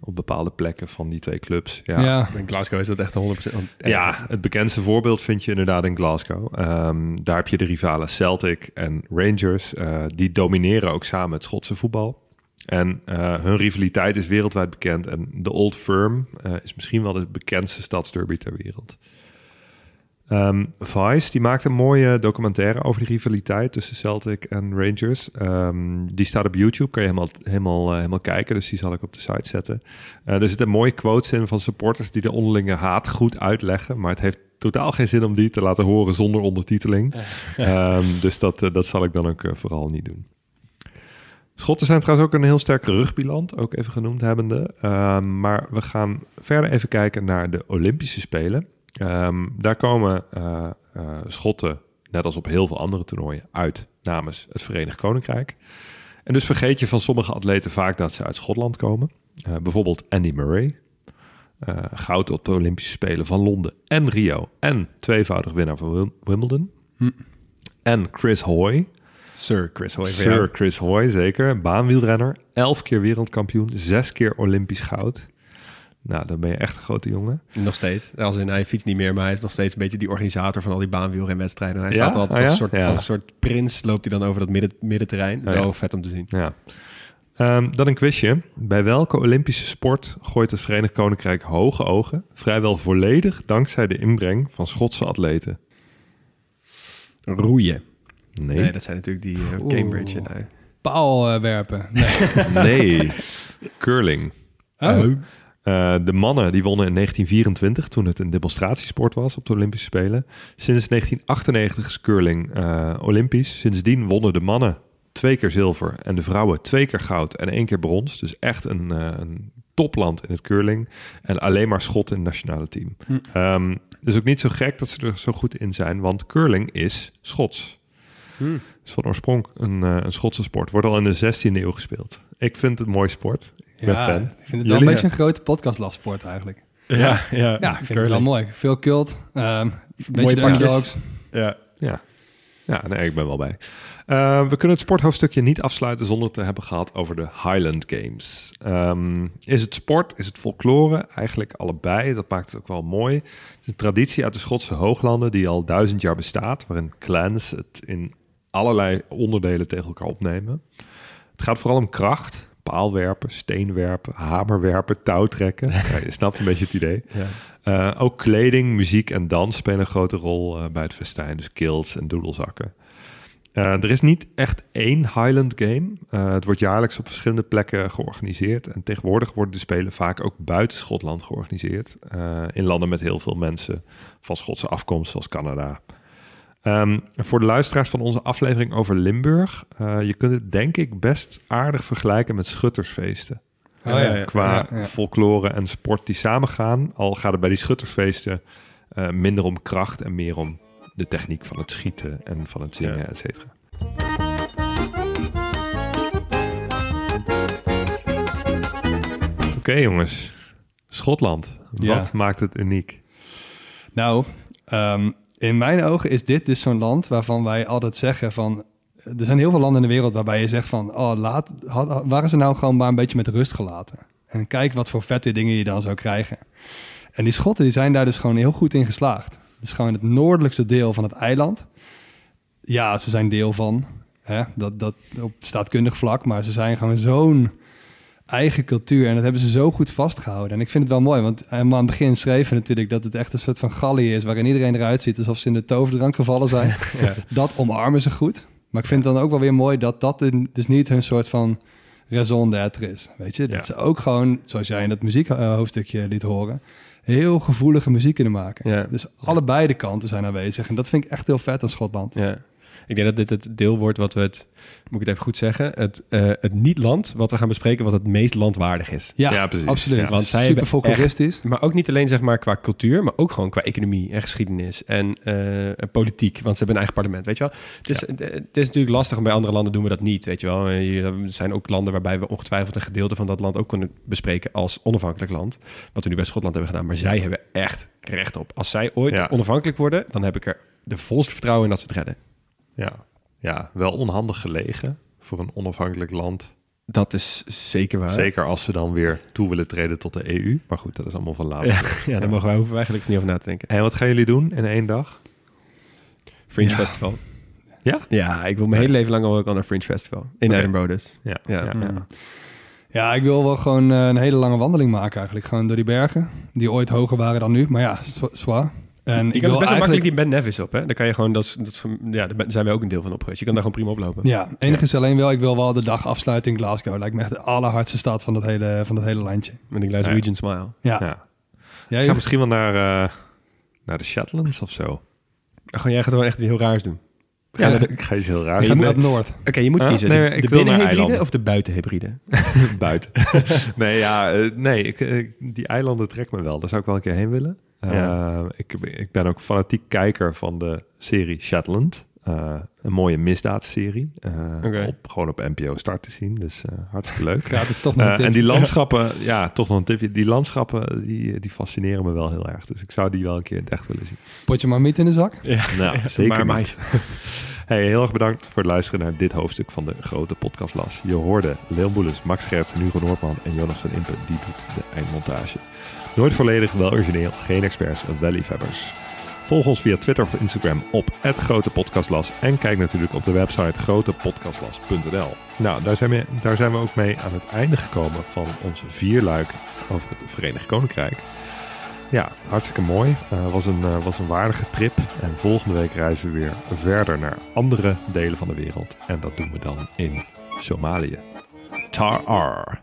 [SPEAKER 5] op bepaalde plekken van die twee clubs. Ja,
[SPEAKER 4] Ja.
[SPEAKER 2] In Glasgow is dat echt 100%. want-
[SPEAKER 5] ja, het bekendste voorbeeld vind je inderdaad in Glasgow. Ehm, daar heb je de rivalen Celtic en Rangers. Eh, die domineren ook samen het Schotse voetbal. En eh, hun rivaliteit is wereldwijd bekend. En de Old Firm eh, is misschien wel de bekendste stadsderby ter wereld. Ehm, Vice die maakt een mooie documentaire over die rivaliteit tussen Celtic en Rangers. Ehm, die staat op YouTube, kan je helemaal, helemaal, eh, helemaal kijken. Dus die zal ik op de site zetten. Eh, er zitten mooie quotes in van supporters die de onderlinge haat goed uitleggen. Maar het heeft totaal geen zin om die te laten horen zonder ondertiteling. Ehm, dus dat, eh, dat zal ik dan ook vooral niet doen. Schotten zijn trouwens ook een heel sterk rugbyland, ook even genoemd hebbende. Maar we gaan verder even kijken naar de Olympische Spelen. Ehm, daar komen eh, eh, Schotten, net als op heel veel andere toernooien, uit namens het Verenigd Koninkrijk. En dus vergeet je van sommige atleten vaak dat ze uit Schotland komen. Eh, bijvoorbeeld Andy Murray, goud op de Olympische Spelen van Londen en Rio. En tweevoudig winnaar van Wim- Wimbledon.
[SPEAKER 4] Hm.
[SPEAKER 5] En Chris Hoy,
[SPEAKER 2] Sir Chris Hoy.
[SPEAKER 5] Sir. Chris Hoy, zeker. Baanwielrenner. Elf keer wereldkampioen. Zes keer Olympisch goud. Nou, dan ben je echt een grote jongen.
[SPEAKER 2] Nog steeds. Als in, hij fietst niet meer, maar hij is nog steeds een beetje die organisator van al die baanwielrenwedstrijden. En hij
[SPEAKER 5] Ja?
[SPEAKER 2] staat altijd
[SPEAKER 5] Ah,
[SPEAKER 2] als,
[SPEAKER 5] ja?
[SPEAKER 2] een soort,
[SPEAKER 5] Ja.
[SPEAKER 2] als een soort prins, loopt hij dan over dat midden, middenterrein.
[SPEAKER 5] Ah,
[SPEAKER 2] Zo
[SPEAKER 5] ja.
[SPEAKER 2] vet om te zien.
[SPEAKER 5] Ja. Ehm, dan een quizje. Bij welke Olympische sport gooit het Verenigd Koninkrijk hoge ogen? Vrijwel volledig dankzij de inbreng van Schotse atleten.
[SPEAKER 2] Roeien.
[SPEAKER 5] Nee.
[SPEAKER 2] Nee, dat zijn natuurlijk die eh. Cambridge. en, eh,
[SPEAKER 4] Paal eh, werpen. Nee.
[SPEAKER 5] Nee. Curling.
[SPEAKER 4] Oh.
[SPEAKER 5] Eh, de mannen die wonnen in 1924 toen het een demonstratiesport was op de Olympische Spelen. Sinds 1998 is curling eh, olympisch. Sindsdien wonnen de mannen twee keer zilver en de vrouwen twee keer goud en één keer brons. Dus echt een, eh, een topland in het curling. En alleen maar schot in het nationale team.
[SPEAKER 4] Hm.
[SPEAKER 5] Is ook niet zo gek dat ze er zo goed in zijn, want curling is Schots.
[SPEAKER 2] Hm.
[SPEAKER 5] Het is van oorsprong een, een Schotse sport. Wordt al in de 16e eeuw gespeeld. Ik vind het een mooi sport. Ik ben
[SPEAKER 4] Ja,
[SPEAKER 5] fan.
[SPEAKER 4] ik vind het wel een beetje een grote podcastlastsport eigenlijk.
[SPEAKER 2] Ja, ja,
[SPEAKER 4] Ja, ik vind het wel mooi. Veel cult, ehm een beetje
[SPEAKER 2] pakjes. Ja.
[SPEAKER 5] Ja, ja nee, ik ben wel bij. Eh, we kunnen het sporthoofdstukje niet afsluiten zonder het te hebben gehad over de Highland Games. Ehm, is het sport? Is het folklore? Eigenlijk allebei. Dat maakt het ook wel mooi. Het is een traditie uit de Schotse hooglanden die al duizend jaar bestaat, waarin clans het in allerlei onderdelen tegen elkaar opnemen. Het gaat vooral om kracht, paalwerpen, steenwerpen, hamerwerpen, touwtrekken. Ja, je snapt een beetje het idee.
[SPEAKER 2] Ja.
[SPEAKER 5] Eh, ook kleding, muziek en dans spelen een grote rol eh, bij het festijn. Dus kilts en doedelzakken. Eh, er is niet echt één Highland Game. Het wordt jaarlijks op verschillende plekken georganiseerd. En tegenwoordig worden de Spelen vaak ook buiten Schotland georganiseerd. in landen met heel veel mensen van Schotse afkomst, zoals Canada. Ehm, voor de luisteraars van onze aflevering over Limburg. eh, je kunt het denk ik best aardig vergelijken met schuttersfeesten.
[SPEAKER 4] Oh ja, ja,
[SPEAKER 5] Qua
[SPEAKER 4] ja,
[SPEAKER 5] folklore en sport die samengaan. Al gaat het bij die schuttersfeesten eh, minder om kracht en meer om de techniek van het schieten en van het zingen, et cetera. Oké jongens, Schotland. Wat maakt het uniek?
[SPEAKER 4] Nou, ehm, in mijn ogen is dit dus zo'n land waarvan wij altijd zeggen van... Er zijn heel veel landen in de wereld waarbij je zegt van... Oh, laat, waren ze nou gewoon maar een beetje met rust gelaten? En kijk wat voor vette dingen je dan zou krijgen. En die Schotten die zijn daar dus gewoon heel goed in geslaagd. Het is gewoon het noordelijkste deel van het eiland. Ja, ze zijn deel van, hè, dat, dat op staatkundig vlak... maar ze zijn gewoon zo'n eigen cultuur. En dat hebben ze zo goed vastgehouden. En ik vind het wel mooi, want helemaal aan het begin schreven natuurlijk dat het echt een soort van gallie is, waarin iedereen eruit ziet alsof ze in de toverdrank gevallen zijn.
[SPEAKER 2] Ja.
[SPEAKER 4] Dat omarmen ze goed. Maar ik vind het dan ook wel weer mooi dat dat in- dus niet hun soort van raison d'être is. Weet je, dat
[SPEAKER 5] Ja.
[SPEAKER 4] ze ook gewoon, zoals jij in dat muziekhoofdstukje liet horen, heel gevoelige muziek kunnen maken.
[SPEAKER 2] Ja.
[SPEAKER 4] Dus allebei de kanten zijn aanwezig. En dat vind ik echt heel vet aan Schotland.
[SPEAKER 2] Ja. Ik denk dat dit het deel wordt wat we het, moet ik het even goed zeggen, het, eh, het niet-land wat we gaan bespreken, wat het meest landwaardig is.
[SPEAKER 4] Ja,
[SPEAKER 5] Ja, precies.
[SPEAKER 4] absoluut.
[SPEAKER 5] Ja.
[SPEAKER 2] Want zij
[SPEAKER 4] Super folkloristisch.
[SPEAKER 2] Maar ook niet alleen zeg maar qua cultuur, maar ook gewoon qua economie en geschiedenis en eh, en politiek. Want ze hebben een eigen parlement, weet je wel. Het is, het is natuurlijk lastig, en bij andere landen doen we dat niet, weet je wel. Eh, hier- Er zijn ook landen waarbij we ongetwijfeld een gedeelte van dat land ook kunnen bespreken als onafhankelijk land. Wat we nu bij Schotland hebben gedaan. Maar zij hebben echt recht op. Als zij ooit
[SPEAKER 5] Ja.
[SPEAKER 2] onafhankelijk worden, dan heb ik er de volste vertrouwen in dat ze het redden.
[SPEAKER 5] Ja. ja, wel onhandig gelegen voor een onafhankelijk land.
[SPEAKER 2] Dat is zeker waar.
[SPEAKER 5] Zeker als ze dan weer toe willen treden tot de EU. Maar goed, dat is allemaal van later.
[SPEAKER 2] Ja, ja, daar mogen wij hoeven we eigenlijk niet over na te denken.
[SPEAKER 5] En wat gaan jullie doen in één dag?
[SPEAKER 2] Fringe
[SPEAKER 4] Ja.
[SPEAKER 2] Festival.
[SPEAKER 5] Ja?
[SPEAKER 2] Ja, ik wil mijn hele leven lang al ook aan een Fringe Festival. In
[SPEAKER 5] Oké.
[SPEAKER 2] Edinburgh dus.
[SPEAKER 5] Ja,
[SPEAKER 2] Ja.
[SPEAKER 5] ja,
[SPEAKER 4] Mm.
[SPEAKER 5] ja.
[SPEAKER 4] Ja, ik wil wel gewoon eh, een hele lange wandeling maken eigenlijk. Gewoon door die bergen, die ooit hoger waren dan nu. Maar ja, zwa- zwaar. En
[SPEAKER 2] Je
[SPEAKER 4] ik
[SPEAKER 2] kan dus
[SPEAKER 4] wil
[SPEAKER 2] best wel
[SPEAKER 4] eigenlijk...
[SPEAKER 2] makkelijk die Ben Nevis op, hè? Daar kan je gewoon, dat, is, dat is, ja, daar zijn wij ook een deel van op geweest. Je kan daar gewoon prima oplopen.
[SPEAKER 4] Ja, enige is alleen wel, ik wil wel de dag afsluiten in Glasgow. Lijkt me echt de allerhardste stad van dat hele, van dat hele landje.
[SPEAKER 2] Met een Glaswegian smile.
[SPEAKER 4] Ja.
[SPEAKER 5] ja.
[SPEAKER 4] Jij,
[SPEAKER 5] Ga misschien wel naar, eh, naar de Shetlands of zo.
[SPEAKER 2] Gewoon, jij gaat gewoon echt iets heel raars doen.
[SPEAKER 5] Ja,
[SPEAKER 2] Ja,
[SPEAKER 5] ik ga iets heel raars
[SPEAKER 4] je
[SPEAKER 5] doen.
[SPEAKER 4] moet op Noord.
[SPEAKER 2] Oké, je moet kiezen.
[SPEAKER 5] Nee,
[SPEAKER 2] de
[SPEAKER 5] ik
[SPEAKER 2] de binnenhybride of de buitenhybride?
[SPEAKER 5] buiten. nee, ja, eh, nee ik, ik- die eilanden trekt me wel. Daar zou ik wel een keer heen willen. Eh,
[SPEAKER 2] Ja.
[SPEAKER 5] ik, ik ben ook fanatiek kijker van de serie Shetland. Eh, een mooie misdaadserie. Eh, op, gewoon op NPO Start te zien. Dus hartstikke leuk.
[SPEAKER 4] Gratis toch nog
[SPEAKER 5] en die landschappen, ja, toch nog een tipje. Die landschappen, die, die fascineren me wel heel erg. Dus ik zou die wel een keer in het echt willen zien.
[SPEAKER 4] Potje maar in de zak.
[SPEAKER 5] Nou, zeker
[SPEAKER 2] maar
[SPEAKER 5] niet. Hey, heel erg bedankt voor het luisteren naar dit hoofdstuk van de grote podcastlas. Je hoorde Leon Boelens, Max Gertsen, Hugo Noordman en Jonas van Impen. Die doet de eindmontage. Nooit volledig, wel origineel, geen experts, wel liefhebbers. Volg ons via Twitter of Instagram op het Grote Podcastlas. En kijk natuurlijk op de website grotepodcastlas.nl. Nou, daar zijn, we, daar zijn we ook mee aan het einde gekomen van onze vierluik over het Verenigd Koninkrijk. Ja, hartstikke mooi. Eh was, een, eh, was een waardige trip. En volgende week reizen we weer verder naar andere delen van de wereld. En dat doen we dan in Somalië. Tar.